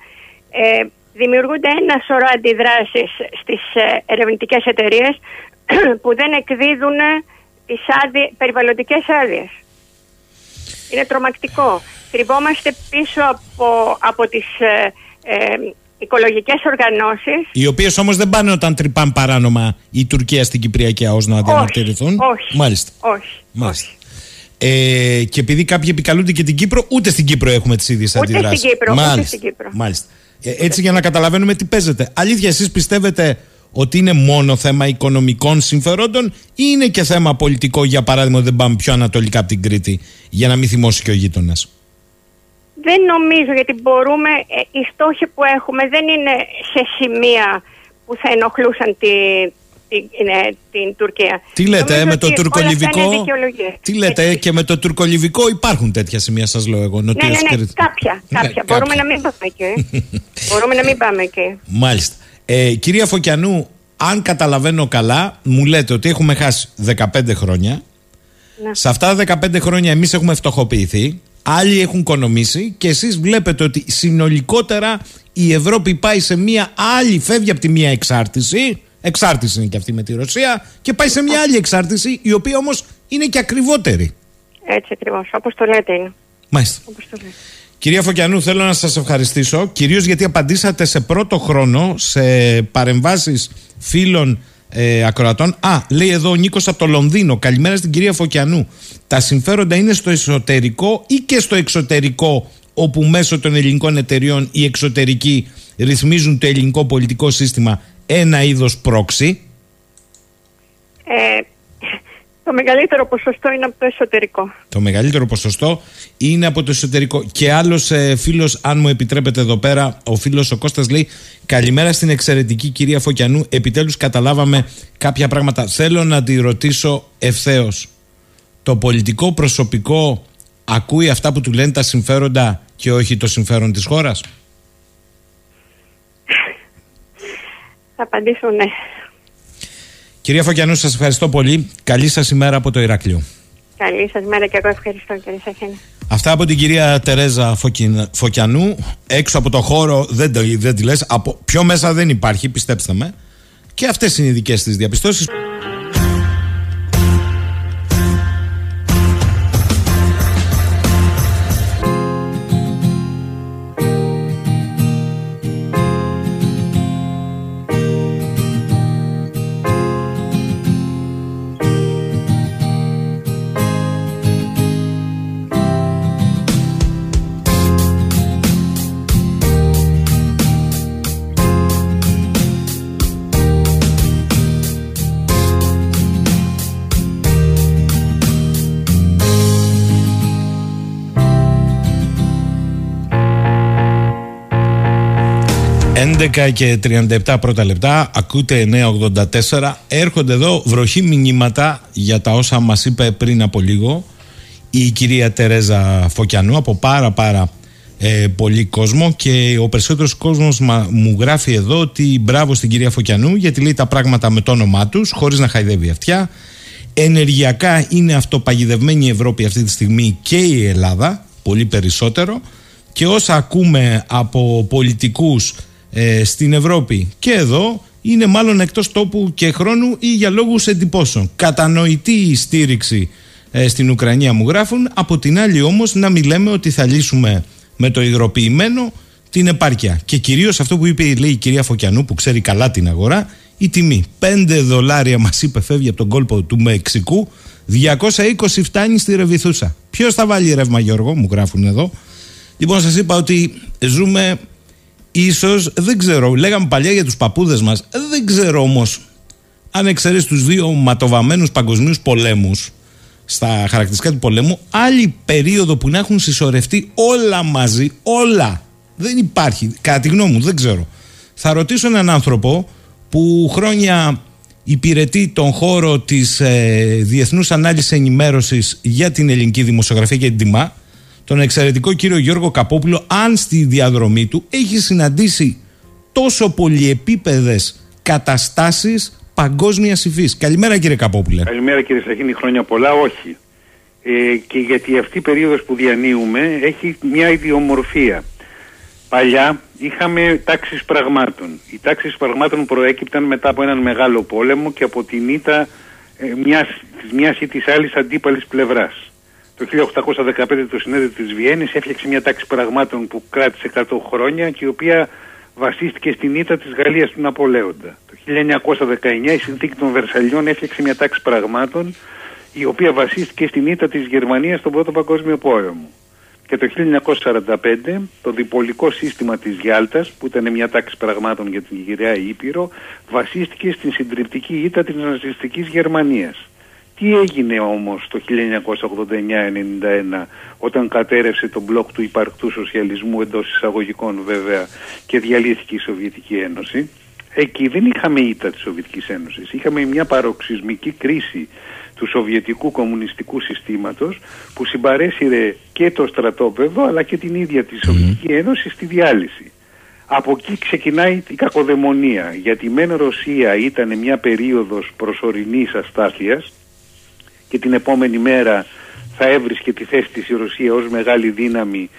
Ε, δημιουργούνται ένα σωρό αντιδράσεις στις ε, ερευνητικές εταιρείες [clears throat] που δεν εκδίδουν τις άδειε, περιβαλλοντικές άδειες. Είναι τρομακτικό. Κρυβόμαστε πίσω από, από τις ε, ε, οικολογικές οργανώσεις. Οι οποίες όμως δεν πάνε όταν τρυπάν παράνομα η Τουρκία στην Κυπριακή ΑΟΣ να διαμαρτυρηθούν. Όχι, Μάλιστα. όχι. Μάλιστα. Ε, και επειδή κάποιοι επικαλούνται και την Κύπρο, ούτε στην Κύπρο έχουμε τις ίδιες αντιδράσεις. Ούτε στην Κύπρο. Μάλιστα. Ούτε στην Κύπρο. Μάλιστα. Ε, έτσι για να καταλαβαίνουμε τι παίζεται. Αλήθεια, εσείς πιστεύετε ότι είναι μόνο θέμα οικονομικών συμφερόντων ή είναι και θέμα πολιτικό, για παράδειγμα, ότι δεν πάμε πιο ανατολικά από την Κρήτη, για να μην θυμώσει και ο γείτονας; Δεν νομίζω, γιατί μπορούμε, ε, οι στόχοι που έχουμε δεν είναι σε σημεία που θα ενοχλούσαν τη, την, ε, την Τουρκία. Τι λέτε, ε, με το τουρκολιβικό. Τι λέτε, και με το τουρκολιβικό υπάρχουν τέτοια σημεία, σας λέω εγώ. Ναι, ναι, ναι, κάποια. Ναι, κάποια. Μπορούμε να μην πάμε εκεί. [laughs] Μπορούμε να μην πάμε εκεί. Μάλιστα. Ε, κυρία Φωκιανού, αν καταλαβαίνω καλά, μου λέτε ότι έχουμε χάσει 15 χρόνια. Ναι. Σε αυτά τα 15 χρόνια εμείς έχουμε φτωχοποιηθεί, άλλοι έχουν οικονομήσει και εσείς βλέπετε ότι συνολικότερα η Ευρώπη πάει σε μια άλλη, φεύγει από τη μία εξάρτηση, εξάρτηση είναι και αυτή με τη Ρωσία, και πάει σε μια άλλη εξάρτηση, η οποία όμως είναι και ακριβότερη. Έτσι ακριβώς, όπως το λέτε είναι. Μάλιστα. Όπως το λέτε. Κυρία Φωκιανού, θέλω να σας ευχαριστήσω, κυρίως γιατί απαντήσατε σε πρώτο χρόνο σε παρεμβάσεις φίλων ε, ακροατών. Α, λέει εδώ ο Νίκος από το Λονδίνο. Καλημέρα στην κυρία Φωκιανού. Τα συμφέροντα είναι στο εσωτερικό ή και στο εξωτερικό, όπου μέσω των ελληνικών εταιριών οι εξωτερικοί ρυθμίζουν το ελληνικό πολιτικό σύστημα ένα είδος πρόξη; Ε, το μεγαλύτερο ποσοστό είναι από το εσωτερικό. Το μεγαλύτερο ποσοστό είναι από το εσωτερικό. Και άλλος ε, φίλος, αν μου επιτρέπετε εδώ πέρα, ο φίλος ο Κώστας λέει: Καλημέρα στην εξαιρετική κυρία Φωκιανού. Επιτέλους καταλάβαμε κάποια πράγματα. Θέλω να τη ρωτήσω ευθέως. Το πολιτικό προσωπικό ακούει αυτά που του λένε τα συμφέροντα και όχι το συμφέρον της χώρας; Θα απαντήσω ναι. Κυρία Φωκιανούς, σας ευχαριστώ πολύ. Καλή σας ημέρα από το Ηράκλειο. Καλή σας ημέρα και εγώ ευχαριστώ κύριε Σαχίνη. Αυτά από την κυρία Τερέζα Φωκιανού. Έξω από το χώρο δεν, δεν τη λες. Από, πιο μέσα δεν υπάρχει, πιστέψτε με. Και αυτές είναι οι δικές της διαπιστώσεις. 11 και 37 πρώτα λεπτά, ακούτε 984. Έρχονται εδώ βροχή μηνύματα για τα όσα μας είπε πριν από λίγο η κυρία Τερέζα Φωκιανού από πάρα πάρα ε, πολύ κόσμο και ο περισσότερος κόσμος μου γράφει εδώ ότι μπράβο στην κυρία Φωκιανού γιατί λέει τα πράγματα με το όνομά τους χωρίς να χαϊδεύει αυτιά. Ενεργειακά είναι αυτοπαγιδευμένη η Ευρώπη αυτή τη στιγμή και η Ελλάδα, πολύ περισσότερο και όσα ακούμε από πολιτικούς ε, στην Ευρώπη και εδώ είναι μάλλον εκτός τόπου και χρόνου ή για λόγους εντυπώσεων. Κατανοητή η στήριξη ε, στην Ουκρανία μου γράφουν. Από την άλλη όμως να μιλάμε ότι θα λύσουμε με το υγροποιημένο την επάρκεια. Και κυρίως αυτό που είπε λέει η κυρία Φωκιανού που ξέρει καλά την αγορά, η τιμή. 5 δολάρια μας είπε φεύγει από τον κόλπο του Μεξικού, 220 φτάνει στη Ρεβιθούσα. Ποιος θα βάλει ρεύμα Γιώργο, μου γράφουν εδώ. Λοιπόν σας είπα ότι ζούμε ίσως, δεν ξέρω, λέγαμε παλιά για τους παππούδες μας, δεν ξέρω όμως αν εξαιρέσεις τους δύο ματοβαμμένους παγκοσμίους πολέμους στα χαρακτηριστικά του πολέμου, άλλη περίοδο που να έχουν συσσωρευτεί όλα μαζί, όλα. Δεν υπάρχει. Κατά τη γνώμη μου, δεν ξέρω. Θα ρωτήσω έναν άνθρωπο που χρόνια υπηρετεί τον χώρο της ε, Διεθνούς Ανάλυσης Ενημέρωσης για την ελληνική δημοσιογραφία και την τιμά, τον εξαιρετικό κύριο Γιώργο Καπόπουλο, αν στη διαδρομή του έχει συναντήσει τόσο πολυεπίπεδες καταστάσεις παγκόσμιας υφής. Καλημέρα κύριε Καπόπουλε. Καλημέρα κύριε Σαχίνη, χρόνια πολλά, όχι. Ε, και γιατί αυτή η περίοδος που διανύουμε έχει μια ιδιομορφία. Παλιά είχαμε τάξεις πραγμάτων. Οι τάξεις πραγμάτων προέκυπταν μετά από έναν μεγάλο πόλεμο και από την ήττα ε, μιας, μιας ή της άλλης αντίπαλης πλευράς. Το 1815 το συνέδριο της Βιέννης έφτιαξε μια τάξη πραγμάτων που κράτησε 100 χρόνια και η οποία βασίστηκε στην ήττα της Γαλλίας του Ναπολέοντα. Το 1919 η συνθήκη των Βερσαλιών έφτιαξε μια τάξη πραγμάτων η οποία βασίστηκε στην ήττα της Γερμανίας στον Πρώτο Παγκόσμιο Πόλεμο. Και το 1945 το διπολικό σύστημα της Γιάλτας, που ήταν μια τάξη πραγμάτων για την γυραιά Ήπειρο, βασίστηκε στην συντριπτική ήττα της ναζιστικής Γερμανίας. Τι έγινε όμως το 1989-91 όταν κατέρευσε το μπλοκ του υπαρκτού σοσιαλισμού εντός εισαγωγικών βέβαια και διαλύθηκε η Σοβιετική Ένωση. Εκεί δεν είχαμε ήττα της Σοβιετικής Ένωσης. Είχαμε μια παροξυσμική κρίση του Σοβιετικού κομμουνιστικού συστήματος που συμπαρέσυρε και το στρατόπεδο αλλά και την ίδια τη Σοβιετική Ένωση στη διάλυση. Από εκεί ξεκινάει η κακοδαιμονία γιατί η μεν Ρωσία ήταν μια περίοδος προσωρινής αστάθειας και την επόμενη μέρα θα έβρισκε τη θέση της η Ρωσία ως μεγάλη δύναμη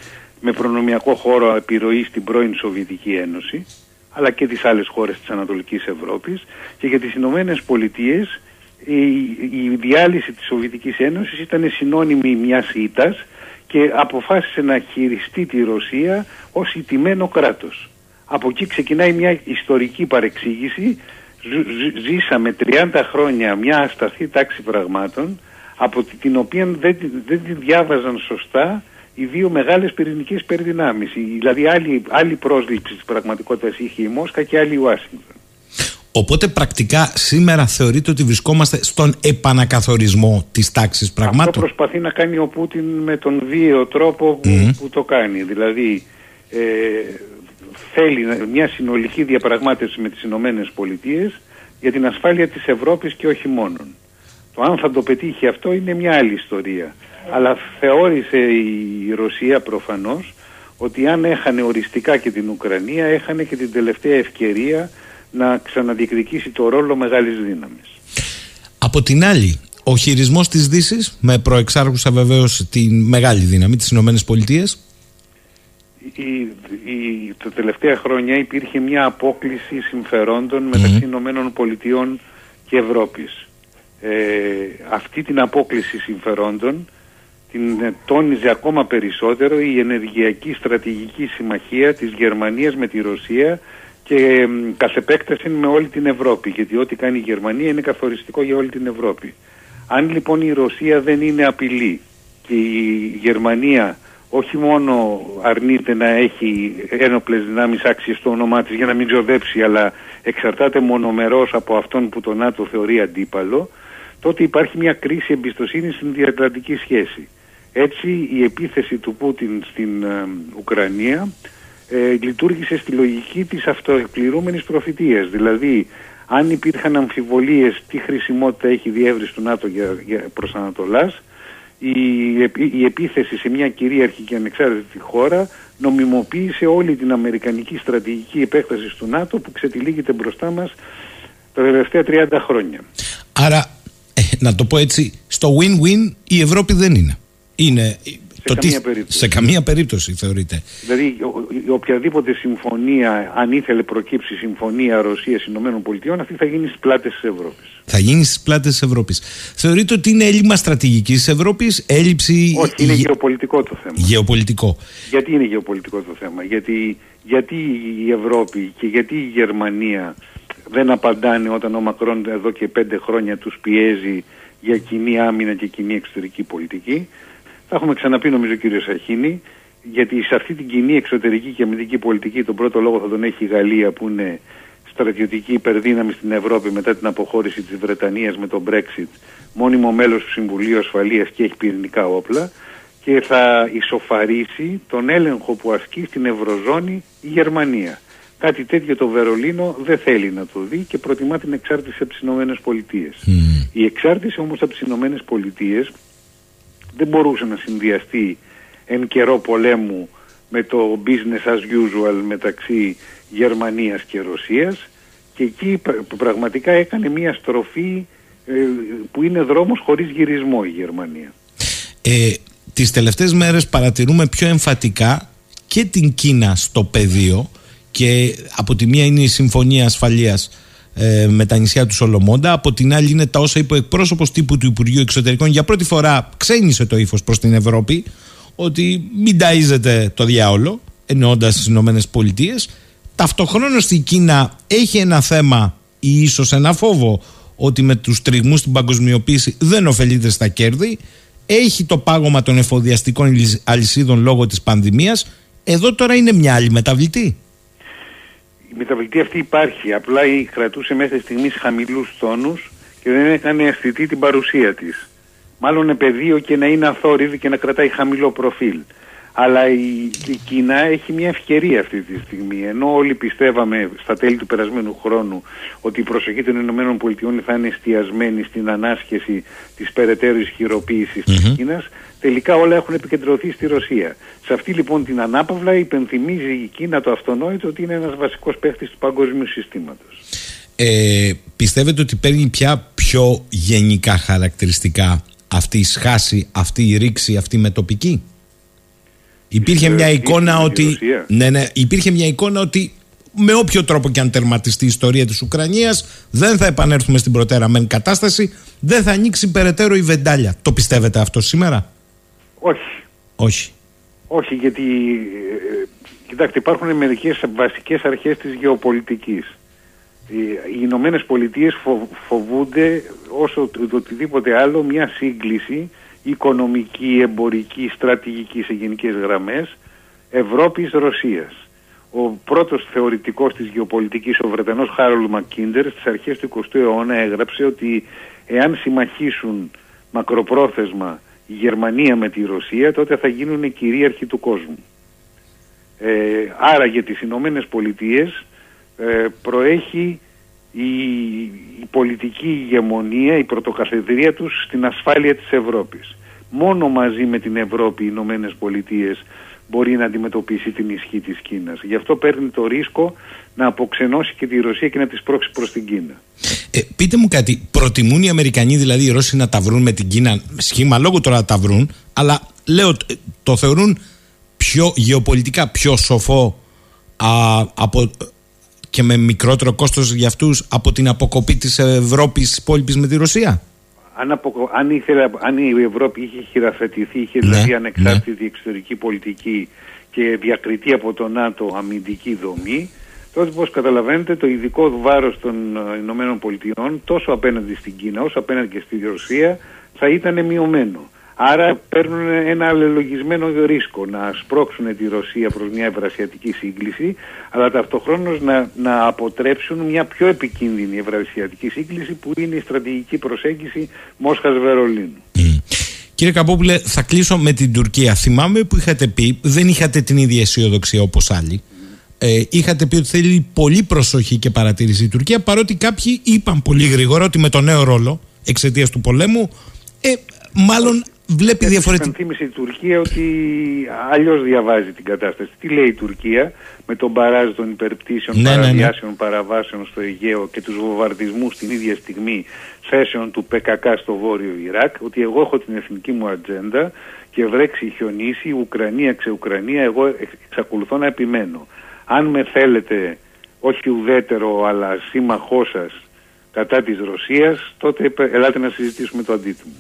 με προνομιακό χώρο επιρροή στην πρώην Σοβιετική Ένωση αλλά και τις άλλες χώρες της Ανατολικής Ευρώπης και για τις Ηνωμένες Πολιτείες η, η διάλυση της Σοβιετικής Ένωσης ήταν συνώνυμη μιας ήττας και αποφάσισε να χειριστεί τη Ρωσία ως ιτημένο κράτος. Από εκεί ξεκινάει μια ιστορική παρεξήγηση ζήσαμε 30 χρόνια μια ασταθή τάξη πραγμάτων από την οποία δεν, δεν τη διάβαζαν σωστά οι δύο μεγάλες πυρηνικές περιδυνάμεις. Δηλαδή άλλη, άλλη πρόσληψη της πραγματικότητας είχε η Μόσχα και άλλη η Ουάσιγκτον. Οπότε πρακτικά σήμερα θεωρείτε ότι βρισκόμαστε στον επανακαθορισμό της τάξης πραγμάτων; Αυτό προσπαθεί να κάνει ο Πούτιν με τον βίαιο τρόπο που, το κάνει. Δηλαδή ε, θέλει μια συνολική διαπραγμάτευση με τις Ηνωμένες Πολιτείες για την ασφάλεια της Ευρώπης και όχι μόνον. Το αν θα το πετύχει αυτό είναι μια άλλη ιστορία. Αλλά θεώρησε η Ρωσία προφανώς ότι αν έχανε οριστικά και την Ουκρανία έχανε και την τελευταία ευκαιρία να ξαναδιεκδικήσει το ρόλο μεγάλης δύναμης. Από την άλλη, ο χειρισμός της δύσης με προεξάρχουσα βεβαίως τη μεγάλη δύναμη της Ηνωμένες Πολιτείες η, η, τα τελευταία χρόνια υπήρχε μια απόκληση συμφερόντων μεταξύ mm-hmm. Ηνωμένων Πολιτειών και Ευρώπης. Ε, αυτή την απόκληση συμφερόντων την τόνιζε ακόμα περισσότερο η ενεργειακή στρατηγική συμμαχία της Γερμανίας με τη Ρωσία και ε, καθ' επέκταση με όλη την Ευρώπη γιατί ό,τι κάνει η Γερμανία είναι καθοριστικό για όλη την Ευρώπη. Αν λοιπόν η Ρωσία δεν είναι απειλή και η Γερμανία όχι μόνο αρνείται να έχει ένοπλες δυνάμεις άξιες στο όνομά της για να μην τζοδέψει αλλά εξαρτάται μονομερός από αυτόν που το ΝΑΤΟ θεωρεί αντίπαλο τότε υπάρχει μια κρίση εμπιστοσύνη στην διατλαντική σχέση. Έτσι η επίθεση του Πούτιν στην ε, Ουκρανία ε, λειτουργήσε στη λογική της αυτοεκπληρούμενης προφητείας. Δηλαδή αν υπήρχαν αμφιβολίες τι χρησιμότητα έχει η διεύρυνση του ΝΑΤΟ για, για προς Ανατολάς η, η επίθεση σε μια κυρίαρχη και ανεξάρτητη χώρα νομιμοποίησε όλη την αμερικανική στρατηγική επέκταση του ΝΑΤΟ που ξετυλίγεται μπροστά μας τα τελευταία 30 χρόνια. Άρα, ε, να το πω έτσι, στο win-win η Ευρώπη δεν είναι. Είναι το καμία τι, περίπτωση. σε καμία περίπτωση θεωρείται. Δηλαδή, ο- η οποιαδήποτε συμφωνία, αν ήθελε προκύψει συμφωνία Ρωσία-Ηνωμένων Πολιτειών, αυτή θα γίνει στις πλάτες της Ευρώπης. Θα γίνει στις πλάτες της Ευρώπης. Θεωρείτε ότι είναι έλλειμμα στρατηγικής τη Ευρώπης, έλλειψη Όχι, είναι γε- γεωπολιτικό το θέμα. γεωπολιτικό. Γιατί είναι γεωπολιτικό το θέμα, γιατί, γιατί η Ευρώπη και γιατί η Γερμανία δεν απαντάνε όταν ο Μακρόν εδώ και πέντε χρόνια τους πιέζει για κοινή άμυνα και κοινή εξωτερική πολιτική; Θα έχουμε ξαναπεί νομίζω κύριος Σαχίνη, γιατί σε αυτή την κοινή εξωτερική και αμυντική πολιτική τον πρώτο λόγο θα τον έχει η Γαλλία που είναι στρατιωτική υπερδύναμη στην Ευρώπη μετά την αποχώρηση της Βρετανίας με το Brexit, μόνιμο μέλος του Συμβουλίου Ασφαλείας και έχει πυρηνικά όπλα και θα ισοφαρίσει τον έλεγχο που ασκεί στην Ευρωζώνη η Γερμανία. Κάτι τέτοιο το Βερολίνο δεν θέλει να το δει και προτιμά την εξάρτηση από τις Ηνωμένες Πολιτείες. Η εξάρτηση όμως από τις Ηνωμένες Πολιτείες δεν μπορούσε να συνδυαστεί εν καιρό πολέμου με το business as usual μεταξύ Γερμανίας και Ρωσίας και εκεί πρα- πραγματικά έκανε μια στροφή ε, που είναι δρόμος χωρίς γυρισμό η Γερμανία. Ε, τις τελευταίες μέρες παρατηρούμε πιο εμφατικά και την Κίνα στο πεδίο και από τη μία είναι η Συμφωνία Ασφαλείας ε, με τα νησιά του Σολομόντα από την άλλη είναι τα όσα είπε ο εκπρόσωπος τύπου του Υπουργείου Εξωτερικών. Για πρώτη φορά ξένησε το ύφος προς την Ευρώπη ότι μην ταΐζετε το διάολο εννοώντας τις Ηνωμένες Πολιτείες. Ταυτοχρόνως η Κίνα έχει ένα θέμα ή ίσως ένα φόβο ότι με τους τριγμούς στην παγκοσμιοποίηση δεν ωφελείται στα κέρδη. Έχει το πάγωμα των εφοδιαστικών αλυσίδων λόγω της πανδημίας. Εδώ τώρα είναι μια άλλη μεταβλητή Η μεταβλητή αυτή υπάρχει, απλά η κρατούσε μέχρι στιγμής χαμηλούς τόνους και δεν έκανε αισθητή την παρουσία της. Μάλλον είναι πεδίο και να είναι αθόρυβη και να κρατάει χαμηλό προφίλ. Αλλά η, η Κίνα έχει μια ευκαιρία αυτή τη στιγμή. Ενώ όλοι πιστεύαμε στα τέλη του περασμένου χρόνου ότι η προσοχή των Ηνωμένων Πολιτειών θα είναι εστιασμένη στην ανάσχεση της περαιτέρω ισχυροποίησης της Κίνας, τελικά όλα έχουν επικεντρωθεί στη Ρωσία. Σε αυτή λοιπόν την ανάπαυλα υπενθυμίζει η Κίνα το αυτονόητο ότι είναι ένας βασικός παίχτης του παγκόσμιου συστήματος. ε, πιστεύετε ότι παίρνει πια πιο γενικά χαρακτηριστικά αυτή η σχάση, αυτή η ρήξη, αυτή η μετοπική; Υπήρχε Της μια Ρωσίας εικόνα με τη ότι. Ρωσία. Ναι, ναι, υπήρχε μια εικόνα ότι με όποιο τρόπο και αν τερματιστεί η ιστορία της Ουκρανίας δεν θα επανέλθουμε στην προτέρα μεν κατάσταση, δεν θα ανοίξει περαιτέρω η βεντάλια. Το πιστεύετε αυτό σήμερα; Όχι. Όχι. Όχι, γιατί ε, κοιτάξτε, υπάρχουν μερικές βασικές αρχές της γεωπολιτικής. Οι, οι Ηνωμένε Πολιτείε φοβούνται όσο το, το οτιδήποτε άλλο μια σύγκληση οικονομική, εμπορική, στρατηγική σε γενικές γραμμές Ευρώπης-Ρωσίας. Ο πρώτος θεωρητικός της γεωπολιτικής, ο Βρετανός Χάρολ Μακκίντερ, στις αρχές του 20ου αιώνα έγραψε ότι εάν συμμαχίσουν μακροπρόθεσμα η Γερμανία με τη Ρωσία, τότε θα γίνουν κυρίαρχοι του κόσμου. Ε, άρα για τις Ηνωμένες Πολιτείες ε, προέχει η, η πολιτική ηγεμονία, η πρωτοκαθεδρία τους στην ασφάλεια της Ευρώπης. Μόνο μαζί με την Ευρώπη οι Ηνωμένες Πολιτείες μπορεί να αντιμετωπίσει την ισχύ της Κίνας. Γι' αυτό παίρνει το ρίσκο να αποξενώσει και τη Ρωσία και να της σπρώξει προς την Κίνα. Ε, πείτε μου κάτι, προτιμούν οι Αμερικανοί δηλαδή οι Ρώσοι να τα βρουν με την Κίνα, σχήμα λόγω τώρα να τα βρουν, αλλά λέω το θεωρούν πιο γεωπολιτικά πιο σοφό α, από, και με μικρότερο κόστος για αυτούς από την αποκοπή της Ευρώπης υπόλοιπης με τη Ρωσία; Αν, απο, αν, ήθελε, αν η Ευρώπη είχε χειραφετηθεί, είχε Ναι, δηλαδή ανεξάρτητη εξωτερική πολιτική και διακριτή από το ΝΑΤΟ αμυντική δομή, τότε όπως καταλαβαίνετε το ειδικό βάρος των ε, Ηνωμένων Πολιτειών τόσο απέναντι στην Κίνα όσο απέναντι και στη Ρωσία θα ήταν μειωμένο. Άρα παίρνουν ένα αλληλογισμένο ρίσκο να σπρώξουν τη Ρωσία προς μια ευρασιατική σύγκληση αλλά ταυτοχρόνως να, να αποτρέψουν μια πιο επικίνδυνη ευρασιατική σύγκληση που είναι η στρατηγική προσέγγιση Μόσχας-Βερολίνου. Mm. Κύριε Καπόπουλε, θα κλείσω με την Τουρκία. Θυμάμαι που είχατε πει, δεν είχατε την ίδια αισιοδοξία όπως άλλοι. Ε, είχατε πει ότι θέλει πολύ προσοχή και παρατήρηση η Τουρκία, παρότι κάποιοι είπαν πολύ γρήγορα ότι με το νέο ρόλο εξαιτίας του πολέμου, ε, μάλλον βλέπει διαφορετικά. Υπενθύμησε η Τουρκία ότι αλλιώς διαβάζει την κατάσταση. Τι λέει η Τουρκία με τον παράζ των υπερπτήσεων, Ναι, ναι, ναι. παραβιάσεων, παραβάσεων στο Αιγαίο και τους βομβαρδισμούς την ίδια στιγμή θέσεων του ΠΚΚ στο βόρειο Ιράκ, ότι εγώ έχω την εθνική μου ατζέντα και βρέξει χιονίσει, Ουκρανία ξε-Ουκρανία, εγώ εξ- εξακολουθώ να επιμένω. Αν με θέλετε όχι ουδέτερο αλλά σύμμαχό σας κατά της Ρωσίας, τότε επε- ελάτε να συζητήσουμε το αντίτιμο.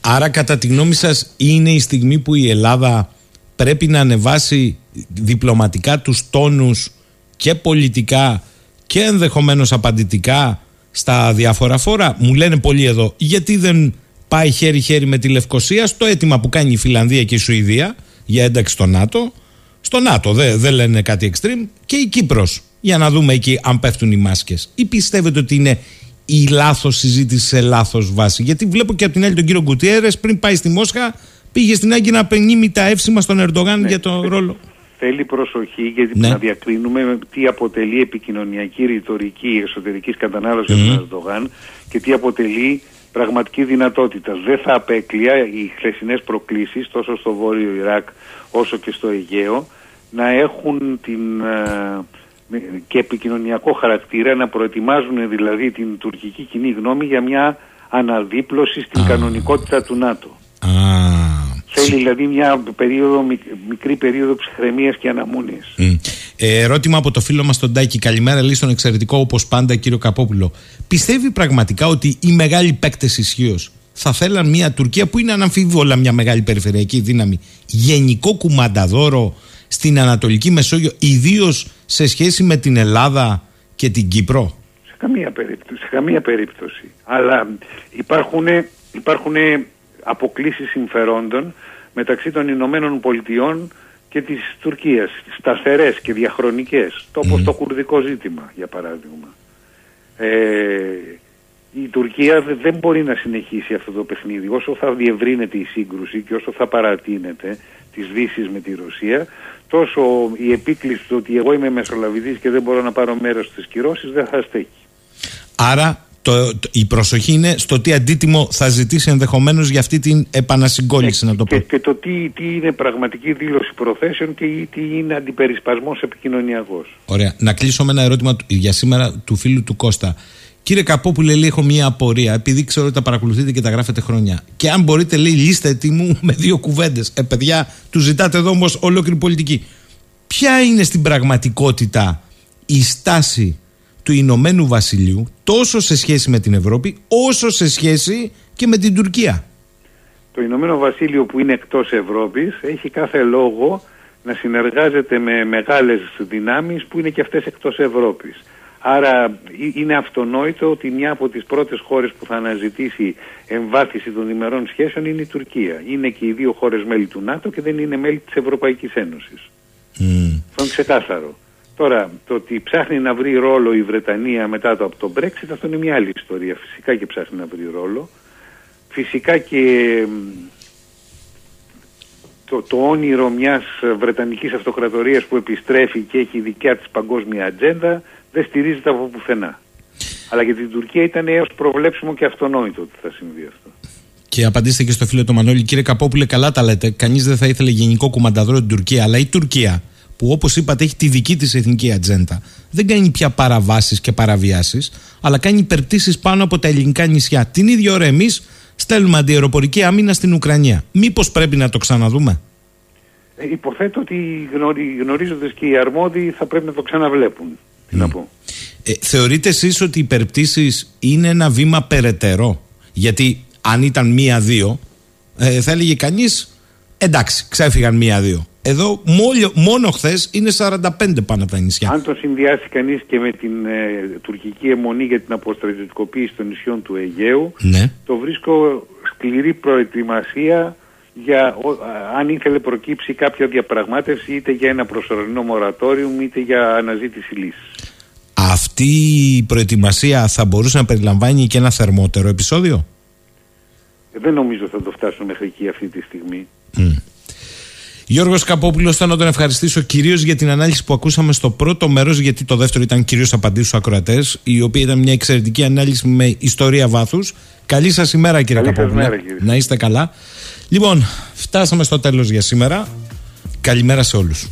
Άρα κατά τη γνώμη σας είναι η στιγμή που η Ελλάδα πρέπει να ανεβάσει διπλωματικά τους τόνους και πολιτικά και ενδεχομένως απαντητικά στα διάφορα φόρα; Μου λένε πολλοί εδώ γιατί δεν πάει χέρι-χέρι με τη Λευκοσία στο αίτημα που κάνει η Φιλανδία και η Σουηδία για ένταξη στο ΝΑΤΟ; Στο ΝΑΤΟ δεν δεν λένε κάτι extreme και η Κύπρος για να δούμε εκεί αν πέφτουν οι μάσκες. Ή πιστεύετε ότι είναι η λάθος συζήτηση σε λάθος βάση; Γιατί βλέπω και από την άλλη τον κύριο Γκουτιέρες πριν πάει στη Μόσχα πήγε στην Άγκη να πενίμει τα εύσημα στον Ερντογάν για τον ρόλο. Θέλει προσοχή γιατί Ναι. να διακρίνουμε τι αποτελεί επικοινωνιακή ρητορική εσωτερικής κατανάλωσης του Ερντογάν και τι αποτελεί πραγματική δυνατότητα. Δεν θα απέκλεια οι χθεσινές προκλήσεις τόσο στο Βόρειο Ιράκ όσο και στο Αιγαίο να έχουν την, ε, με- και επικοινωνιακό χαρακτήρα να προετοιμάζουν δηλαδή την τουρκική κοινή γνώμη για μια αναδίπλωση στην κανονικότητα του ΝΑΤΟ. Α, Θέλει δηλαδή μια περίοδο, μικ- μικρή περίοδο ψυχραιμίας και αναμονής. Μμ. Ε, ερώτημα από το φίλο μας τον Τάκη. Καλημέρα, λέει στον εξαιρετικό όπως πάντα κύριο Καπόπουλο. Πιστεύει πραγματικά ότι οι μεγάλοι παίκτες ισχύως θα θέλαν μια Τουρκία που είναι αναμφίβολα μια μεγάλη περιφερειακή δύναμη, γενικό κουμανταδόρο στην Ανατολική Μεσόγειο, ιδίως σε σχέση με την Ελλάδα και την Κύπρο; Σε καμία περίπτωση. Σε καμία περίπτωση. Αλλά υπάρχουν, υπάρχουν αποκλήσεις συμφερόντων μεταξύ των Ηνωμένων Πολιτειών και της Τουρκίας. Σταθερές και διαχρονικές. Το όπως το κουρδικό ζήτημα, για παράδειγμα. Ε, η Τουρκία δε- δεν μπορεί να συνεχίσει αυτό το παιχνίδι. Όσο θα διευρύνεται η σύγκρουση και όσο θα παρατείνεται τις δύσεις με τη Ρωσία, τόσο η επίκληση του ότι εγώ είμαι μεσολαβητής και δεν μπορώ να πάρω μέρος στις κυρώσεις δεν θα στέκει. Άρα το, το- η προσοχή είναι στο τι αντίτιμο θα ζητήσει ενδεχομένως για αυτή την επανασυγκόλληση, να το πω. και, και το τι, τι είναι πραγματική δήλωση προθέσεων και τι είναι αντιπερισπασμός επικοινωνιακός. Ωραία. Να κλείσω με ένα ερώτημα του- για σήμερα του φίλου του Κώστα. Κύριε Καπόπουλε, λέει, έχω μία απορία, επειδή ξέρω ότι τα παρακολουθείτε και τα γράφετε χρόνια. Και αν μπορείτε, λέει, λύστε τι μου με δύο κουβέντες. Ε, παιδιά, του ζητάτε εδώ όμως ολόκληρη πολιτική. Ποια είναι στην πραγματικότητα η στάση του Ηνωμένου Βασιλείου τόσο σε σχέση με την Ευρώπη, όσο σε σχέση και με την Τουρκία; Το Ηνωμένο Βασίλειο που είναι εκτός Ευρώπης έχει κάθε λόγο να συνεργάζεται με μεγάλες δυνάμεις που είναι και αυτές εκτός Ευρώπης. Άρα ε- είναι αυτονόητο ότι μια από τις πρώτες χώρες που θα αναζητήσει εμβάθυνση των διμερών σχέσεων είναι η Τουρκία. Είναι και οι δύο χώρες μέλη του ΝΑΤΟ και δεν είναι μέλη της Ευρωπαϊκής Ένωσης. Μμ. Αυτό είναι ξεκάθαρο. Τώρα, το ότι ψάχνει να βρει ρόλο η Βρετανία μετά το, από το Brexit, αυτό είναι μια άλλη ιστορία. Φυσικά και ψάχνει να βρει ρόλο. Φυσικά και μ, το, το όνειρο μιας ε, Βρετανικής Αυτοκρατορίας που επιστρέφει και έχει δικιά της παγκόσμια ατζέντα δεν στηρίζεται από πουθενά. Αλλά για την Τουρκία ήταν έως προβλέψιμο και αυτονόητο ότι θα συμβεί αυτό. Και απαντήστε και στο φίλο του Μανώλη, κύριε Καπόπουλε, καλά τα λέτε. Κανείς δεν θα ήθελε γενικό κουμανταδρό την Τουρκία, αλλά η Τουρκία, που όπως είπατε έχει τη δική της εθνική ατζέντα, δεν κάνει πια παραβάσεις και παραβιάσεις, αλλά κάνει υπερπτήσει πάνω από τα ελληνικά νησιά. Την ίδια ώρα εμείς στέλνουμε αντιεροπορική άμυνα στην Ουκρανία. Μήπως πρέπει να το ξαναδούμε; Ε, υποθέτω ότι γνωρι, γνωρίζοντας και οι αρμόδιοι θα πρέπει να το ξαναβλέπουν. Τι να πω. Ε, θεωρείτε εσείς ότι οι υπερπτήσει είναι ένα βήμα περαιτέρω; Γιατί αν ήταν μία-δύο, ε, θα έλεγε κανείς εντάξει, ξέφυγαν μία-δύο. Εδώ μόλι, μόνο χθες είναι 45 πάνω από τα νησιά. Αν το συνδυάσει κανείς και με την ε, τουρκική αιμονή για την αποστρατιωτικοποίηση των νησιών του Αιγαίου, Ναι. το βρίσκω σκληρή προετοιμασία για ο- α, αν ήθελε προκύψει κάποια διαπραγμάτευση είτε για ένα προσωρινό μορατόριο είτε για αναζήτηση λύσης. Αυτή η προετοιμασία θα μπορούσε να περιλαμβάνει και ένα θερμότερο επεισόδιο; Ε, Δεν νομίζω θα το φτάσουν μέχρι εκεί αυτή τη στιγμή. Γιώργος Καπόπουλος, θέλω να τον ευχαριστήσω κυρίως για την ανάλυση που ακούσαμε στο πρώτο μέρος, γιατί το δεύτερο ήταν κυρίως απαντήσεις στους ακροατές, η οποία ήταν μια εξαιρετική ανάλυση με ιστορία βάθους. Καλή σας ημέρα κύριε Καλή σας Καπόπουλε. μέρα, κύριε. Να είστε καλά. Λοιπόν, φτάσαμε στο τέλος για σήμερα. Καλημέρα σε όλους.